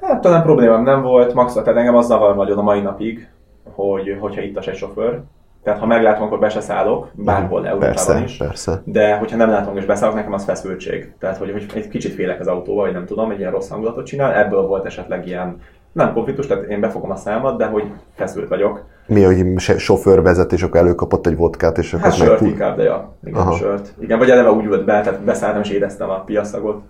Speaker 2: Hát talán problémám nem volt, max, tehát engem az zavar nagyon a mai napig, hogy, hogyha itt egy sofőr. Tehát ha meglátom, akkor be se szállok, bárhol Európában
Speaker 1: Persze,
Speaker 2: is.
Speaker 1: persze.
Speaker 2: De hogyha nem látom és beszállok, nekem az feszültség. Tehát, hogy, hogy egy kicsit félek az autóval, vagy nem tudom, egy ilyen rossz hangulatot csinál, ebből volt esetleg ilyen, nem konfliktus, tehát én befogom a számat, de hogy feszült vagyok.
Speaker 1: Mi, hogy sofőr vezet, és akkor előkapott egy vodkát, és akkor
Speaker 2: Hát sört
Speaker 1: meg...
Speaker 2: inkább, de ja, igen,
Speaker 1: Aha.
Speaker 2: sört. Igen, vagy eleve úgy ült be, tehát beszálltam és éreztem a piaszagot.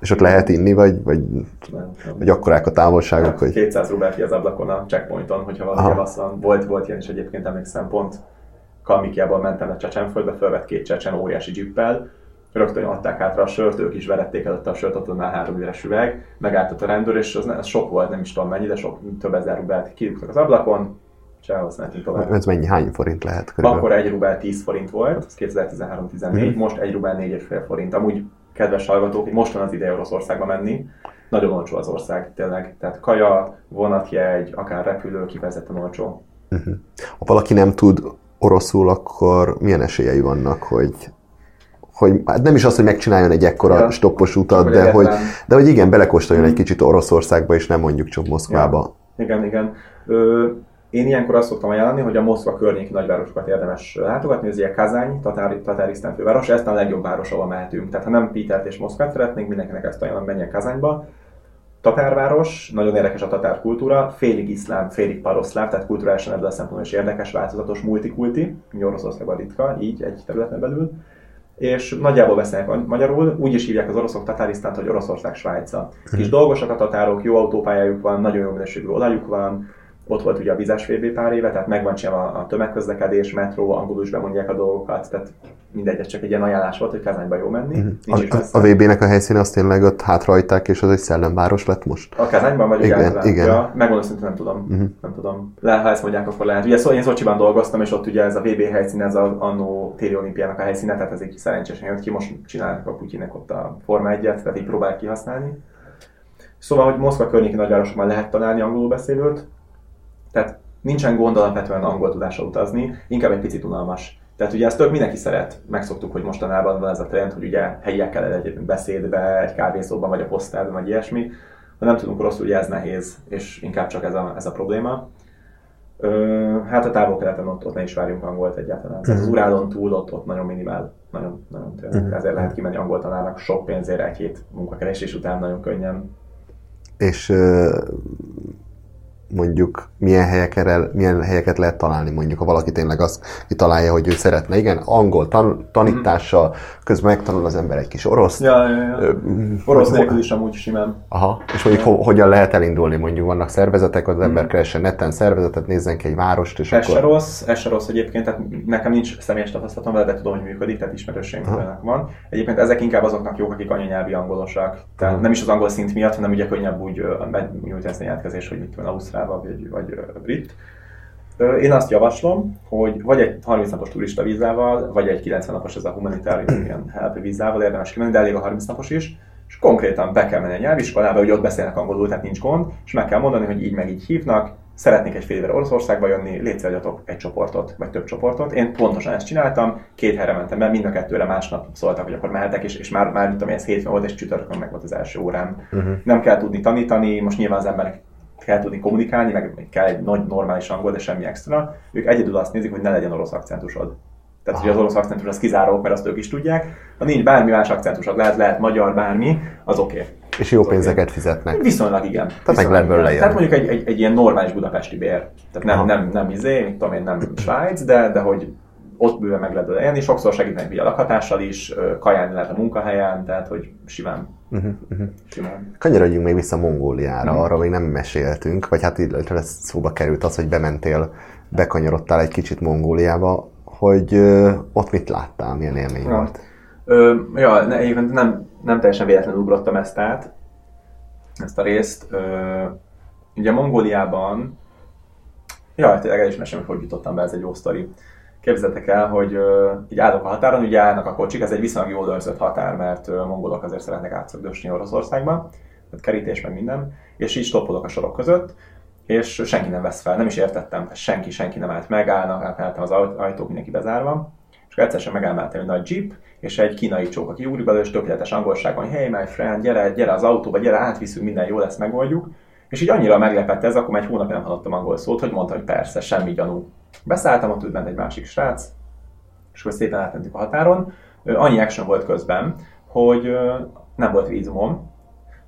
Speaker 1: És ott lehet inni, vagy, vagy,
Speaker 2: Nem, nem.
Speaker 1: vagy akkorák a távolságok,
Speaker 2: Hát,
Speaker 1: hogy...
Speaker 2: 200 rubel ki az ablakon a checkpointon, hogyha valaki
Speaker 1: Aha.
Speaker 2: basszan. Volt, volt ilyen is egyébként, emlékszem, pont Kalmikiában mentem a Csecsenföldbe, fölvett két csecsen óriási jippel, rögtön adták hátra a sört, ők is verették előtte a sört, ott már három üres üveg, megállt a rendőr, és az, az sok volt, nem is tudom mennyi, de sok, több ezer rubelt kirúgtak az ablakon, Csához tovább.
Speaker 1: Ez mennyi, hány forint lehet körülbelül?
Speaker 2: Akkor egy rubel 10 forint volt, ez 2013-14,
Speaker 1: Mhm.
Speaker 2: most egy rubel 4,5 forint. Amúgy, kedves hallgatók, most van az ideje Oroszországba menni, nagyon olcsó az ország, tényleg. Tehát kaja, vonatjegy, akár repülő, kifejezetten olcsó.
Speaker 1: Ha valaki nem tud oroszul, akkor milyen esélyei vannak, hogy hogy hát nem is az, hogy megcsináljon egy ekkora
Speaker 2: Ja.
Speaker 1: stoppos utat, de hogy, de hogy igen, belekóstoljon egy kicsit Oroszországba, és nem mondjuk csak Moszkvába.
Speaker 2: Igen, igen. Ö, én ilyenkor azt szoktam ajánlani, hogy a Moszkva környéki nagyvárosokat érdemes látogatni, ez ugye Kazány, Tatár, Tatárisztán főváros, ez a legjobb város, ahol mehetünk. Tehát ha nem Pitert és Moszkvát szeretnénk, mindenkinek ezt ajánlom, menjen Kazányba. Tatárváros, nagyon érdekes a tatár kultúra, félig iszlám, félig paroszláv, tehát kulturálisan ebből a szempontból is érdekes, változatos, multikulti, mi Oroszországban ritka, így egy területen belül. És nagyjából beszélnek magyarul, úgy is hívják az oroszok Tatárisztánt, hogy Oroszország Svájca. Kis dolgosak a tatárok, jó autópályájuk van, nagyon jó minőségű olajuk van, ott volt ugye a vizes VB pár éve, tehát megvan csinálva a tömegközlekedés, metró, angolul is bemondják a dolgokat, tehát mindegy, ez csak egy ilyen ajánlás volt, hogy Kazányba jó menni. Nincs
Speaker 1: A, a, a VB-nek a helyszíne azt tényleg ott hátrajták, és az egy szellemváros lett most.
Speaker 2: A Kazányban vagy
Speaker 1: Igen,
Speaker 2: egyáltalán?
Speaker 1: igen.
Speaker 2: Ja, megmondom szintén nem tudom. Nem tudom. Le, ha ezt mondják, akkor lehet. Ugye szó, én Szocsiban dolgoztam, és ott ugye ez a VB helyszín, ez az annó téli olimpiának a helyszíne, tehát ez egy szerencsésen jött ki. Most csinálnak a Putyinek ott a Forma 1 tehát így próbálják kihasználni. Szóval, hogy Moszkva környéki nagyvárosokban lehet találni angolul beszélőt, tehát nincsen gond alapvetően angol tudással utazni, inkább egy picit unalmas. Tehát ugye ezt több mindenki szeret. Megszoktuk, hogy mostanában van ez a trend, hogy ugye helyiekkel egy beszédbe, egy kávézóban, vagy a posztában, vagy ilyesmi. Ha nem tudunk rosszul, ugye ez nehéz, és inkább csak ez a, ez a probléma. Ö, hát a távol-keleten ott, ott ne is várjunk angolt egyáltalán. Tehát az Urálon túl ott, ott nagyon minimál, nagyon, nagyon tényleg. Ezért lehet kimenni angol tanárnak sok pénzért egy-két munkakeresés után nagyon könnyen.
Speaker 1: És ö, mondjuk milyen, helyekre, milyen helyeket lehet találni, mondjuk, ha valaki tényleg azt kitalálja, hogy ő szeretne, igen, angol tan- tanítással, közben megtanul az ember egy kis orosz.
Speaker 2: Ja, ja, ja. Orosz nélkül is amúgy simán.
Speaker 1: Aha, és mondjuk ho- hogyan lehet elindulni, mondjuk vannak szervezetek, az ember keressen neten szervezetet, nézzen ki egy várost, és
Speaker 2: Ez se
Speaker 1: akkor...
Speaker 2: rossz, ez se rossz egyébként, tehát nekem nincs személyes tapasztalatom vele, de tudom, hogy működik, tehát ismerőseim mindenek van. Egyébként ezek inkább azoknak jók, akik anyanyelvi angolosak. Tehát
Speaker 1: Aha.
Speaker 2: nem is az angol szint miatt, hanem ugye könnyebb úgy nyújtani ezt a jelentkezés, hogy mit tudom, ausztrál vagy, vagy ö, brit. Én azt javaslom, hogy vagy egy 30 napos turista vízával, vagy egy 90 napos ez a humanitárius <clears throat> ilyen help vízával érdemes kimenni, de elég a 30 napos is, és konkrétan be kell menni a nyelviskolába, hogy ott beszélnek angolul, tehát nincs gond, és meg kell mondani, hogy így meg így hívnak, szeretnék egy fél évre Oroszországba jönni, adjatok egy csoportot, vagy több csoportot. Én pontosan ezt csináltam, két helyre mentem be, mind a kettőre másnap szóltak, hogy akkor mehetek, és, és már, már tudom, ez hétfőn volt, és csütörtökön meg volt az első órám. Uh-huh. Nem kell tudni tanítani, most nyilván az embernek kell tudni kommunikálni, meg kell egy nagy normális angol, de semmi extra. Ők egyedül azt nézik, hogy ne legyen orosz akcentusod. Tehát, hogy az orosz akcentus az kizárólag, mert azt ők is tudják. Ha nincs bármi más akcentusod, lehet, lehet magyar, bármi, az oké. Okay.
Speaker 1: És jó pénzeket fizetnek.
Speaker 2: Viszonylag igen.
Speaker 1: meg
Speaker 2: Viszonylag
Speaker 1: lehet belőle.
Speaker 2: Tehát mondjuk egy, egy, egy ilyen normális budapesti bér. Tehát nem,
Speaker 1: Aha.
Speaker 2: nem, nem izé, mit tudom én, nem Svájc, de, de hogy ott bőven meg lehet élni, sokszor segítenek ugye a lakhatással is, kajálni lehet a munkahelyen, tehát hogy simán.
Speaker 1: Uh-huh, uh-huh.
Speaker 2: simán.
Speaker 1: Kanyarodjunk még vissza Mongóliára,
Speaker 2: Mhm.
Speaker 1: arra még nem meséltünk, vagy hát ez szóba került az, hogy bementél, bekanyarodtál egy kicsit Mongóliába, hogy ö, ott mit láttál, milyen élmény
Speaker 2: Ja.
Speaker 1: volt?
Speaker 2: Ö, ja, ne, egyébként nem, nem teljesen véletlenül ugrottam ezt át, ezt a részt. Ö, ugye Mongóliában, ja, tényleg el is hogy hogy jutottam be, ez egy jó sztori. Képzeljétek el, hogy így állok a határon, ugye állnak a kocsik, ez egy viszonylag jól őrzött határ, mert mongolok azért szeretnek átszögdösni Oroszországba, tehát kerítés meg minden, és így stoppolok a sorok között, és senki nem vesz fel, nem is értettem, senki, senki nem állt meg, állnak, átmentem az ajtók, mindenki bezárva, és akkor egyszer sem megálltam egy nagy jeep, és egy kínai csók, aki úri belőle, és tökéletes angolságon, hey my friend, gyere, gyere az autóba, gyere, átviszünk, minden jó lesz, megoldjuk. És így annyira meglepett ez, akkor már egy hónapja nem hallottam angol szót, hogy mondta, hogy persze, semmi gyanú. Beszálltam, ott ült egy másik srác, és akkor szépen átmentük a határon. Annyi action volt közben, hogy nem volt vízumom,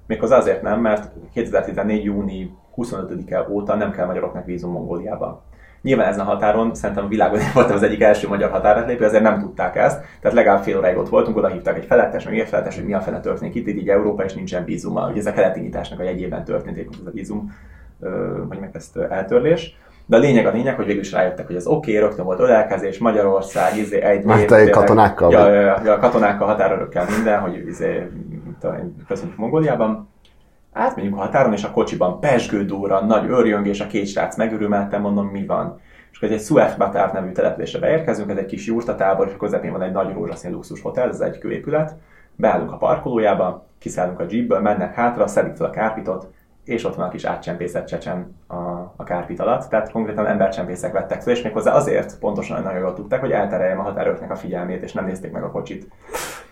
Speaker 2: méghozzá azért nem, mert 2014. júni 25-e óta nem kell magyaroknak vízum Mongóliába. Nyilván ezen a határon szerintem a világon voltam az egyik első magyar határátlépő, ezért nem tudták ezt. Tehát legalább fél óráig ott voltunk, oda hívták egy felettes, meg egy felettes, hogy mi a fele történik itt, így Európa és nincsen vízum. Ugye ez a keleti nyitásnak a jegyében történt ez a vízum, vagy meg ezt eltörlés. De a lényeg a lényeg, hogy végül is rájöttek, hogy az oké, okay, rögtön volt ölelkezés, Magyarország, izé, egy
Speaker 1: év, katonákkal?
Speaker 2: Ja, ja, ja, katonákkal, határőrökkel minden, hogy izé, köszönjük Mongóliában. Átmegyünk a határon, és a kocsiban pesgő dúra, nagy örjöngés, a két srác megörülmeltem, mondom, mi van. És akkor egy Suef Batár nevű településre beérkezünk, ez egy kis jurtatábor, és a közepén van egy nagy rózsaszín luxus hotel, ez egy kőépület. Beállunk a parkolójába, kiszállunk a jeepből, mennek hátra, szedik fel a kárpitot, és ott van a kis átcsempészet csecsen a kárpit alatt. Tehát konkrétan embercsempészek vettek fel, és méghozzá azért pontosan nagyon jól tudták, hogy eltereljem a határőröknek a figyelmét, és nem nézték meg a kocsit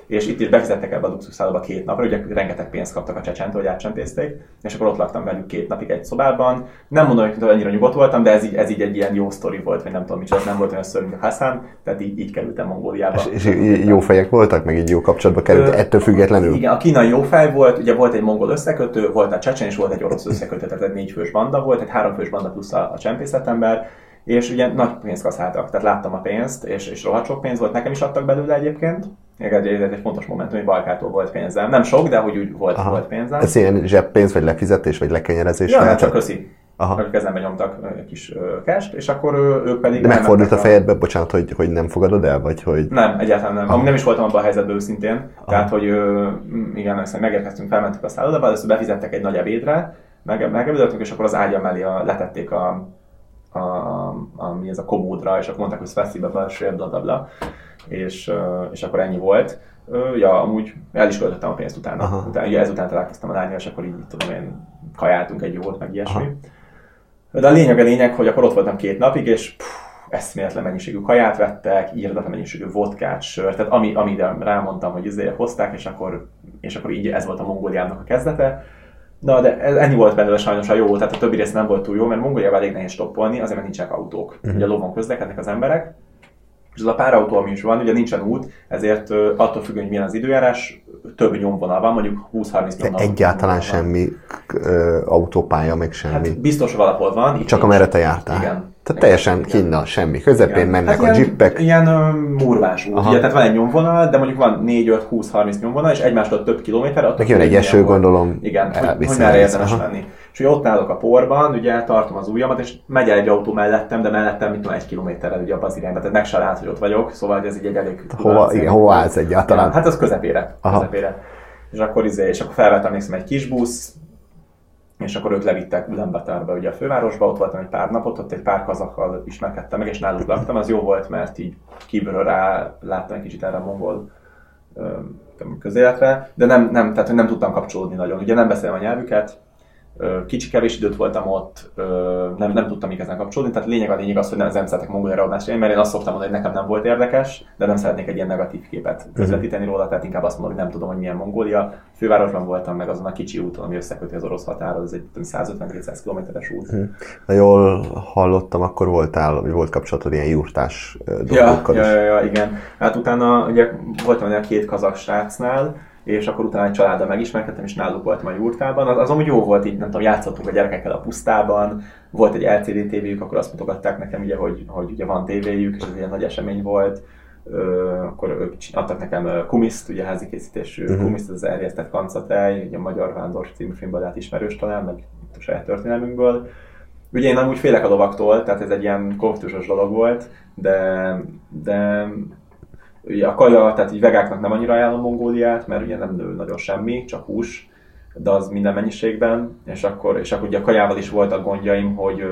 Speaker 2: és itt is befizettek ebbe a luxuszálloba két napra, ugye rengeteg pénzt kaptak a csecsentől, hogy átcsempészték, és akkor ott laktam velük két napig egy szobában. Nem mondom, hogy annyira nyugodt voltam, de ez így, ez így egy ilyen jó sztori volt, vagy nem tudom micsoda, nem volt olyan szörnyű, mint a Hassan, tehát így, így kerültem Mongóliába.
Speaker 1: És, és jó fejek voltak, meg így jó kapcsolatba került, Ö, ettől függetlenül?
Speaker 2: Igen, a kínai jó fej volt, ugye volt egy mongol összekötő, volt a csecsen, és volt egy orosz összekötő, tehát egy négy fős banda volt, egy három fős banda plusz a, a csempészetember, és ugye nagy pénzt kaszáltak, tehát láttam a pénzt, és, és rohadt sok pénz volt, nekem is adtak belőle egyébként, még egy, fontos momentum, hogy Balkától volt pénzem. Nem sok, de hogy úgy volt, Aha. volt pénzem.
Speaker 1: Ez ilyen zseppénz, vagy lefizetés, vagy lekenyerezés?
Speaker 2: Ja, nem csak köszi. Aha. Akik kezembe nyomtak egy kis cash és akkor ők pedig...
Speaker 1: De megfordult a fejedbe, a... bocsánat, hogy, hogy nem fogadod el, vagy hogy...
Speaker 2: Nem, egyáltalán nem. Aha. Nem is voltam abban a helyzetben őszintén. Aha. Tehát, hogy igen, megérkeztünk, felmentük a szállodába, először befizettek egy nagy ebédre, meg, megebédeltünk, és akkor az ágya mellé a, letették a, a, a, a, mi ez a komódra, és akkor mondták, hogy belső, bla, bla, bla és, és akkor ennyi volt. Ja, amúgy el is költöttem a pénzt utána. Aha. utána ugye ezután találkoztam a lányjal, és akkor így tudom én kajáltunk egy jót, meg ilyesmi. Aha. De a lényeg a lényeg, hogy akkor ott voltam két napig, és pff, eszméletlen mennyiségű kaját vettek, írdatlan mennyiségű vodkát, sört, tehát ami, amire rámondtam, hogy ezért hozták, és akkor, és akkor így ez volt a Mongóliának a kezdete. Na, de ennyi volt belőle sajnos a jó, tehát a többi rész nem volt túl jó, mert Mongóliában elég nehéz stoppolni, azért mert nincsenek autók. Uh-huh. Ugye a lovon közlekednek az emberek, és ez a pár autó, ami is van, ugye nincsen út, ezért attól függően, hogy milyen az időjárás, több nyomvonal van, mondjuk 20-30
Speaker 1: nyomvonal. Egyáltalán semmi ö, autópálya, meg semmi. Hát
Speaker 2: biztos valahol van.
Speaker 1: Csak amerre te jártál. Igen. Tehát teljesen kinnal semmi. Közepén Igen. mennek hát a jeepek.
Speaker 2: Ilyen uh, murvás út. Ugye, tehát van egy nyomvonal, de mondjuk van 4-5-20-30 nyomvonal, és egymástól több kilométer.
Speaker 1: Meg jön egy eső, gondolom.
Speaker 2: Igen, hogy, hogy merre érdemes menni. És ott állok a porban, ugye tartom az ujjamat, és megy egy autó mellettem, de mellettem mint egy kilométerrel ugye abban az irányba, tehát meg se lát, hogy ott vagyok, szóval ez így egy elég...
Speaker 1: Hova, igen, hova állsz egyáltalán?
Speaker 2: Hát az közepére. Aha. közepére. És akkor, izé, és akkor felvettem egy kis busz, és akkor ők levittek Ulaanbaatarba, ugye a fővárosba, ott voltam egy pár napot, ott egy pár kazakkal ismerkedtem meg, és náluk <clears throat> laktam, az jó volt, mert így kívülről rá láttam egy kicsit erre a mongol közéletre, de nem, nem, tehát nem tudtam kapcsolódni nagyon. Ugye nem beszélem a nyelvüket, kicsi kevés időt voltam ott, nem, nem tudtam igazán kapcsolódni, tehát lényeg a lényeg az, hogy nem, nem szeretek mongolra adásra, mert én azt szoktam mondani, hogy nekem nem volt érdekes, de nem szeretnék egy ilyen negatív képet mhm. közvetíteni róla, tehát inkább azt mondom, hogy nem tudom, hogy milyen Mongólia. Fővárosban voltam meg azon a kicsi úton, ami összeköti az orosz határhoz, ez egy 150-200 kilométeres út.
Speaker 1: Mhm. Ha jól hallottam, akkor voltál, vagy volt kapcsolatod ilyen jurtás dolgokkal
Speaker 2: ja, is. Ja, ja, ja, igen. Hát utána ugye voltam a két kazak srácnál, és akkor utána egy családdal megismerkedtem, és náluk voltam a jurtában. Az, az amúgy jó volt, így nem tudom, játszottunk a gyerekekkel a pusztában, volt egy LCD tévéjük, akkor azt mutogatták nekem, ugye, hogy, hogy ugye van tévéjük, és ez egy nagy esemény volt. Ö, akkor ők adtak nekem kumiszt, ugye házi készítésű uh-huh. kumiszt, az elértett kancatej, ugye a Magyar Vándor című filmből lehet ismerős talán, meg a saját történelmünkből. Ugye én amúgy félek a lovaktól, tehát ez egy ilyen konfliktusos dolog volt, de, de ugye a kaja, tehát így vegáknak nem annyira ajánlom Mongóliát, mert ugye nem nő nagyon semmi, csak hús, de az minden mennyiségben, és akkor, és akkor ugye a kajával is voltak gondjaim, hogy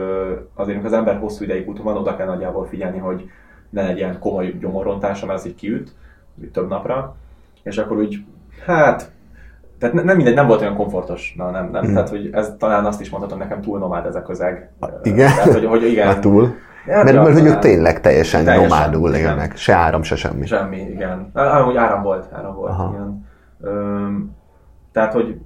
Speaker 2: azért az ember hosszú ideig úton van, oda kell nagyjából figyelni, hogy ne legyen komoly gyomorrontása, mert az így kiüt, több napra, és akkor úgy, hát, tehát nem mindegy, nem volt olyan komfortos, na nem, nem, mm. tehát hogy ez talán azt is mondhatom, nekem túl nomád ez a közeg.
Speaker 1: Igen?
Speaker 2: Tehát, hogy, hogy igen. <laughs>
Speaker 1: Hát túl. Ja, mert, mert hogy ott tényleg teljesen, teljesen nomádul élnek, se áram, se semmi.
Speaker 2: Semmi, igen. Amúgy áram volt, áram volt, Aha. igen. Üm, tehát, hogy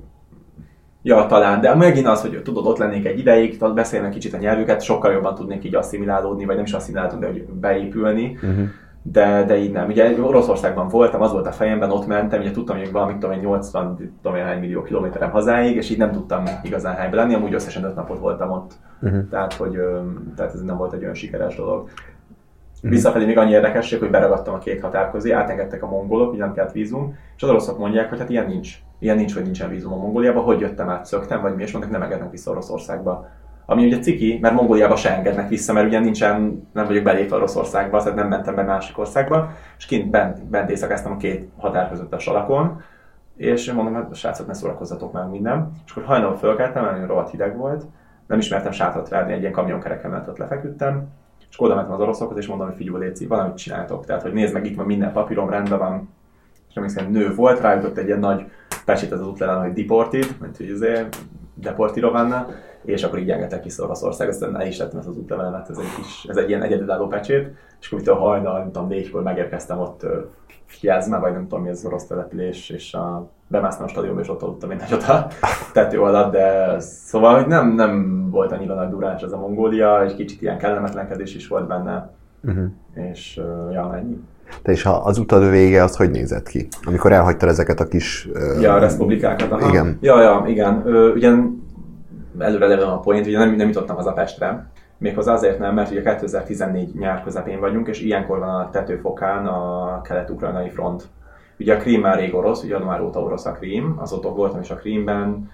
Speaker 2: Ja, talán, de megint az, hogy tudod, ott lennék egy ideig, beszélnek kicsit a nyelvüket, sokkal jobban tudnék így asszimilálódni, vagy nem is asszimilálódni, de hogy beépülni. Uh-huh. De, de így nem. Ugye Oroszországban voltam, az volt a fejemben, ott mentem, ugye tudtam, hogy valamit tudom, 80 tudom, hány millió kilométerem hazáig, és így nem tudtam igazán helyben lenni, amúgy összesen 5 napot voltam ott. Uh-huh. Tehát, hogy, tehát ez nem volt egy olyan sikeres dolog. Uh-huh. Visszafelé még annyi érdekesség, hogy beragadtam a két határ közé, átengedtek a mongolok, így nem kellett vízum, és az oroszok mondják, hogy hát ilyen nincs. Ilyen nincs, hogy nincsen vízum a Mongóliába, hogy jöttem át, szöktem, vagy mi, és mondták, nem engednek vissza Oroszországba. Ami ugye ciki, mert Mongóliába se engednek vissza, mert ugye nincsen, nem vagyok belépve Oroszországba, tehát nem mentem be másik országba, és kint bent, bent éjszakáztam a két határ között a salakon, és mondom, hát srácok, ne szórakozzatok már minden. És akkor hajnal fölkeltem, mert rohadt hideg volt, nem ismertem sátrat verni, egy ilyen kamionkereken mellett ott lefeküdtem, és oda mentem az oroszokhoz, és mondom, hogy figyelj, léci, valamit csináltok. Tehát, hogy nézd meg, itt van minden papírom, rendben van. És emlékszem, nő volt, rájutott egy ilyen nagy pecsét az útlevelen, hogy deported, mint hogy azért deportirovanna, és akkor így engedtek vissza Oroszország, aztán el is lettem ezt az útlevelemet, ez egy, kis, ez egy ilyen egyedülálló pecsét, és akkor itt a hajnal, nem tudom, négykor megérkeztem ott Kiázmá, vagy nem tudom mi az orosz település, és a, bemásztam a stadionba, és ott aludtam egy nagyot a tető alatt, de szóval, hogy nem, nem volt annyira nagy durás ez a Mongólia, és kicsit ilyen kellemetlenkedés is volt benne, uh-huh. és ja, ennyi.
Speaker 1: Te is az utad vége az hogy nézett ki? Amikor elhagytad ezeket a kis...
Speaker 2: Ja, a republikákat. Aha.
Speaker 1: Igen.
Speaker 2: Ja, ja, igen. Ö, ugyan előre levem a point, ugye nem, nem jutottam haza Pestre. Méghozzá azért nem, mert ugye 2014 nyár közepén vagyunk, és ilyenkor van a tetőfokán a kelet-ukrajnai front. Ugye a Krím már rég orosz, ugye január óta orosz a Krím, azóta voltam is a Krímben,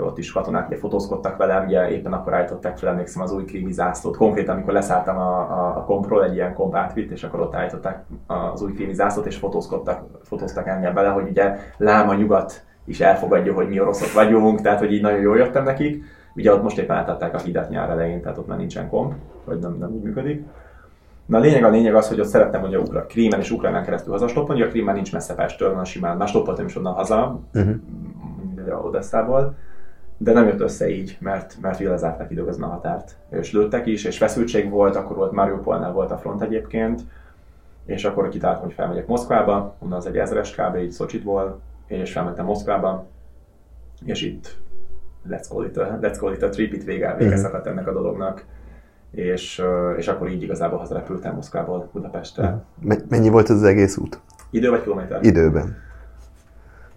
Speaker 2: ott is katonák ugye fotózkodtak velem, ugye éppen akkor állították fel, emlékszem az új krími zászlót. Konkrétan, amikor leszálltam a, a, a kompról, egy ilyen komp átvitt, és akkor ott állították az új krími zászlót, és fotózkodtak, fotóztak engem vele, hogy ugye láma nyugat is elfogadja, hogy mi oroszok vagyunk, tehát hogy így nagyon jól jöttem nekik. Ugye ott most éppen átadták a hidat nyár elején, tehát ott már nincsen komp, vagy nem, nem úgy működik. Na a lényeg a lényeg az, hogy ott szerettem, hogy a Ukra- Krímen és Ukránán keresztül hazastoppolni, a Krím már nincs messze Pestől, van simán, már stoppoltam is onnan haza, uh-huh. a Odesszából, de nem jött össze így, mert, mert ugye lezárták időközben a határt, és lőttek is, és feszültség volt, akkor volt Mariupolnál volt a front egyébként, és akkor kitáltam, hogy felmegyek Moszkvába, onnan az egy ezres kb. így Szocsitból, és felmentem Moszkvába, és itt let's call it a, let's call it a trip, itt vége, vége uh-huh. szakadt ennek a dolognak. És, és akkor így igazából hazarepültem Moszkvából Budapestre.
Speaker 1: Uh-huh. Mennyi volt az egész út?
Speaker 2: Idő vagy kilométer?
Speaker 1: Időben.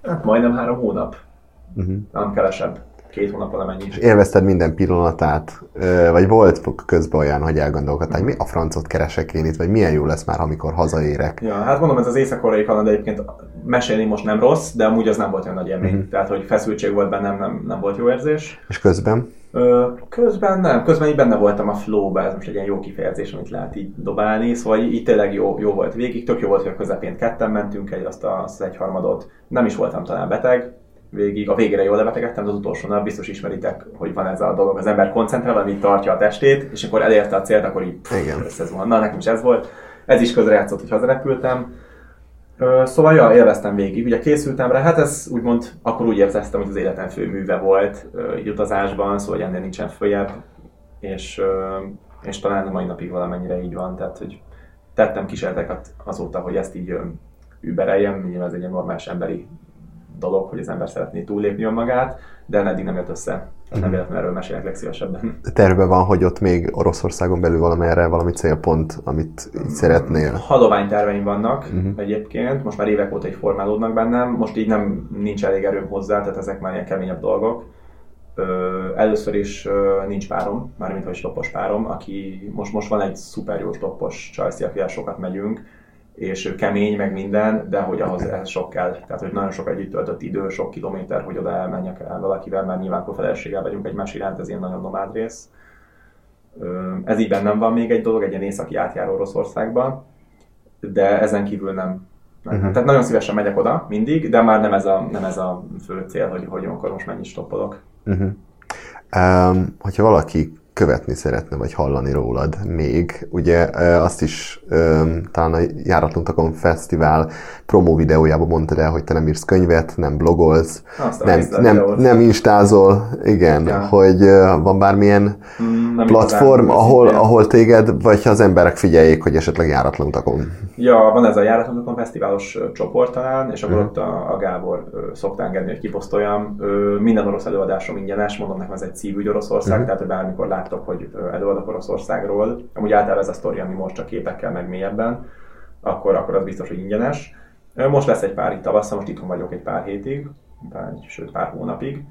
Speaker 2: Hát majdnem három hónap. Uh-huh. Nem kevesebb két hónap valamennyi. És
Speaker 1: élvezted minden pillanatát, vagy volt közben olyan, hogy elgondolkodtál, hogy mi a francot keresek én itt, vagy milyen jó lesz már, amikor hazaérek?
Speaker 2: Ja, hát mondom, ez az észak-koreai Kanada egyébként mesélni most nem rossz, de amúgy az nem volt olyan nagy élmény. Uh-huh. Tehát, hogy feszültség volt bennem, nem, nem volt jó érzés.
Speaker 1: És közben?
Speaker 2: Ö, közben nem, közben így benne voltam a flow-ba, ez most egy ilyen jó kifejezés, amit lehet így dobálni, szóval így, így tényleg jó, jó volt végig, tök jó volt, hogy a közepén ketten mentünk egy, azt az egyharmadot, nem is voltam talán beteg, végig, a végére jól lebetegedtem, de az utolsónál biztos ismeritek, hogy van ez a dolog, az ember koncentrál, ami tartja a testét, és akkor elérte a célt, akkor így
Speaker 1: Igen.
Speaker 2: van. Na, nekem is ez volt. Ez is közrejátszott, hogy hazarepültem. Szóval ja, élveztem végig. Ugye készültem rá, hát ez úgymond, akkor úgy érzeztem, hogy az életem fő műve volt így utazásban, szóval ennél nincsen följebb, és, és talán a mai napig valamennyire így van, tehát hogy tettem kísérleteket azóta, hogy ezt így übereljem, nyilván ez egy normális emberi dolog, hogy az ember szeretné túllépni önmagát, de eddig nem jött össze. Tehát nem mhm. véletlenül erről mesélek legszívesebben.
Speaker 1: Terve van, hogy ott még Oroszországon belül valamelyre valami célpont, amit így szeretnél?
Speaker 2: Hadovány terveim vannak uh-huh. egyébként, most már évek óta így formálódnak bennem, most így nem nincs elég erőm hozzá, tehát ezek már ilyen keményebb dolgok. Először is nincs párom, mármint hogy stoppos párom, aki most, most van egy szuper jó stoppos csajszi, akivel sokat megyünk, és kemény, meg minden, de hogy ahhoz ez sok kell. Tehát, hogy nagyon sok együtt töltött idő, sok kilométer, hogy oda elmenjek el valakivel, mert nyilván akkor feleséggel vagyunk egymás iránt, ez ilyen nagyon nomád rész. Ez így bennem van még egy dolog, egy ilyen északi átjáró Oroszországban. de ezen kívül nem. nem.
Speaker 1: Mhm.
Speaker 2: Tehát nagyon szívesen megyek oda, mindig, de már nem ez a, nem ez a fő cél, hogy, hogy akkor most mennyit stoppolok.
Speaker 1: Uh-huh. Um, hogyha valaki követni szeretne, vagy hallani rólad még, ugye azt is talán a Járatlantakon Fesztivál promó videójában mondtad el, hogy te nem írsz könyvet, nem blogolsz,
Speaker 2: Azt
Speaker 1: nem, nem,
Speaker 2: videót.
Speaker 1: nem instázol, igen,
Speaker 2: Ja.
Speaker 1: hogy van bármilyen
Speaker 2: Mm,
Speaker 1: platform, ahol, ahol téged, vagy az emberek figyeljék, hogy esetleg járatlanutakon.
Speaker 2: Ja, van ez a Járatlanokon fesztiválos csoport talán, és akkor
Speaker 1: Mhm.
Speaker 2: ott a, a Gábor szokta engedni, hogy kiposztoljam. Minden orosz előadásom ingyenes, mondom nekem ez egy szívügy Oroszország,
Speaker 1: Mhm.
Speaker 2: tehát bármikor láttok, hogy előadok Oroszországról, amúgy általában ez a sztori, ami most csak képekkel, meg mélyebben, akkor, akkor az biztos, hogy ingyenes. Most lesz egy pár itt tavasszal, most itthon vagyok egy pár hétig, pár, sőt pár hónapig.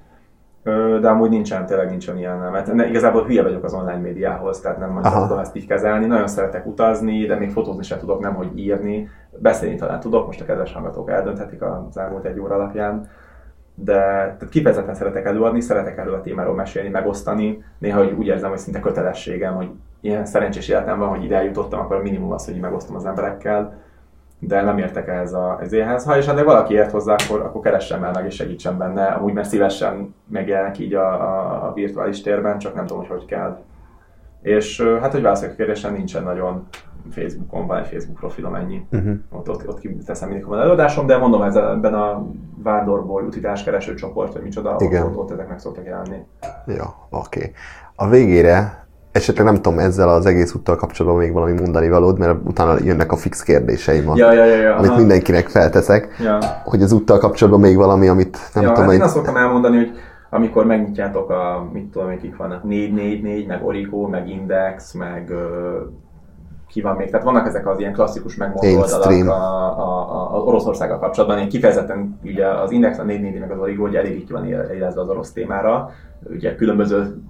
Speaker 2: De amúgy nincsen, tényleg nincsen ilyen, mert ne, igazából hülye vagyok az online médiához, tehát nem nagyon tudom ezt így kezelni. Nagyon szeretek utazni, de még fotózni sem tudok, nem hogy írni. Beszélni talán tudok, most a kedves hallgatók eldönthetik az elmúlt egy óra alapján. De tehát kifejezetten szeretek előadni, szeretek erről a témáról mesélni, megosztani. Néha hogy úgy érzem, hogy szinte kötelességem, hogy ilyen szerencsés életem van, hogy ide eljutottam, akkor a minimum az, hogy megosztom az emberekkel de nem értek ehhez a ezéhez. Ha és ennek valaki ért hozzá, akkor, akkor keressen el meg és segítsen benne. Amúgy mert szívesen megjelenek így a, a, a virtuális térben, csak nem tudom, hogy hogy kell. És hát, hogy válaszoljak a kérdésre, nincsen nagyon Facebookon, van egy Facebook profilom, ennyi.
Speaker 1: Uh-huh.
Speaker 2: Ott, ott, ott teszem mindig, van előadásom, de mondom, ez ebben a vándorból utitáskereső csoport, vagy micsoda, ott,
Speaker 1: Igen.
Speaker 2: ott, ott, ezek meg szoktak jelenni.
Speaker 1: Ja, oké. Okay. A végére esetleg nem tudom, ezzel az egész úttal kapcsolatban még valami mondani valód, mert utána jönnek a fix kérdéseim,
Speaker 2: Ja, ja, ja, ja.
Speaker 1: amit
Speaker 2: aha.
Speaker 1: mindenkinek felteszek,
Speaker 2: Ja.
Speaker 1: hogy az úttal kapcsolatban még valami, amit nem
Speaker 2: ja,
Speaker 1: tudom,
Speaker 2: hát én azt szoktam elmondani, hogy amikor megnyitjátok a, mit tudom, kik vannak, 444, meg Origo, meg Index, meg ki van még, tehát vannak ezek az ilyen klasszikus oldalak a, a, a, a Oroszországgal kapcsolatban. Én kifejezetten ugye az Index, a 444 meg az Origo ugye elég ki van élezve az orosz témára, ugye különböző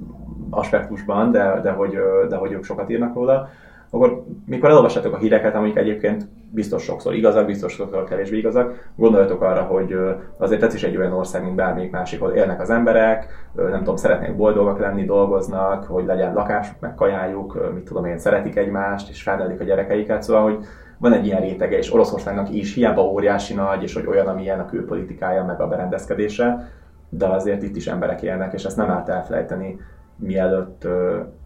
Speaker 2: aspektusban, de, de, hogy, de hogy ők sokat írnak róla. Akkor mikor elolvassátok a híreket, amik egyébként biztos sokszor igazak, biztos sokszor kevésbé igazak, gondoljatok arra, hogy azért ez is egy olyan ország, mint bármelyik másik, ahol élnek az emberek, nem tudom, szeretnék boldogak lenni, dolgoznak, hogy legyen lakásuk, meg kajájuk, mit tudom én, szeretik egymást, és felnevelik a gyerekeiket, szóval, hogy van egy ilyen rétege, és Oroszországnak is hiába óriási nagy, és hogy olyan, amilyen a külpolitikája, meg a berendezkedése, de azért itt is emberek élnek, és ezt nem árt elfelejteni, mielőtt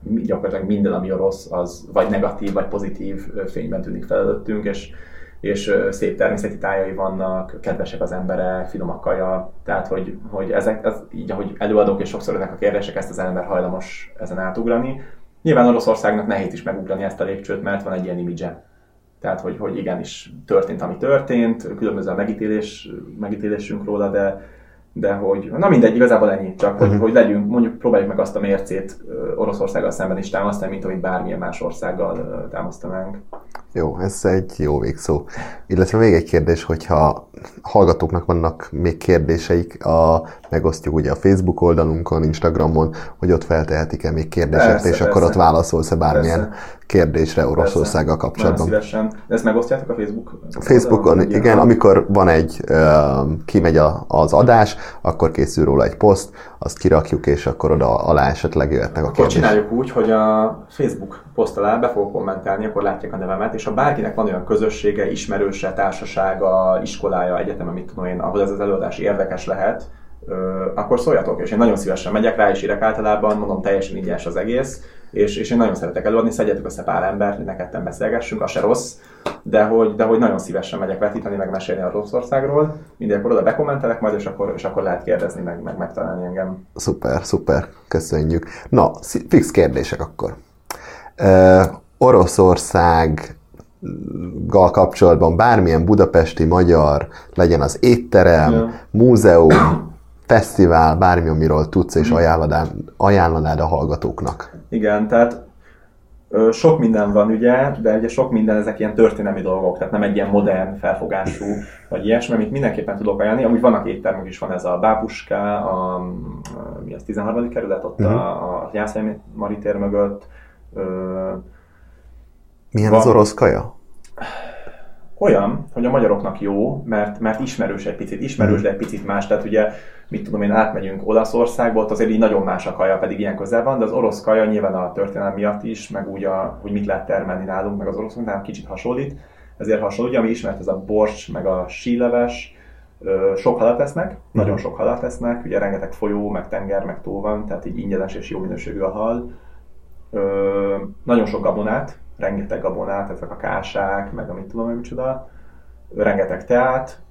Speaker 2: gyakorlatilag minden, ami orosz, az vagy negatív, vagy pozitív fényben tűnik fel előttünk, és, és szép természeti tájai vannak, kedvesek az emberek, finom a kaja, tehát hogy, hogy ezek, ez, így ahogy előadok, és sokszor ennek a kérdések, ezt az ember hajlamos ezen átugrani. Nyilván Oroszországnak nehéz is megugrani ezt a lépcsőt, mert van egy ilyen imidzse. Tehát, hogy, hogy igenis történt, ami történt, különböző a megítélés, megítélésünk róla, de, de hogy, na mindegy, igazából ennyi, csak hogy,
Speaker 1: Mhm.
Speaker 2: hogy legyünk, mondjuk próbáljuk meg azt a mércét Oroszországgal szemben is támasztani, mint amit bármilyen más országgal támasztanánk.
Speaker 1: Jó, ez egy jó végszó. Illetve még egy kérdés, hogyha hallgatóknak vannak még kérdéseik, a, megosztjuk ugye a Facebook oldalunkon, Instagramon, hogy ott feltehetik-e még kérdéseket,
Speaker 2: Persze,
Speaker 1: és akkor
Speaker 2: persze.
Speaker 1: ott válaszolsz-e bármilyen
Speaker 2: Persze.
Speaker 1: Kérdésre Oroszországgal
Speaker 2: Nagyon
Speaker 1: kapcsolatban.
Speaker 2: szívesen. De ezt megosztjátok a Facebook?
Speaker 1: Facebookon,
Speaker 2: oldalon?
Speaker 1: igen, amikor van egy, ö, kimegy a, az adás, akkor készül róla egy poszt, azt kirakjuk, és akkor oda alá esetleg jöhetnek a
Speaker 2: Akkor csináljuk úgy, hogy a Facebook poszt alá be fogok kommentálni, akkor látják a nevemet, és ha bárkinek van olyan közössége, ismerőse, társasága, iskolája, egyeteme, mit tudom én, ahol ez az előadás érdekes lehet, akkor szóljatok, és én nagyon szívesen megyek rá, és írek általában, mondom, teljesen ingyenes az egész, és, és én nagyon szeretek előadni, szedjetek össze pár embert, hogy ne ketten beszélgessünk, az se rossz, de hogy, de hogy nagyon szívesen megyek vetíteni, meg mesélni a Oroszországról, akkor oda bekommentelek majd, és akkor, és akkor lehet kérdezni, meg, meg megtalálni engem.
Speaker 1: Szuper, szuper, köszönjük. Na, fix kérdések akkor. Uh, Oroszországgal kapcsolatban bármilyen budapesti magyar, legyen az étterem,
Speaker 2: Ja.
Speaker 1: múzeum, fesztivál, bármi, amiről tudsz és ajánlanád, ajánlanád a hallgatóknak.
Speaker 2: Igen, tehát sok minden van ugye, de ugye sok minden ezek ilyen történelmi dolgok, tehát nem egy ilyen modern felfogású, vagy ilyesmi, amit mindenképpen tudok ajánlani. Amúgy vannak éttermek is, van ez a Bábuska, a, a mi az 13. kerület, ott
Speaker 1: Mhm.
Speaker 2: a, a Jászai Mari tér mögött. Ö,
Speaker 1: Milyen
Speaker 2: Van.
Speaker 1: az orosz kaja?
Speaker 2: olyan, hogy a magyaroknak jó, mert, mert ismerős egy picit, ismerős, de egy picit más. Tehát ugye, mit tudom én, átmegyünk Olaszországba, ott azért így nagyon más a kaja, pedig ilyen közel van, de az orosz kaja nyilván a történelem miatt is, meg úgy, a, hogy mit lehet termelni nálunk, meg az oroszoknál kicsit hasonlít. ezért hasonló. Ami ismert ez a borcs, meg a síleves, sok halat esznek, uh-huh. nagyon sok halat esznek, ugye rengeteg folyó, meg tenger, meg tó van, tehát így ingyenes és jó minőségű a hal. Ö, nagyon sok gabonát, rengeteg gabonát, ezek a kásák, meg amit tudom, hogy micsoda, rengeteg teát,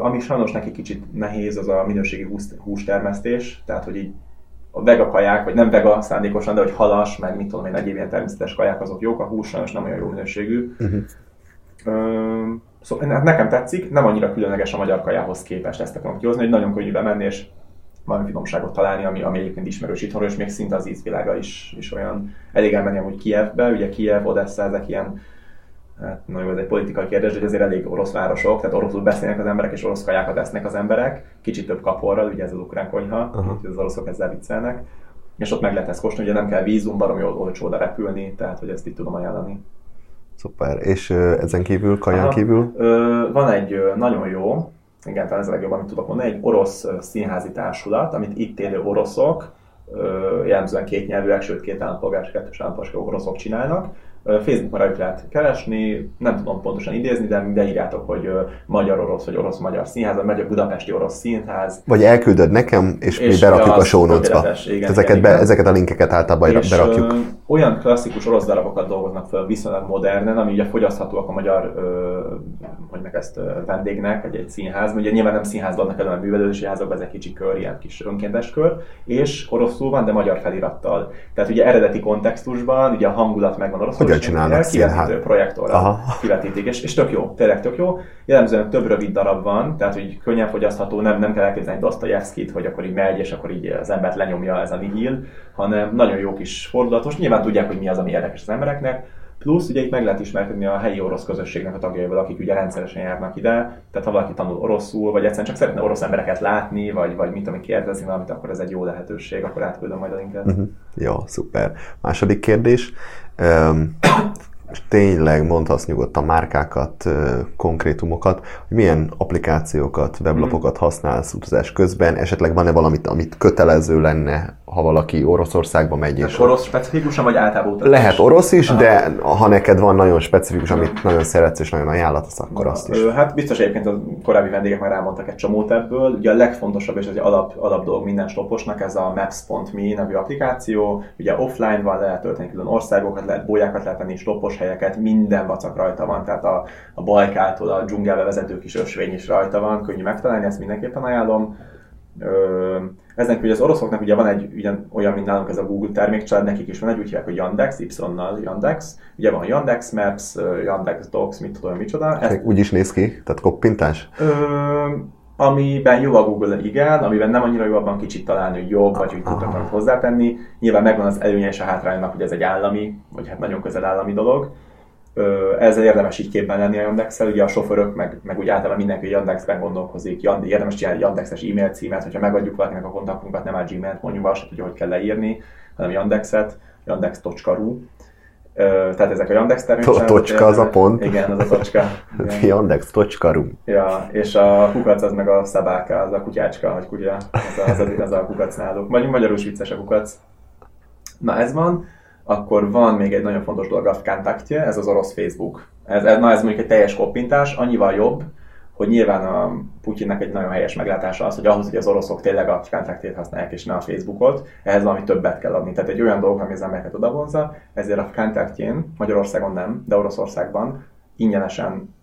Speaker 2: ami sajnos neki kicsit nehéz, az a minőségi hústermesztés, tehát hogy így a vega kaják, vagy nem vega szándékosan, de hogy halas, meg mit tudom én, egyéb ilyen természetes kaják, azok jók, a hús sajnos nem olyan jó minőségű. Uh-huh. Ö, Szóval hát nekem tetszik, nem annyira különleges a magyar kajához képest ezt akarom kihozni, hogy nagyon könnyű bemenni, és valami finomságot találni, ami, ami egyébként ismerős itthon, és még szinte az ízvilága is, is olyan elég elmenni amúgy Kievbe, ugye Kiev, Odessa, ezek ilyen hát nagyon jó, ez egy politikai kérdés, hogy azért elég orosz városok, tehát oroszul beszélnek az emberek, és orosz kajákat esznek az emberek, kicsit több kaporral, ugye ez az ukrán konyha, uh-huh. az oroszok ezzel viccelnek, és ott meg lehet ezt kóstolni, ugye nem kell vízum, baromi olcsó oda repülni, tehát hogy ezt itt tudom ajánlani.
Speaker 1: Szuper. És ezen kívül, kaján Aha. kívül?
Speaker 2: van egy nagyon jó, igen, talán ez a legjobb, amit tudok mondani, egy orosz színházi társulat, amit itt élő oroszok, jellemzően két nyelvűek, sőt két állampolgár, kettős állampolgár oroszok csinálnak, Facebookon rajta lehet keresni, nem tudom pontosan idézni, de beírjátok, hogy magyar-orosz vagy orosz-magyar színház, vagy magyar budapesti orosz színház.
Speaker 1: Vagy elküldöd nekem, és, és mi berakjuk a show notes-ba. ezeket, be, ezeket a linkeket általában és berakjuk. Ö,
Speaker 2: olyan klasszikus orosz darabokat dolgoznak fel viszonylag modernen, ami ugye fogyaszthatóak a magyar, ö, hogy meg ezt vendégnek, egy, egy színház. Ugye nyilván nem színházban adnak elő a művelődési házakban, ez egy kicsi kör, ilyen kis önkéntes kör, és oroszul van, de magyar felirattal. Tehát ugye eredeti kontextusban, ugye a hangulat megvan oroszul,
Speaker 1: hogyan csinálnak
Speaker 2: színház? projektorral kivetítik, és, és tök jó, tényleg tök jó. Jellemzően több rövid darab van, tehát hogy könnyen fogyasztható, nem, nem kell elképzelni Dostoyevskit, hogy akkor így megy, és akkor így az embert lenyomja ez a nihil, hanem nagyon jó kis fordulatos. Nyilván tudják, hogy mi az, ami érdekes az embereknek, Plusz ugye itt meg lehet ismerkedni a helyi orosz közösségnek a tagjaival, akik ugye rendszeresen járnak ide, tehát ha valaki tanul oroszul, vagy egyszerűen csak szeretne orosz embereket látni, vagy, vagy mit, ami kérdezni valamit, akkor ez egy jó lehetőség, akkor átküldöm majd a linket. Uh-huh.
Speaker 1: Jó, szuper. Második kérdés. Um, és tényleg mondhatsz nyugodtan márkákat, konkrétumokat, hogy milyen applikációkat, weblapokat használsz utazás közben, esetleg van-e valamit, amit kötelező lenne ha valaki Oroszországba megy.
Speaker 2: És orosz specifikusan, vagy általában
Speaker 1: utazás? Lehet orosz is, Aha. de ha neked van nagyon specifikus, amit nagyon szeretsz és nagyon ajánlatasz, akkor azt is.
Speaker 2: Hát biztos egyébként a korábbi vendégek már elmondtak egy csomót ebből. Ugye a legfontosabb és az alap, alap dolog minden stoposnak ez a Maps.me nevű applikáció. Ugye offline van, lehet tölteni külön országokat, lehet bolyákat lehet tenni, stopos helyeket, minden vacak rajta van, tehát a, a Bajkától a dzsungelbe vezető kis ösvény is rajta van, könnyű megtalálni, ezt mindenképpen ajánlom. Ö, ezen hogy az oroszoknak ugye van egy ugyan, olyan, mint nálunk ez a Google termékcsalád, nekik is van egy, úgy hívják, hogy Yandex, Y-nal Yandex. Ugye van Yandex Maps, Yandex Docs, mit tudom, micsoda.
Speaker 1: Ez úgy is néz ki? Tehát koppintás? Ö,
Speaker 2: amiben jó a Google, igen, amiben nem annyira jó, abban kicsit találni, hogy jobb, vagy hogy tudtak valamit hozzátenni. Nyilván megvan az előnye és a hátránynak, hogy ez egy állami, vagy hát nagyon közel állami dolog ezzel érdemes így képben lenni a yandex ugye a sofőrök, meg, meg úgy általában mindenki, Yandexben gondolkozik, Yand, érdemes csinálni Yandexes e-mail címet, hogyha megadjuk valakinek a kontaktunkat, nem a Gmail-t mondjuk, azt tudja, hogy kell leírni, hanem Yandexet, yandex.ru. Tehát ezek a Yandex
Speaker 1: termékek. Tocska az a pont.
Speaker 2: Igen, az a tocska. <laughs>
Speaker 1: Yandex, tocskaru.
Speaker 2: Ja, és a kukac az meg a szabáka, az a kutyácska, vagy kutya, az a, az a, az a kukac náluk. Vagy magyarul vicces a kukac. Na ez van akkor van még egy nagyon fontos dolog, a Vkontaktje, ez az orosz Facebook. Ez, ez, na ez mondjuk egy teljes koppintás, annyival jobb, hogy nyilván a Putyinnek egy nagyon helyes meglátása az, hogy ahhoz, hogy az oroszok tényleg a Vkontaktét használják és ne a Facebookot, ehhez valami többet kell adni. Tehát egy olyan dolog, ami az embereket odavonza, ezért a Vkontaktjén, Magyarországon nem, de Oroszországban ingyenesen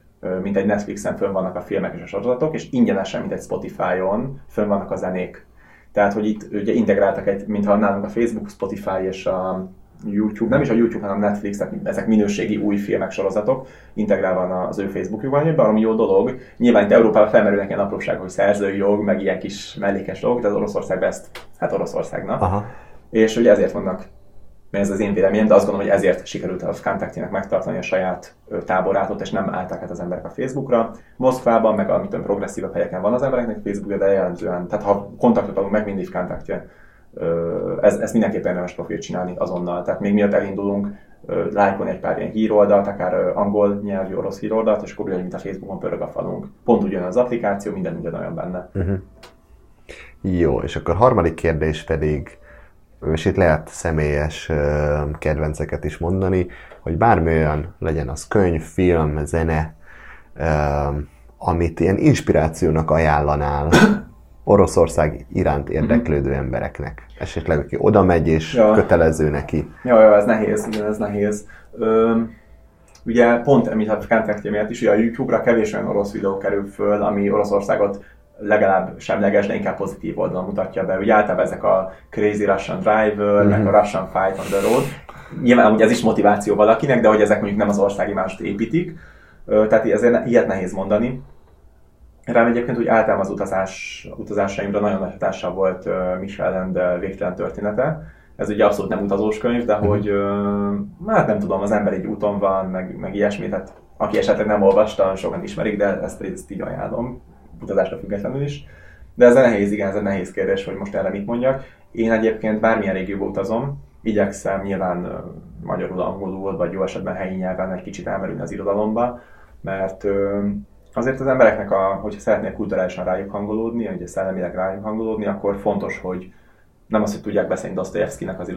Speaker 2: mint egy Netflixen fönn vannak a filmek és a sorozatok, és ingyenesen, mint egy Spotify-on fönn vannak a zenék. Tehát, hogy itt ugye integráltak egy, mintha nálunk a Facebook, Spotify és a YouTube, nem is a YouTube, hanem Netflix, ezek minőségi új filmek, sorozatok, integrálva az ő Facebookjukban, egy valami jó dolog. Nyilván itt Európában felmerülnek ilyen apróságok, hogy szerzői jog, meg ilyen kis mellékes dolgok, de az Oroszországban ezt, hát Oroszországnak. Aha. És ugye ezért vannak ez az én véleményem, de azt gondolom, hogy ezért sikerült a Vkontaktinek megtartani a saját táborát ott, és nem állták át az emberek a Facebookra. Moszkvában, meg amit progresszívebb helyeken van az embereknek Facebookja, de jellemzően, tehát ha kontaktot adunk meg, mindig Vkontaktja ez, ezt mindenképpen érdemes profilt csinálni azonnal. Tehát még miatt elindulunk, lájkolni egy pár ilyen híroldalt, akár angol nyelvű orosz híroldalt, és akkor mint a Facebookon pörög a falunk. Pont ugyan az applikáció, minden minden olyan benne. Uh-huh.
Speaker 1: Jó, és akkor harmadik kérdés pedig, és itt lehet személyes kedvenceket is mondani, hogy bármi olyan legyen az könyv, film, zene, amit ilyen inspirációnak ajánlanál Oroszország iránt érdeklődő mm-hmm. embereknek? Esetleg, aki oda megy és ja. kötelező neki.
Speaker 2: Ja, ja, ez nehéz, igen, ez nehéz. Ö, ugye pont említett Kentekti miatt is, hogy a YouTube-ra kevés olyan orosz videó kerül föl, ami Oroszországot legalább semleges, de inkább pozitív oldalon mutatja be. Ugye általában ezek a Crazy Russian Driver, mm-hmm. meg a Russian Fight on the Road. Nyilván ugye ez is motiváció valakinek, de hogy ezek mondjuk nem az országi mást építik. Tehát ezért ilyet nehéz mondani. Rám egyébként úgy általában az utazás, utazásaimra nagyon nagy hatással volt uh, Michel End végtelen története. Ez ugye abszolút nem utazós könyv, de mhm. hogy uh, hát nem tudom, az ember egy úton van, meg, meg ilyesmi, tehát aki esetleg nem olvasta, sokan ismerik, de ezt, ezt így ajánlom, utazásra függetlenül is. De ez a nehéz, igen, ez egy nehéz kérdés, hogy most erre mit mondjak. Én egyébként bármilyen régióba utazom, igyekszem nyilván uh, magyarul, angolul, vagy jó esetben helyi nyelven egy kicsit elmerülni az irodalomba, mert uh, azért az embereknek, a, hogyha szeretnék kulturálisan rájuk hangolódni, ugye szellemileg rájuk hangolódni, akkor fontos, hogy nem azt, hogy tudják beszélni Dostoyevskynek az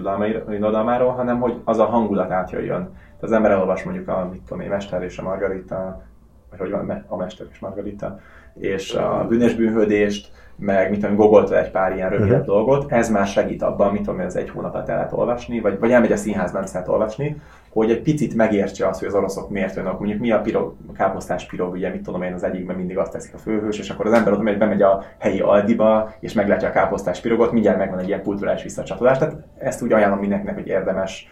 Speaker 2: irodalmáról, hanem hogy az a hangulat átjöjjön. Az ember elolvas mondjuk a, mit tudom én, Mester és a Margarita, vagy hogy van, a Mester és Margarita, és a bűnös bűnhődést, meg mit tudom, googolta egy pár ilyen rövidebb uh-huh. dolgot, ez már segít abban, mit tudom, ez egy hónapot el lehet olvasni, vagy, vagy elmegy a színházban, nem lehet olvasni, hogy egy picit megértse azt, hogy az oroszok miért jönnek. Mondjuk mi a pirog, a káposztás pirog, ugye mit tudom én, az egyikben mindig azt teszik a főhős, és akkor az ember ott megy, bemegy a helyi Aldiba, és meglátja a káposztás pirogot, mindjárt megvan egy ilyen kulturális visszacsatolás. Tehát ezt úgy ajánlom mindenkinek, hogy érdemes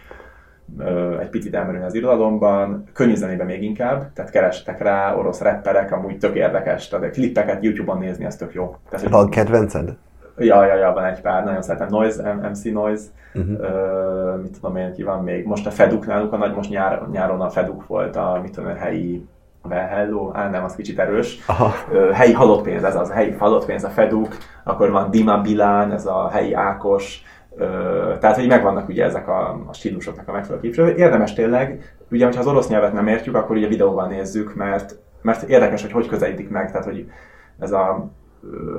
Speaker 2: egy picit elmerülni az irodalomban, könnyű zenében még inkább, tehát kerestek rá, orosz rapperek, amúgy tök érdekes, tehát klippeket YouTube-on nézni, ez tök jó. Tehát,
Speaker 1: Van kedvenced?
Speaker 2: Ja, ja, ja, van egy pár, nagyon szeretem. Noise, MC Noise, uh-huh. uh, mit tudom én, ki van még. Most a Feduk náluk a nagy, most nyár, nyáron a Feduk volt a, mit tudom én, helyi Well, hello, á, nem, az kicsit erős. Aha. Uh, helyi halott pénz, ez az, a helyi halott pénz, a Feduk, akkor van Dima Bilán, ez a helyi Ákos, uh, tehát, hogy megvannak ugye ezek a, a stílusoknak a megfelelő képviselő. Érdemes tényleg, ugye, hogyha az orosz nyelvet nem értjük, akkor ugye videóban nézzük, mert, mert érdekes, hogy hogy közelítik meg, tehát, hogy ez a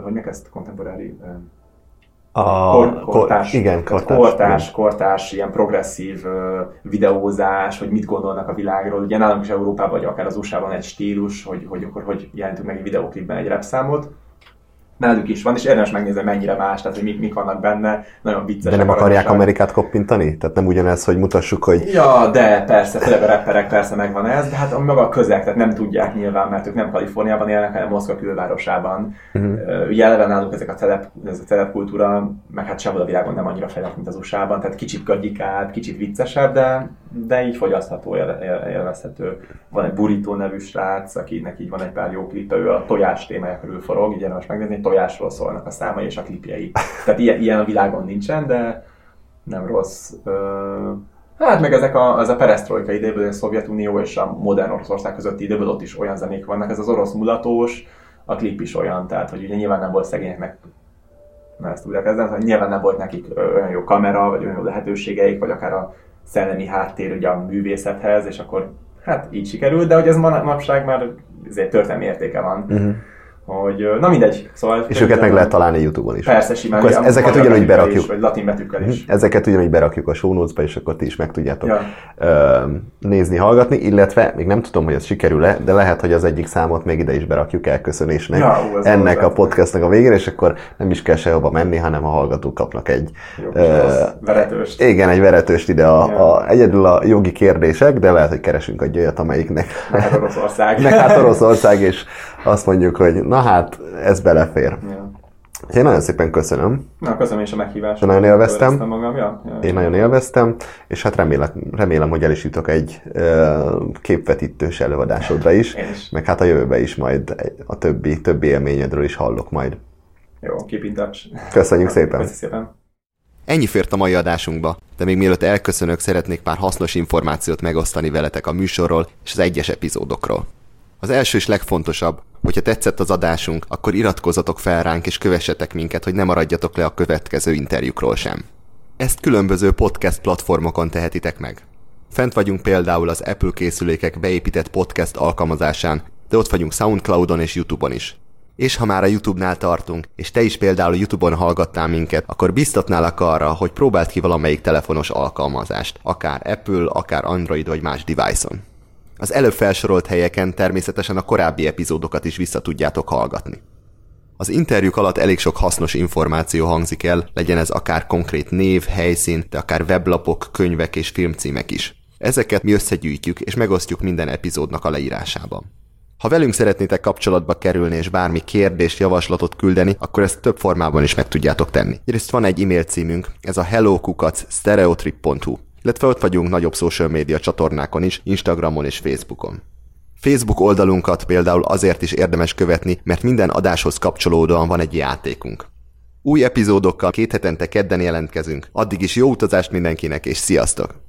Speaker 2: hogy meg ezt kontemporári
Speaker 1: a kor, kortás,
Speaker 2: igen, kortás, kortás, kortás, ilyen progresszív videózás, hogy mit gondolnak a világról. Ugye nálunk is Európában, vagy akár az USA-ban egy stílus, hogy, hogy akkor hogy jelenítünk meg egy videóklipben egy repszámot náluk is van, és érdemes megnézni, mennyire más, tehát hogy mik, mik vannak benne, nagyon vicces.
Speaker 1: De nem akarják Amerikát koppintani? Tehát nem ugyanez, hogy mutassuk, hogy...
Speaker 2: Ja, de persze, főleg a rapperek persze megvan ez, de hát a maga a közeg, tehát nem tudják nyilván, mert ők nem Kaliforniában élnek, hanem Moszkva külvárosában. Uh-huh. Ugye eleve náluk ezek a telep, ez a telepkultúra, meg hát sehol a világon nem annyira fejlett, mint az USA-ban, tehát kicsit gagyikább, kicsit viccesebb, de, de így fogyasztható, élvezhető. Van egy Burrito nevű srác, akinek így van egy pár jó klip, ő a tojás témája körül forog, így érdemes megnézni, tojásról szólnak a számai és a klipjei. Tehát ilyen, ilyen a világon nincsen, de nem rossz. Hát meg ezek a, az a perestroika időből, a Szovjetunió és a modern Oroszország közötti időből ott is olyan zenék vannak, ez az orosz mulatós, a klip is olyan, tehát hogy ugye nyilván nem volt szegényeknek na ezt újra kezdem, hogy nyilván nem volt nekik olyan jó kamera, vagy olyan jó lehetőségeik, vagy akár a szellemi háttér ugye a művészethez, és akkor hát így sikerült, de hogy ez manapság már azért történelmi értéke van. Uh-huh hogy na mindegy. Szóval
Speaker 1: és őket meg lehet találni YouTube-on is.
Speaker 2: Persze, simán.
Speaker 1: Akkor ezeket ugyanúgy berakjuk. Is,
Speaker 2: vagy latin betűkkel is.
Speaker 1: Mhm. Ezeket ugyanúgy berakjuk a show notes-ba, és akkor ti is meg tudjátok ja. nézni, hallgatni, illetve még nem tudom, hogy ez sikerül-e, de lehet, hogy az egyik számot még ide is berakjuk elköszönésnek ja, ú, ennek a podcastnak a végén, és akkor nem is kell sehova menni, hanem a hallgatók kapnak egy
Speaker 2: Jó, uh, veretőst.
Speaker 1: Igen, egy veretőst ide a, ja. a, egyedül a jogi kérdések, de lehet, hogy keresünk egy olyat, amelyiknek.
Speaker 2: Meg hát Oroszország. <laughs>
Speaker 1: meg hát Oroszország, és azt mondjuk, hogy na hát, ez belefér. Ja. Én nagyon szépen köszönöm.
Speaker 2: Na, köszönöm is a meghívást.
Speaker 1: Nagyon élveztem.
Speaker 2: Magam. Ja, ja,
Speaker 1: Én nagyon élveztem, és hát remélem, remélem hogy el is jutok egy uh, képvetítős előadásodra is,
Speaker 2: is,
Speaker 1: meg hát a jövőben is majd a többi, többi élményedről is hallok majd.
Speaker 2: Jó, keep in touch.
Speaker 1: Köszönjük szépen.
Speaker 2: Köszönjük szépen.
Speaker 1: Ennyi fért a mai adásunkba, de még mielőtt elköszönök, szeretnék pár hasznos információt megosztani veletek a műsorról és az egyes epizódokról. Az első és legfontosabb, hogyha tetszett az adásunk, akkor iratkozzatok fel ránk és kövessetek minket, hogy ne maradjatok le a következő interjúkról sem. Ezt különböző podcast platformokon tehetitek meg. Fent vagyunk például az Apple készülékek beépített podcast alkalmazásán, de ott vagyunk Soundcloudon és YouTube-on is. És ha már a YouTube-nál tartunk, és te is például YouTube-on hallgattál minket, akkor biztatnálak arra, hogy próbáld ki valamelyik telefonos alkalmazást, akár Apple, akár Android vagy más device-on. Az előbb felsorolt helyeken természetesen a korábbi epizódokat is vissza tudjátok hallgatni. Az interjúk alatt elég sok hasznos információ hangzik el, legyen ez akár konkrét név, helyszín, de akár weblapok, könyvek és filmcímek is. Ezeket mi összegyűjtjük és megosztjuk minden epizódnak a leírásában. Ha velünk szeretnétek kapcsolatba kerülni és bármi kérdést, javaslatot küldeni, akkor ezt több formában is meg tudjátok tenni. Egyrészt van egy e-mail címünk, ez a hellokukac.stereotrip.hu illetve ott vagyunk nagyobb social média csatornákon is, Instagramon és Facebookon. Facebook oldalunkat például azért is érdemes követni, mert minden adáshoz kapcsolódóan van egy játékunk. Új epizódokkal két hetente kedden jelentkezünk, addig is jó utazást mindenkinek, és sziasztok!